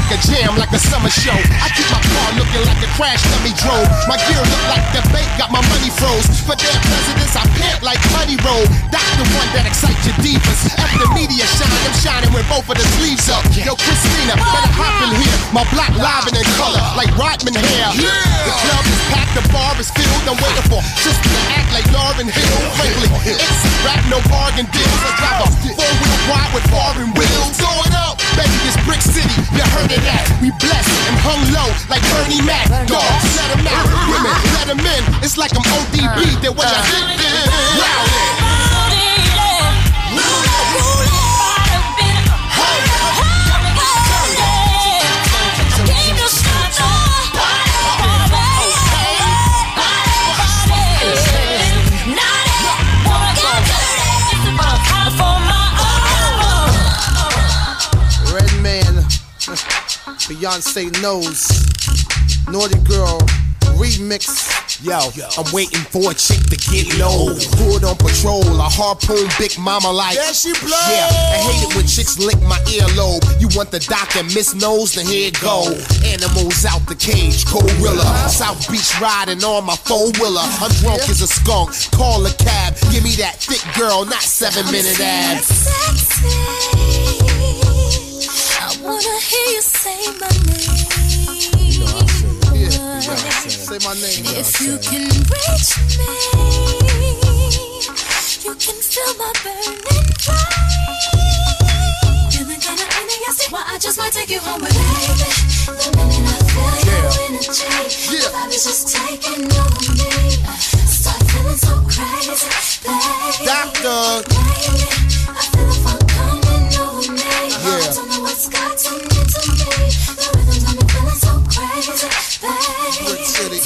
Damn, Dr. Jam like a summer show. I keep my car looking like a crash dummy drove. My gear look like the bank got my money froze. For their presidents, I pant like Honey Roll. That's the one that excites your divas. After media shine, I'm shining with both of the sleeves up. Yo, Christina, better hop in here. My block live in color, like Rodman hair. The club is packed, the bar is filled. I'm waiting for just to act like Lauryn Hill. Frankly, it's a rap, no bargain deals. I drive a four-wheel wide with foreign wheels. Throw it up, baby, this Brick City. You heard of that? We blessed and hung low like Bernie Mac. Dogs, let 'em out. Women, let 'em in. It's like I'm ODB. They what I did. Rowdy. Red Beyonce knows. Naughty Girl remix. Yo, I'm waiting for a chick to get low. Hood on patrol, a harpoon big mama like. Yeah, she blow. Yeah, I hate it when chicks lick my earlobe. You want the doc and miss nose, then here it go. Animals out the cage, gorilla. South Beach riding on my four wheeler. I'm drunk as a skunk. Call a cab, give me that thick girl, not seven minute abs. I wanna hear you say my name. Say my name. If you can reach me, you can feel my burning flame. You're the kind of energy, why I just might take you home with baby. The minute I feel your energy, the vibe is just taking over me. Start feeling so crazy, baby. Doctor. Baby,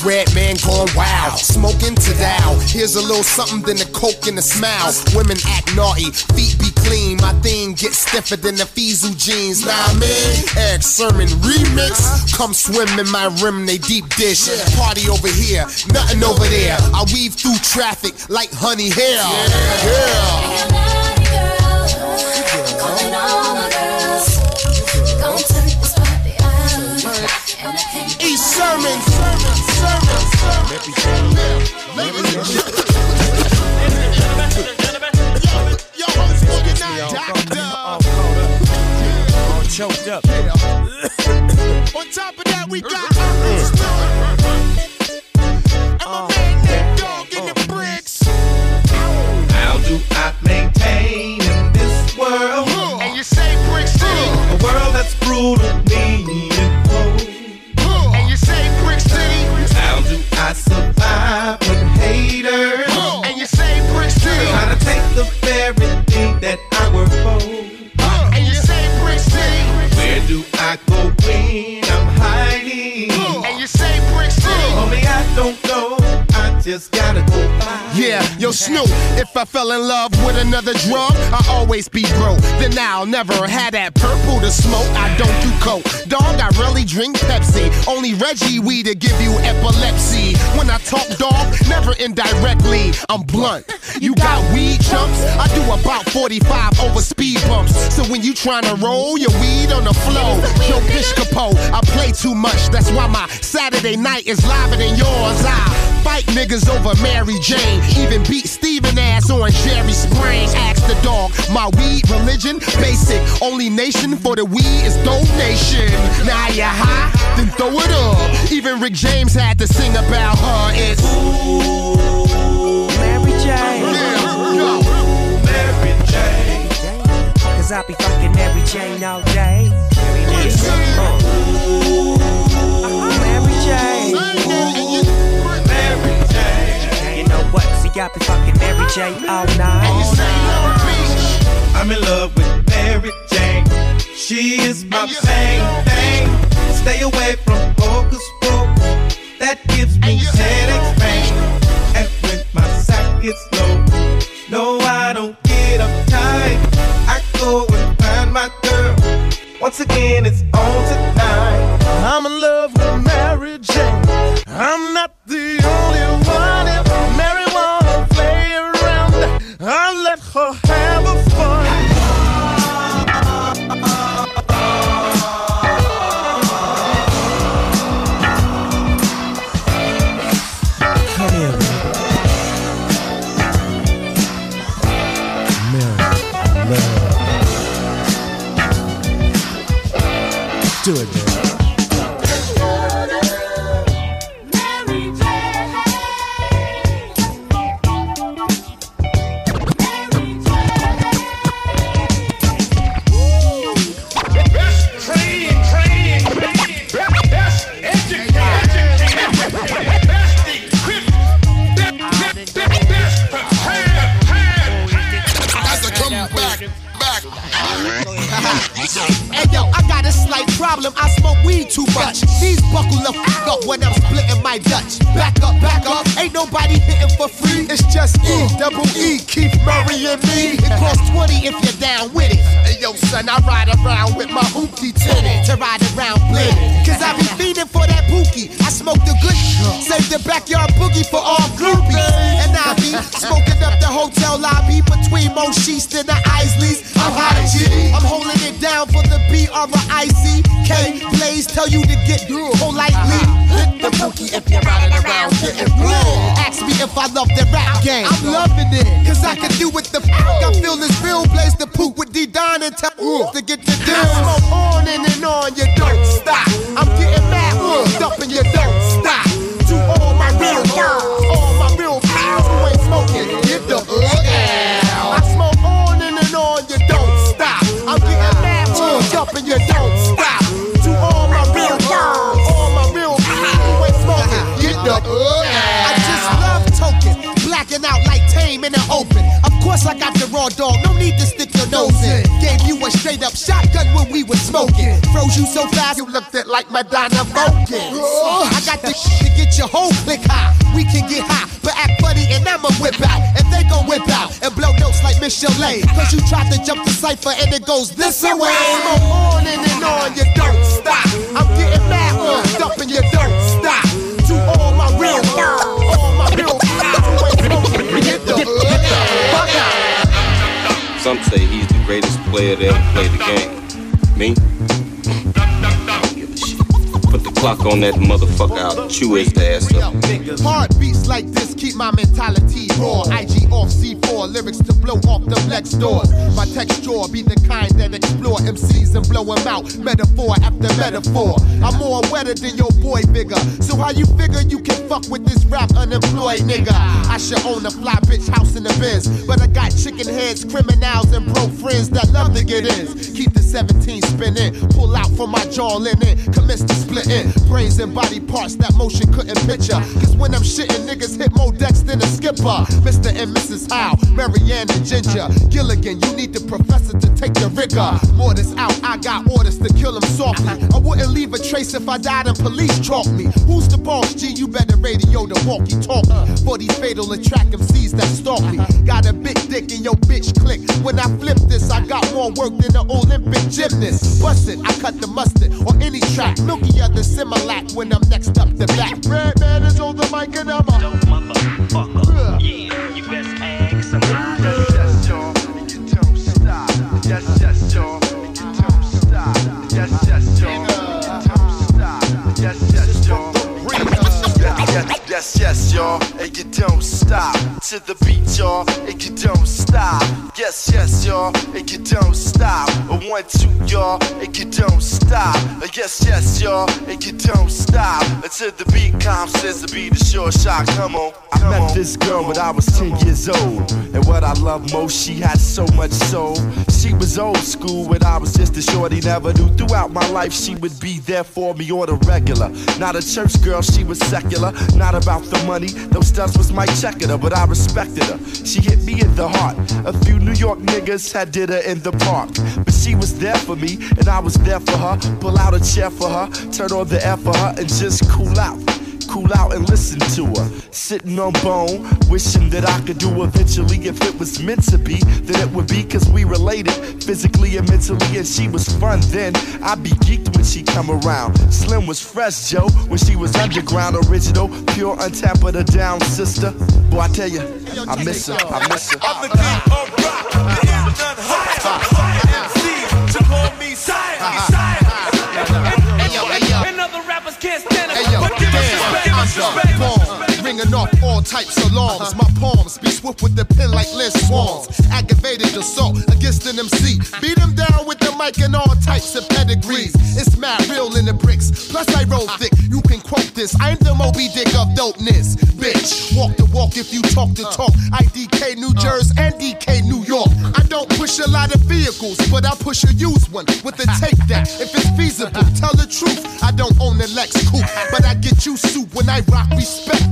Redman going wild, smoking to down. Here's a little something than the coke and the smile. Women act naughty, feet be clean. My thing gets stiffer than the Evisu jeans. Nah, man. Erick Sermon remix. Come swim in my rim, they deep dish. Party over here, nothing over there. I weave through traffic like honey hair. Yeah. Calling all my Sermon, Sermon, Yo, I'm smoking that. All choked up. On top of that, we got. And my man Nate Dogg in the bricks. How do I maintain in this world? And you say bricks too. A world that's brutal, I survive with haters? And you say bricks too. Trying to take the very thing that I work for. And you say bricks city. Where do I go when I'm hiding? And you say bricks too. Homie, I don't know. I just gotta go by. Yeah, yo Snoop, if I fell in love with another drug, I always be broke. Then I'll never had that purple to smoke. I don't do coke. Dog, I really drink Pepsi. Only Reggie weed to give you epilepsy. When I talk dog, never indirectly. I'm blunt. You got weed chumps? I do about 45 over speed bumps. So when you tryna roll your weed on the flow, Joe Piscopo, I play too much. That's why my Saturday night is liver than yours. I fight niggas over Mary Jane. Even beat Steven ass on Jerry Spring. Ask the dog, my weed religion basic. Only nation for the weed is donation. Now you high, then throw it up. Even Rick James had to sing about her. It's Mary Jane. Mary Jane. Cause I be fucking Mary Jane all day. Uh, know what? See, I be fucking Mary Jane all night. I'm in love with Mary Jane. She is my main thing. Stay away from hocus pocus. That gives me headaches, pain. And when my sack gets low, no, I don't get uptight. I go and find my girl. Once again, it's on tonight. I'm in love with Mary Jane. I'm not the Me. It costs 20 if you're down with it. Hey yo, son, I ride around with my hoopty tinted to ride around blended. Cause I be feeding for that pookie. I smoke the good, save the backyard boogie for all groupies. And I be smoking up the hotel lobby between Mo Sheest and the Isleys. I'm hot G. I'm holding it down for the B R I C K. Blaze tell you to get through politely. Hit the pookie if you're riding around getting blue. If I love the rap game. I'm loving it, cause I can do what the fuck I feel this real. Blaze the poop with D Don and tell to get the deal. Smoke on and, and on, you straight up shotgun when we was smoking. Froze you so fast you looked it like Madonna Vulcan. I got the to get your whole click high. We can get high, but act funny and I'ma whip out. And they gon' whip out and blow notes like Miss Chalet. Cause you tried to jump the cipher and it goes this way. Smoke on and, and on, you don't stop. I'm getting mad, up and you don't stop. To all my real all my Some say he's the greatest player to ever play the game. Me? Put the clock on that motherfucker, I'll chew his ass up. Heartbeats like this keep my mentality raw. IG off C4, lyrics to blow off the flex doors. My texture be the kind that explore MCs and blow 'em out. Metaphor after metaphor. I'm more wetter than your boy bigger. So how you figure you can fuck with this rap unemployed nigga? I should own a fly bitch house in the biz. But I got chicken heads, criminals, and broke friends that love to get in. Keep the 17 spinning, pull out from my jaw linen, commence to splitting. Brains and body parts that motion couldn't picture. Cause when I'm shitting, niggas hit more decks than a skipper. Mr. and Mrs. Howell, Marianne and Ginger. Gilligan, you need the professor to take the rigor. Mortis out, I got orders to kill him softly. I wouldn't leave a trace if I died and police chalk me. Who's the boss, G? You better radio the walkie talkie. For these fatal attract MCs that stalk me. Got a big dick in your bitch click. When I flip this, I got more work than an Olympic gymnast. Bust it, I cut the mustard on any track. Milky other Similac when I'm next up the back. Redman is on the mic and I'm a motherfucker. Yeah, you best ask somebody. Yes, yes, y'all. You don't stop. Yes, yes, y'all. You don't stop. Yes, yes, y'all. You don't stop. Yes, yes, y'all. Yes, yes, yes, y'all, and you don't stop to the beat, y'all, and you don't stop. Yes, yes, y'all, and you don't stop. A one, two, y'all, and you don't stop. A yes, yes, y'all, and you don't stop. Until the beat comes, says the beat is sure shot. Come on, I met this girl when I was 10 years old. And what I love most, she had so much soul. She was old school when I was just a shorty, never knew. Throughout my life, she would be there for me on a regular. Not a church girl, she was secular. Not about the money, those stunts was my checking her, but I respected her. She hit me in the heart. A few New York niggas had did her in the park. But she was there for me, and I was there for her. Pull out a chair for her, turn on the air for her, and just cool out cool out and listen to her. Sitting on bone, wishing that I could do eventually. If it was meant to be, then it would be cause we related physically and mentally. And she was fun then. I'd be geeked when she come around. Slim was fresh, Joe, when she was underground, original, pure, untapped, but a down sister. Boy, I tell you, I miss her, I miss her. And respect, ringing off all types of alarms. My palms be swift with the pen like Liz Swans. Aggravated assault against an MC. Beat him down with the mic and all types of pedigrees. It's mad real in the bricks. Plus I roll thick. You can quote this. I'm the Moby Dick of dopeness. Bitch, walk the walk if you talk the talk. IDK New Jersey and DK New York. I don't push a lot of vehicles, but I push a used one with a take that. If it's feasible, tell the truth. I don't own a Lex coupe, but I get you soup when I rock respect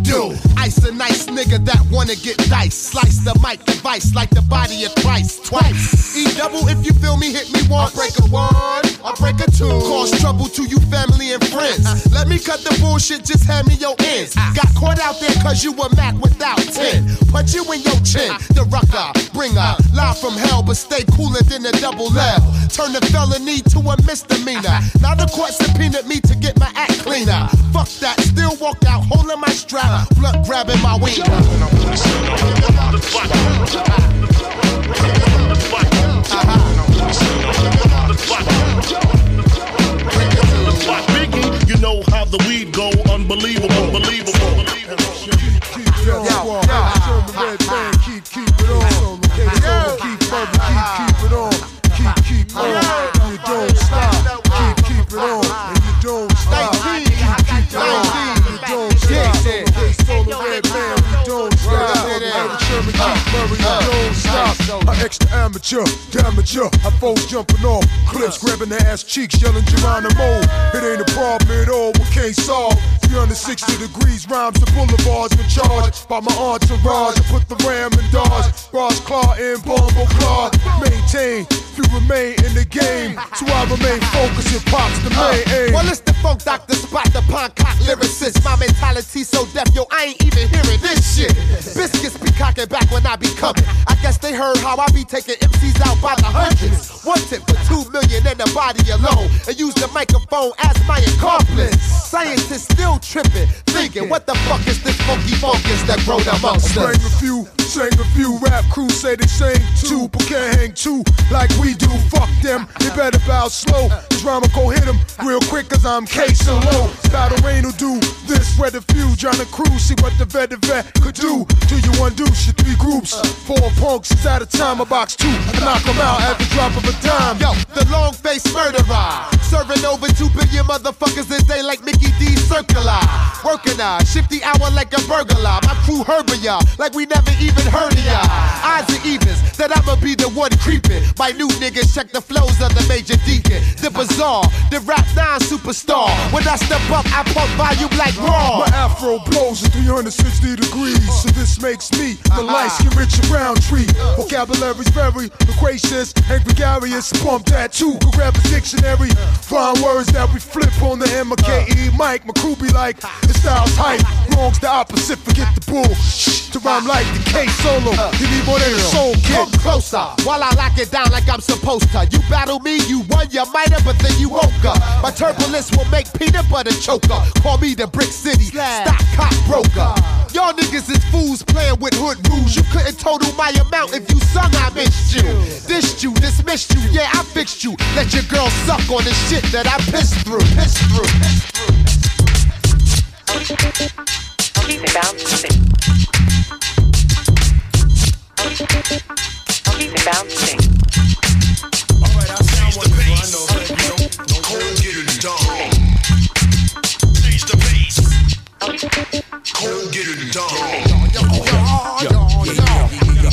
Ice a nice nigga that wanna get dice. Slice the mic device like the body of Christ twice. E double if you feel me, hit me one. I break a one, I break a two. Cause trouble to you family and friends. Uh-huh. Let me cut the bullshit, just hand me your ends. Uh-huh. Got caught out there cause you were Mac without 10. Punch you in your chin, uh-huh. the rucker, bringer. Live from hell, but stay cooler than a double L. Turn the felony to a misdemeanor. Now the court subpoenaed me to get my act cleaner. Fuck that, still walk out holding my strap, blunt grabbing my wiener. Biggie, you know how the weed go, unbelievable, unbelievable. Yo, yo, yo, go extra amateur, damager. I foes jumping off cliffs, grabbing their ass cheeks, yelling Geronimo. It ain't a problem at all, we can't solve. 360 degrees, rhymes the boulevards with charge by my entourage. I put the ram in dodge, Ross Claw and bumble Claw. Maintain, you remain in the game, so I remain focused. Hip hop's the uh, main aim. Well, it's the Funk Doctor Spock, the punk cock lyricist. My mentality so deaf, yo, I ain't even hearing this shit. Biscuits be cocking back when I be coming. I guess they heard how I be taking MCs out by the hundreds. One tip for two million in the body alone, and use the microphone as my accomplice. Scientists still tripping, thinking, what the fuck is this funky fungus that growed amongst I us? bang a few, sang a few rap crews say they sing too, but can't hang two like we do. Fuck them, they better bow slow. This rhyme will go hit them real quick cause I'm casing low. Battle rain will do this, where the few John and Crew, see what the vet the vet could do. Do you undo shit three groups? Four punks is at a time, a box two. I knock them out at the drop of a dime. Yo, the long face murderer. Serving over two billion motherfuckers a day like Mickey D. Circular. Working I shift the hour like a burglar. My crew herbing ya like we never even heard of ya. Odds and evens that I'ma be the one creeping. My new niggas check the flows of the major deacon. The bizarre, the rap nine superstar. When I step up, I pump volume like raw. My afro blows at 360 degrees, so this makes me the uh-huh. light skin Richard Roundtree. Vocabulary's very loquacious and gregarious. Pump that too, could grab a dictionary. Find words that we flip on the MKE Mike, My crew be like, the style's hype. Wrong's the opposite, forget the bull. Shh, to rhyme like the K solo. You need more than a soul Come closer while I lock it down like I'm supposed to. You battle me, you won, you might have, but then you woke up. My turbulence will make peanut butter choker. Call me the Brick City stock cop broker. Y'all niggas is fools playing with hood rules. You couldn't total my amount if you sung I missed you. Dissed you, dismissed you, yeah, I fixed you. Let your girl suck on the shit that I pissed through. Pissed through. Keep it bouncing. Keep it bouncing. Alright, I Change the pace. Cold get it done. Change the pace. Cold get it done.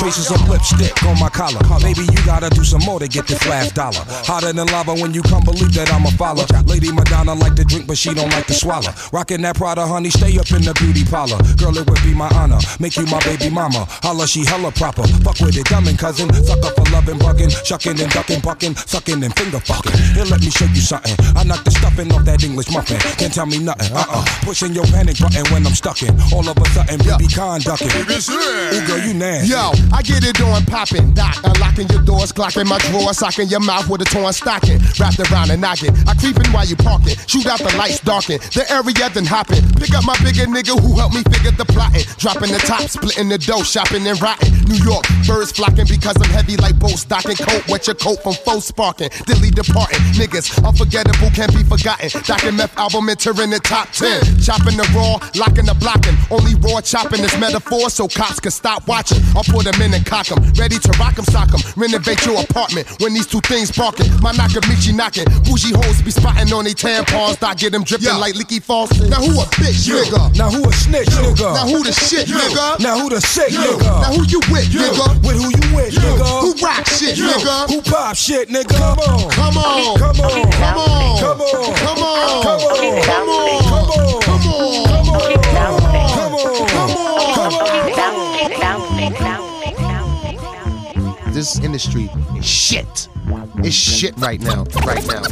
Traces of lipstick on my collar. Maybe you gotta do some more to get this last dollar. Hotter than lava when you come believe that I'm a follower. Lady Madonna like to drink, but she don't like to swallow. Rockin' that Prada, honey, stay up in the beauty parlor. Girl, it would be my honor. Make you my baby mama. Holla, she hella proper. Fuck with it, dummin' cousin. Suck up for lovin', bugging, shucking and duckin', buckin'. Suckin' and finger fucking. Here, let me show you something. I knock the stuffing off that English muffin. Can't tell me nothing. Uh uh. Pushing your panic button when I'm stuck in. All of a sudden, baby conducting. Ooh, girl, you nasty. Yo, I get it on poppin', doc. Unlocking your doors, clocking my drawer, socking your mouth with a torn stocking. Wrapped around and knocking. I creepin' while you parking. Shoot out the lights, darken. The area then hopping. Pick up my bigger nigga who helped me figure the plotting. Dropping the top, splitting the dough, shopping and rotting. New York, birds flocking because I'm heavy like boats. Docking coat, wet your coat from foes sparking. Dilly departing. Niggas, unforgettable, can't be forgotten. Docking meth album entering the top 10. Chopping the raw, locking the blocking. Only raw chopping is metaphor so cops can stop watching. I'll put them in and cock 'em. Ready to rock 'em, sock 'em. Renovate your apartment when these two things barking. My Nakamichi knocking. Bougie hoes be spotting on they tampons. Start get them dripping like leaky faucet. Now who a bitch, Yo. nigga? Now who a snitch, nigga? Now who the shit, Yo. nigga? Now who the sick, Yo. nigga? Now who you with, Yo. nigga? With who you with, you. nigga? Who rock shit, you. nigga? Who pop shit, nigga. Come on, come on, come on, come on, come on, come on, come on, come on, come on. Come on. Come on. Come on. Come on. Come on. Come on. Come on. Come on. Come on. Come on. Come on. Come on. This industry is shit. It's shit right now. Right now.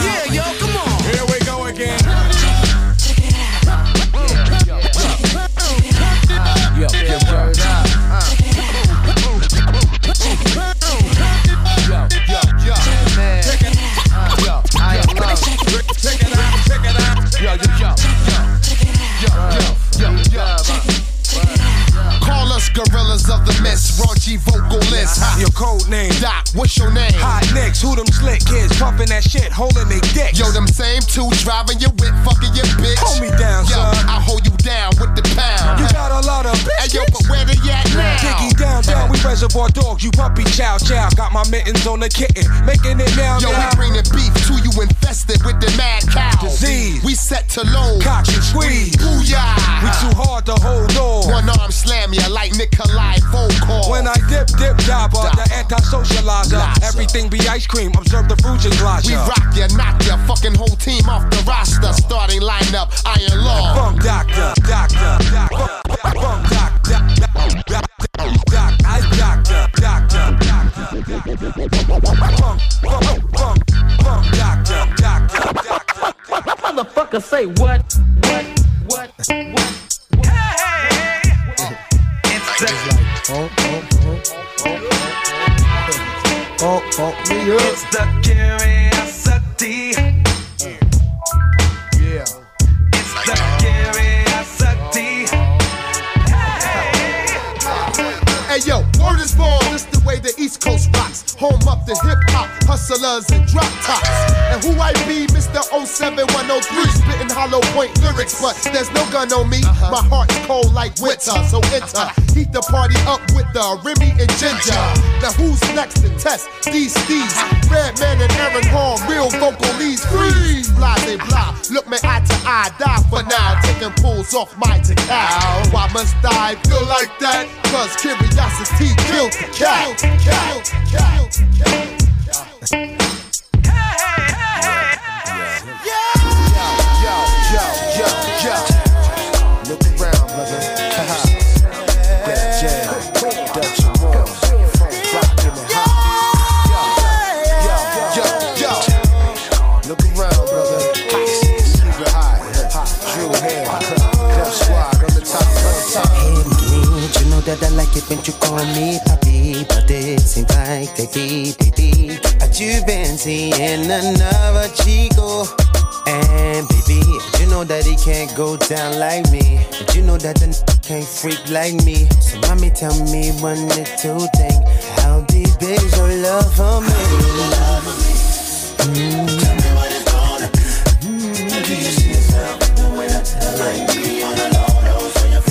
Yeah, yo, come on. Here we go again. Gorillas of the mist, raunchy vocalists. Your code name. Doc, what's your name? Hot nicks, who them slick kids pumping that shit, holding they dicks. Yo, them same two driving your whip, fucking your bitch. Hold me down, Yo, son. I hold you down with the pound. You got a lot of Hey, bitches. yo, but where they at now? Diggy down, down, we reservoir dogs, you puppy chow chow. Got my mittens on the kitten, making it now, Yo, we now. bring the beef to you infested with the mad cow. Disease. We set to low. Cock and squeeze. Booyah. We too hard to hold on. One arm slam ya like Nikolai Volkov. When I dip, dip, dabber, the anti-socializer. Liza. Everything be ice cream, observe the fruit and we rock ya, knock ya, fucking whole team off the roster. Starting lineup, Iron Law. Funk doctor, doctor, doctor, funk doctor, doctor, doctor, I doctor, doctor, doctor, funk, funk, funk, funk doctor, doctor, doctor. Motherfucker say what? What? What? What? Oh, oh, It's the curiosity. Yeah. It's the curiosity. Hey yo, word is born. This the way the East Coast rocks. Home up the hip hop hustlers and drop tops. And who I be, Mr. 07103, spitting hollow point lyrics, but there's no gun on me. Uh-huh. My heart's cold like winter, so enter. Heat the party up with the Remy and Ginger. Now who's next to test these steeds? Redman and Aaron Horn, real vocal leads, freeze. Blase blah, look me eye to eye, die for now. Taking pulls off my cow. Why must I feel like that? Cause curiosity killed the cat. Killed, the house that I like it when you call me. Papa but it seems like they be, they be. But you've been seeing another chico. And baby, you know that he can't go down like me. But you know that the n- can't freak like me. So mommy, tell me one little thing. How deep is your love for me? Mm. Mm.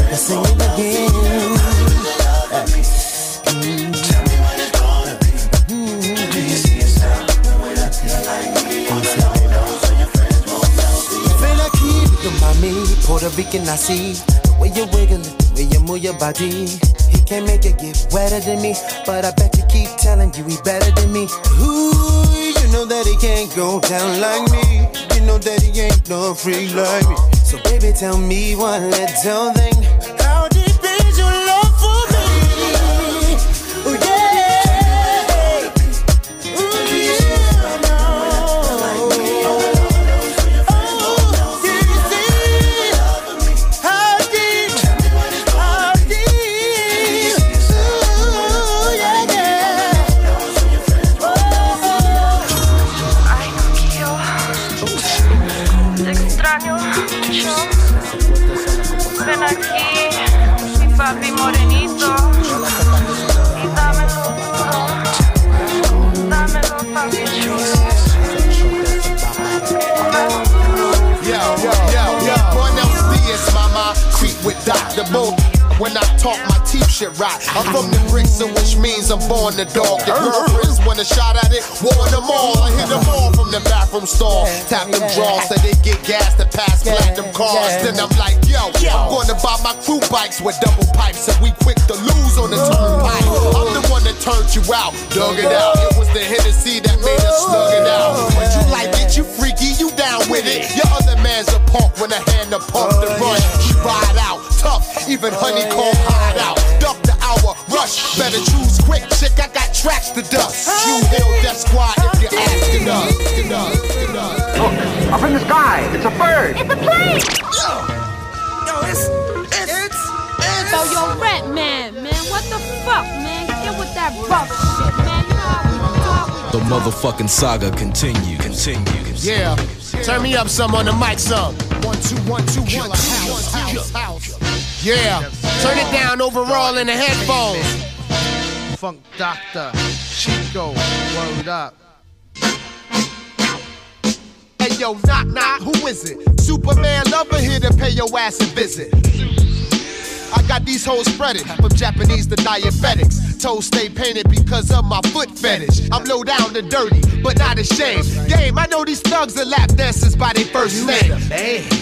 Let's sing it again. He, mommy, Puerto Rican, I see. The way you wiggle it, the way you move your body. He can't make it get wetter than me, but I bet you keep telling you he better than me. Ooh, you know that he can't go down like me. You know that he ain't no freak like me. So baby, tell me one little thing. When I talk, my teeth shit right. I'm from the bricks, so which means I'm born the dog. The girlfriends want a shot at it, warn them all. I hit them all from the bathroom stall. Tap them draws so they get gas to pass platinum cars. Then I'm like, yo, I'm gonna buy my crew bikes with double pipes, so we quick to lose on the turnpike. I'm the one that turned you out, dug it out. It was the Hennessy that made us slug it out. But you like it, you freaky, you down with it. Your other man's a punk when I hand the pump the run. She ride out, tough, even oh, honeycomb hide out. Duck the hour, rush, better choose quick, chick. I got tracks to dust. You hill that squad if you're asking us. Asking us, asking us. Look, up in the sky, it's a bird. It's a plane. Yo, it's, it's, it's, it's. Yo, yo, rap man, man, what the fuck, man? Get with that rough shit, man. You know how we do how we The motherfucking saga continue, continue, continue. Yeah, turn me up some on the mic some. One, two, one, two, one, two, house, house, house. Yeah, turn it down overall in the headphones. Funk Doctor, Chico, word up. Hey yo, knock knock, who is it? Superman lover here to pay your ass a visit. I got these hoes spreaded from Japanese to diabetics. Toes stay painted because of my foot fetish. I'm low down to dirty, but not ashamed. Game, I know these thugs are lap dancers by their first name.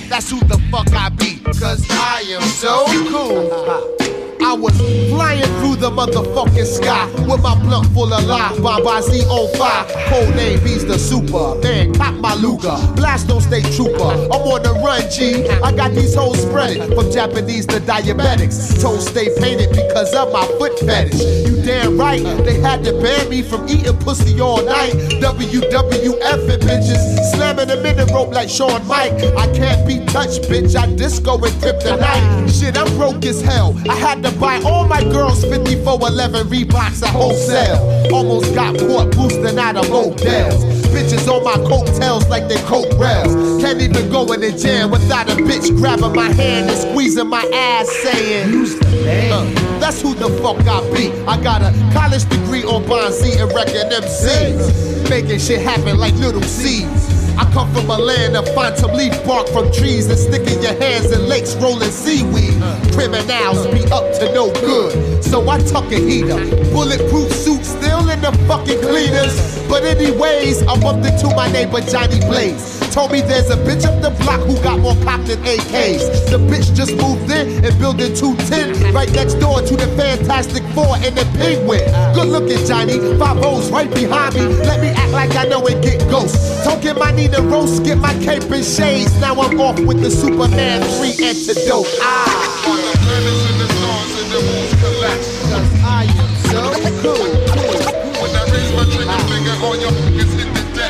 That's who the fuck I be, cause I am so cool. I was flying through the motherfucking sky with my blunt full of lies. Baba Z on fire. Cold name, he's the super. Man, pop my Luger. Blast on state trooper. I'm on the run, G. I got these hoes spreaded from Japanese to diabetics. Toes stay painted because of my foot fetish. You damn right, they had to ban me from eating pussy all night. WWF it, bitches. Slamming them in the rope like Shawn Mike. I can't be touched, bitch. I disco and kryptonite. Shit, I'm broke as hell. I had to buy all my girls 5411 Reeboks at wholesale. Almost got caught boosting out of motels. Bitches on my coattails like they coke rails. Can't even go in the jam without a bitch grabbing my hand and squeezing my ass saying, "Uh, That's who the fuck I be. I got a college degree on Bond Z and record MCs. Making shit happen like little seeds. I come from a land of phantom leaf bark from trees and sticking your hands in lakes rolling seaweed. Criminals be up to no good, so I tuck a heater. Bulletproof suit still in the fucking cleaners. But anyways, I bumped into my neighbor Johnny Blaze. Told me there's a bitch up the block who got more pop than AKs. The bitch just moved in and building 210 right next door to the Fantastic Four and the Penguin. Good looking Johnny, five O's right behind me. Let me act like I know and get ghosts. Don't get my Nina roast, get my cape and shades. Now I'm off with the Superman 3 antidote. Ah.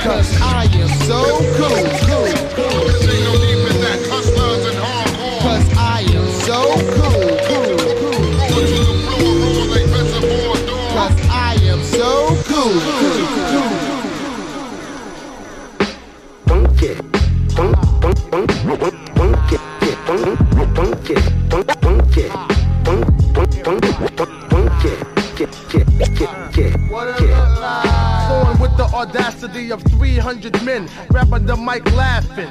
Cause I am so cool, cool, cool. Cause I am so cool, cool, cool. Cause I am so cool, cool, cool. Born with the audacity of 300 men, rapping the mic laughing.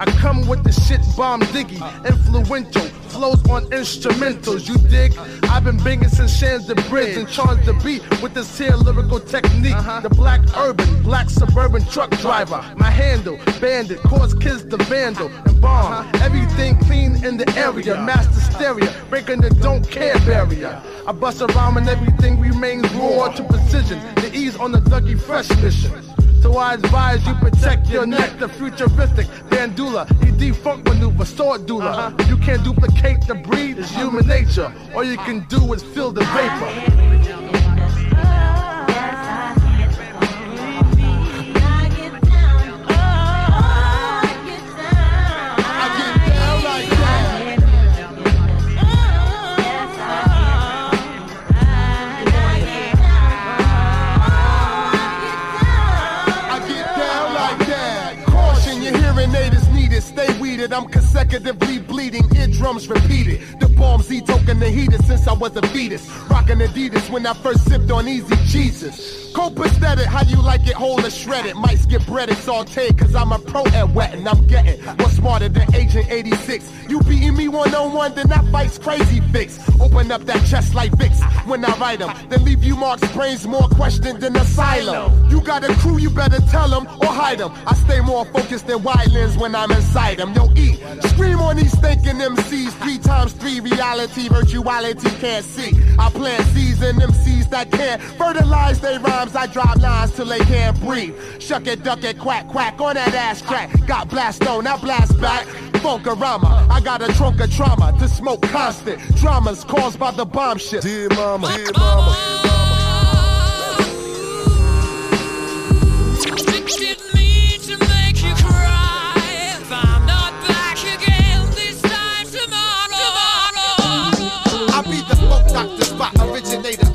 I come with the shit bomb diggy, influential flows on instrumentals. You dig? I've been banging since Shan's the bridge and charged the beat with this here lyrical technique. Uh-huh. The black urban, black suburban truck driver. My handle, bandit, cause kids the vandal and bomb. Uh-huh. Everything clean in the area, master stereo, breaking the don't care barrier. I bust around and everything remains raw to precision. The ease on the Dougie Fresh mission. So I advise you protect your neck, the futuristic bandula, he defunct maneuver, sword doula. You can't duplicate the breed, it's human nature. All you can do is feel the vapor. Needed. Stay consecutively bleeding, eardrums repeated. The Bomb Z token the heater since I was a fetus. Rockin' Adidas when I first sipped on Easy Jesus. Copacetic, how you like it, whole or shredded? Might skip breaded, sauteed, cause I'm a pro at wetting. I'm getting more smarter than Agent 86. You beating me one on one, then that fight's crazy fix. Open up that chest like Vicks when I write them. Then leave you marks, brains more questioned than asylum. You got a crew, you better tell them or hide them. I stay more focused than wide lens when I'm inside them. Yo, eat, scream on these thinking MCs. Three times three reality, virtuality can't see. I plant seeds in them seeds that can't fertilize their rhymes. I drop lines till they can't breathe. Shuck it, duck it, quack, quack on that ass crack. Got blast on, I blast back. Funkorama, I got a trunk of trauma to smoke constant. Dramas caused by the bomb shit. Dear mama, dear mama. Didn't mean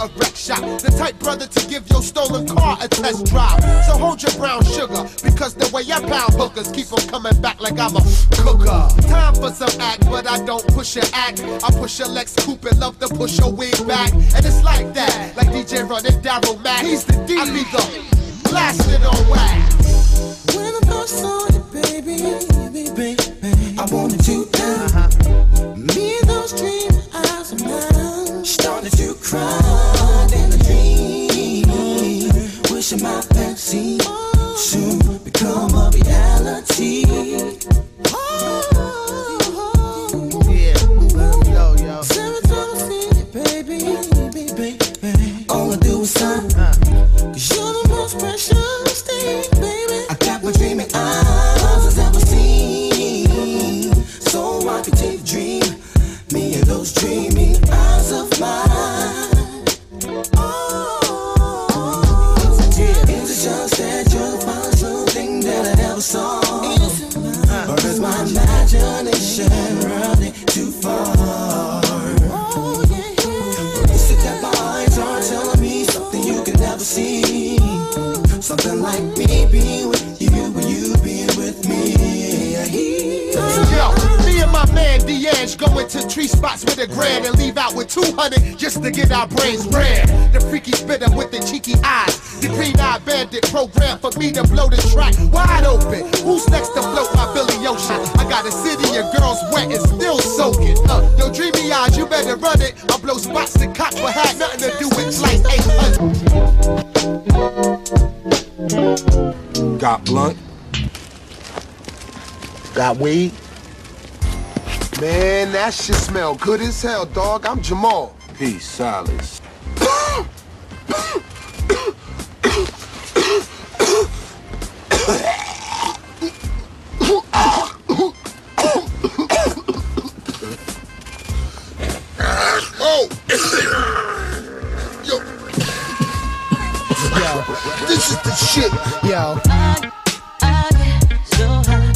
originator of wreck shop. The type brother to give your stolen car a test drive. So hold your brown sugar, because the way I pound hookers keep 'em coming back like I'm a cooker. Time for some act, but I don't push your act. I push your Lex Coupe and love to push your wig back. And it's like that, like DJ running Daryl Mack. He's the D. I be the blasted on wax. When I first saw you, baby, baby, baby, I wanted you down. Me and those dream eyes of mine started to cry in a dream. Wishing my fantasy soon become a reality. Yeah, yo, yo. Every time I see you, baby, baby, baby, all I do is sigh. Go into tree spots with a grand and leave out with 200 just to get our brains red. The freaky spitter with the cheeky eyes. The green eyed bandit program for me to blow the track wide open. Who's next to float my Billy Ocean? I got a city of girls wet and still soaking. Uh, yo, dreamy eyes, you better run it. I blow spots to cock, but had nothing to do with flight 800. Got blunt? Got weed? Man, that shit smell good as hell, dog. I'm Jamal. Peace, silence. Oh! Yo. Yo, this is the shit. Yo.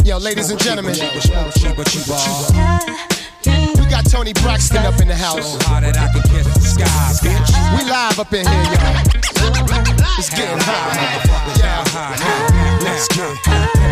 Yo, ladies and gentlemen. We got Toni Braxton up in the house. We live up in here, y'all. It's getting hot. Yeah. Let's get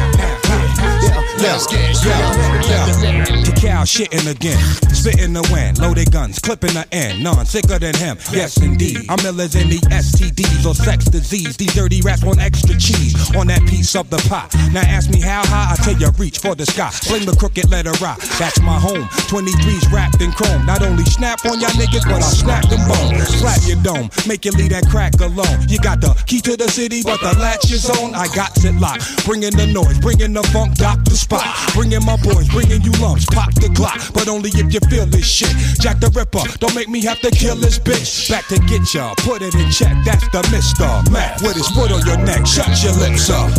Let's get Yeah. Cacao shitting again, spitting the wind, loaded guns, clipping the end, none sicker than him. Yes, indeed. I'm illers in the STDs or sex disease. These dirty rats want extra cheese on that piece of the pie. Now ask me how high, I tell you reach for the sky. Fling the crooked letter rock, that's my home. 23's wrapped in chrome. Not only snap on y'all niggas, but I'll snap them bones. Slap your dome, make you leave that crack alone. You got the key to the city, but the latch is on. I got it locked. Bringing the noise, bringing the funk, doctor Spock. Bringing my boys, bringing you lumps, pop the Glock. But only if you feel this shit. Jack the Ripper, don't make me have to kill this bitch. Back to get ya, put it in check. That's the Mr. Mac with his foot on your neck. Shut your lips up.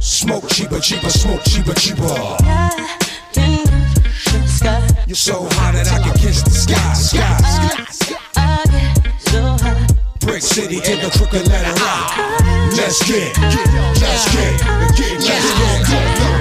Smoke cheaper, cheaper, smoke cheaper, cheaper. You're so hot that I can kiss the sky, sky. Brick City to the crooked letter rock. Let's get, let's get, let's get,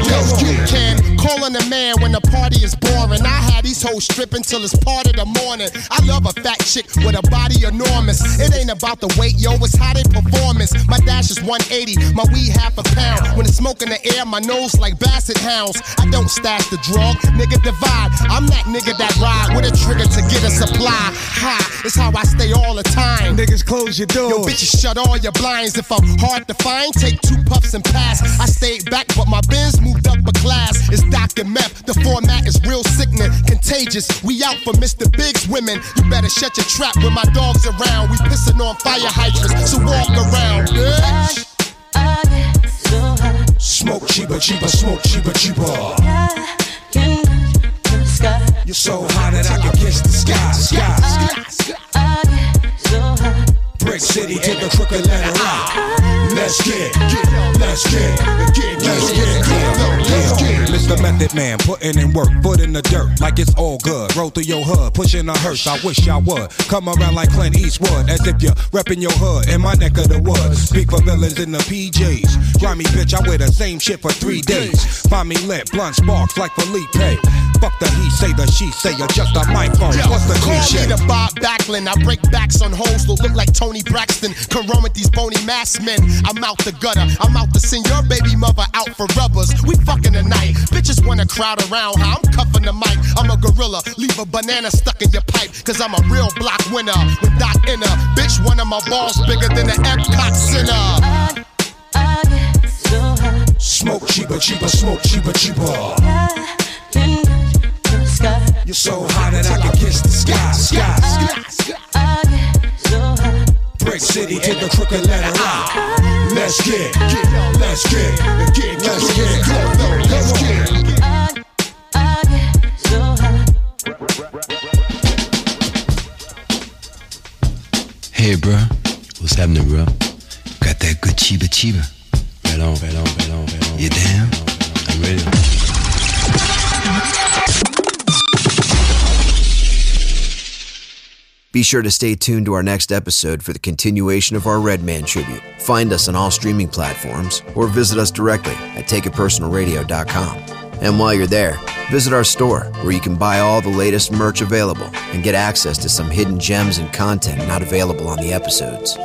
Let's get Ken, calling a man when the party is boring. I had stripping till it's part of the morning. I love a fat chick with a body enormous. It ain't about the weight, yo, it's how they performance. My dash is 180, my weed half a pound. When it's smoke in the air, my nose like basset hounds. I don't stash the drug, nigga divide. I'm that nigga that ride with a trigger to get a supply. High, it's how I stay all the time. Niggas close your doors. Yo, bitches, shut all your blinds. If I'm hard to find, take two puffs and pass. I stayed back, but my bins moved up a class. It's Dr. Meth, the format is real sickening, contagious. We out for Mr. Big's women. You better shut your trap when my dog's around. We pissing on fire hydrants, so walk around, bitch. Smoke cheaper, cheaper, smoke cheaper, cheaper. You're so high that I can kiss the sky, sky. sky. Brick City to the crooked letter I. Let's get, get, let's get, get, let's get, let's get. Mr. Method Man, putting in work, foot in the dirt, like it's all good. Roll through your hood, pushing a hearse. I wish I would come around like Clint Eastwood, as if you're repping your hood in my neck of the woods. Speak for villains in the PJs. Grimy bitch, I wear the same shit for three days. Find me lit, blunt sparks like Felipe. Fuck the he say, the she say, adjust the microphone. Yo, What's the call cliche? me the Bob Backlund. I break backs on hoes that look like Toni Braxton. Come run with these bony mass men. I'm out the gutter. I'm out to send your baby mother out for rubbers. We fucking tonight. Bitches wanna crowd around how I'm cuffing the mic. I'm a gorilla. Leave a banana stuck in your pipe. Cause I'm a real block winner. With Doc Inner. Bitch, one of my balls bigger than the Epcot Center. Smoke cheaper, cheaper, smoke cheaper, cheaper. You're so high that I can kiss the sky, sky. Brick City to the crooked letter I. Let's get, get, let's get, get, let's get, let's get. Hey, bro. What's happening, bro? Got that good chiba chiba. Right on, right on, right on, right on. You down? I'm ready. Be sure to stay tuned to our next episode for the continuation of our Redman tribute. Find us on all streaming platforms or visit us directly at takeitpersonalradio.com. And while you're there, visit our store where you can buy all the latest merch available and get access to some hidden gems and content not available on the episodes.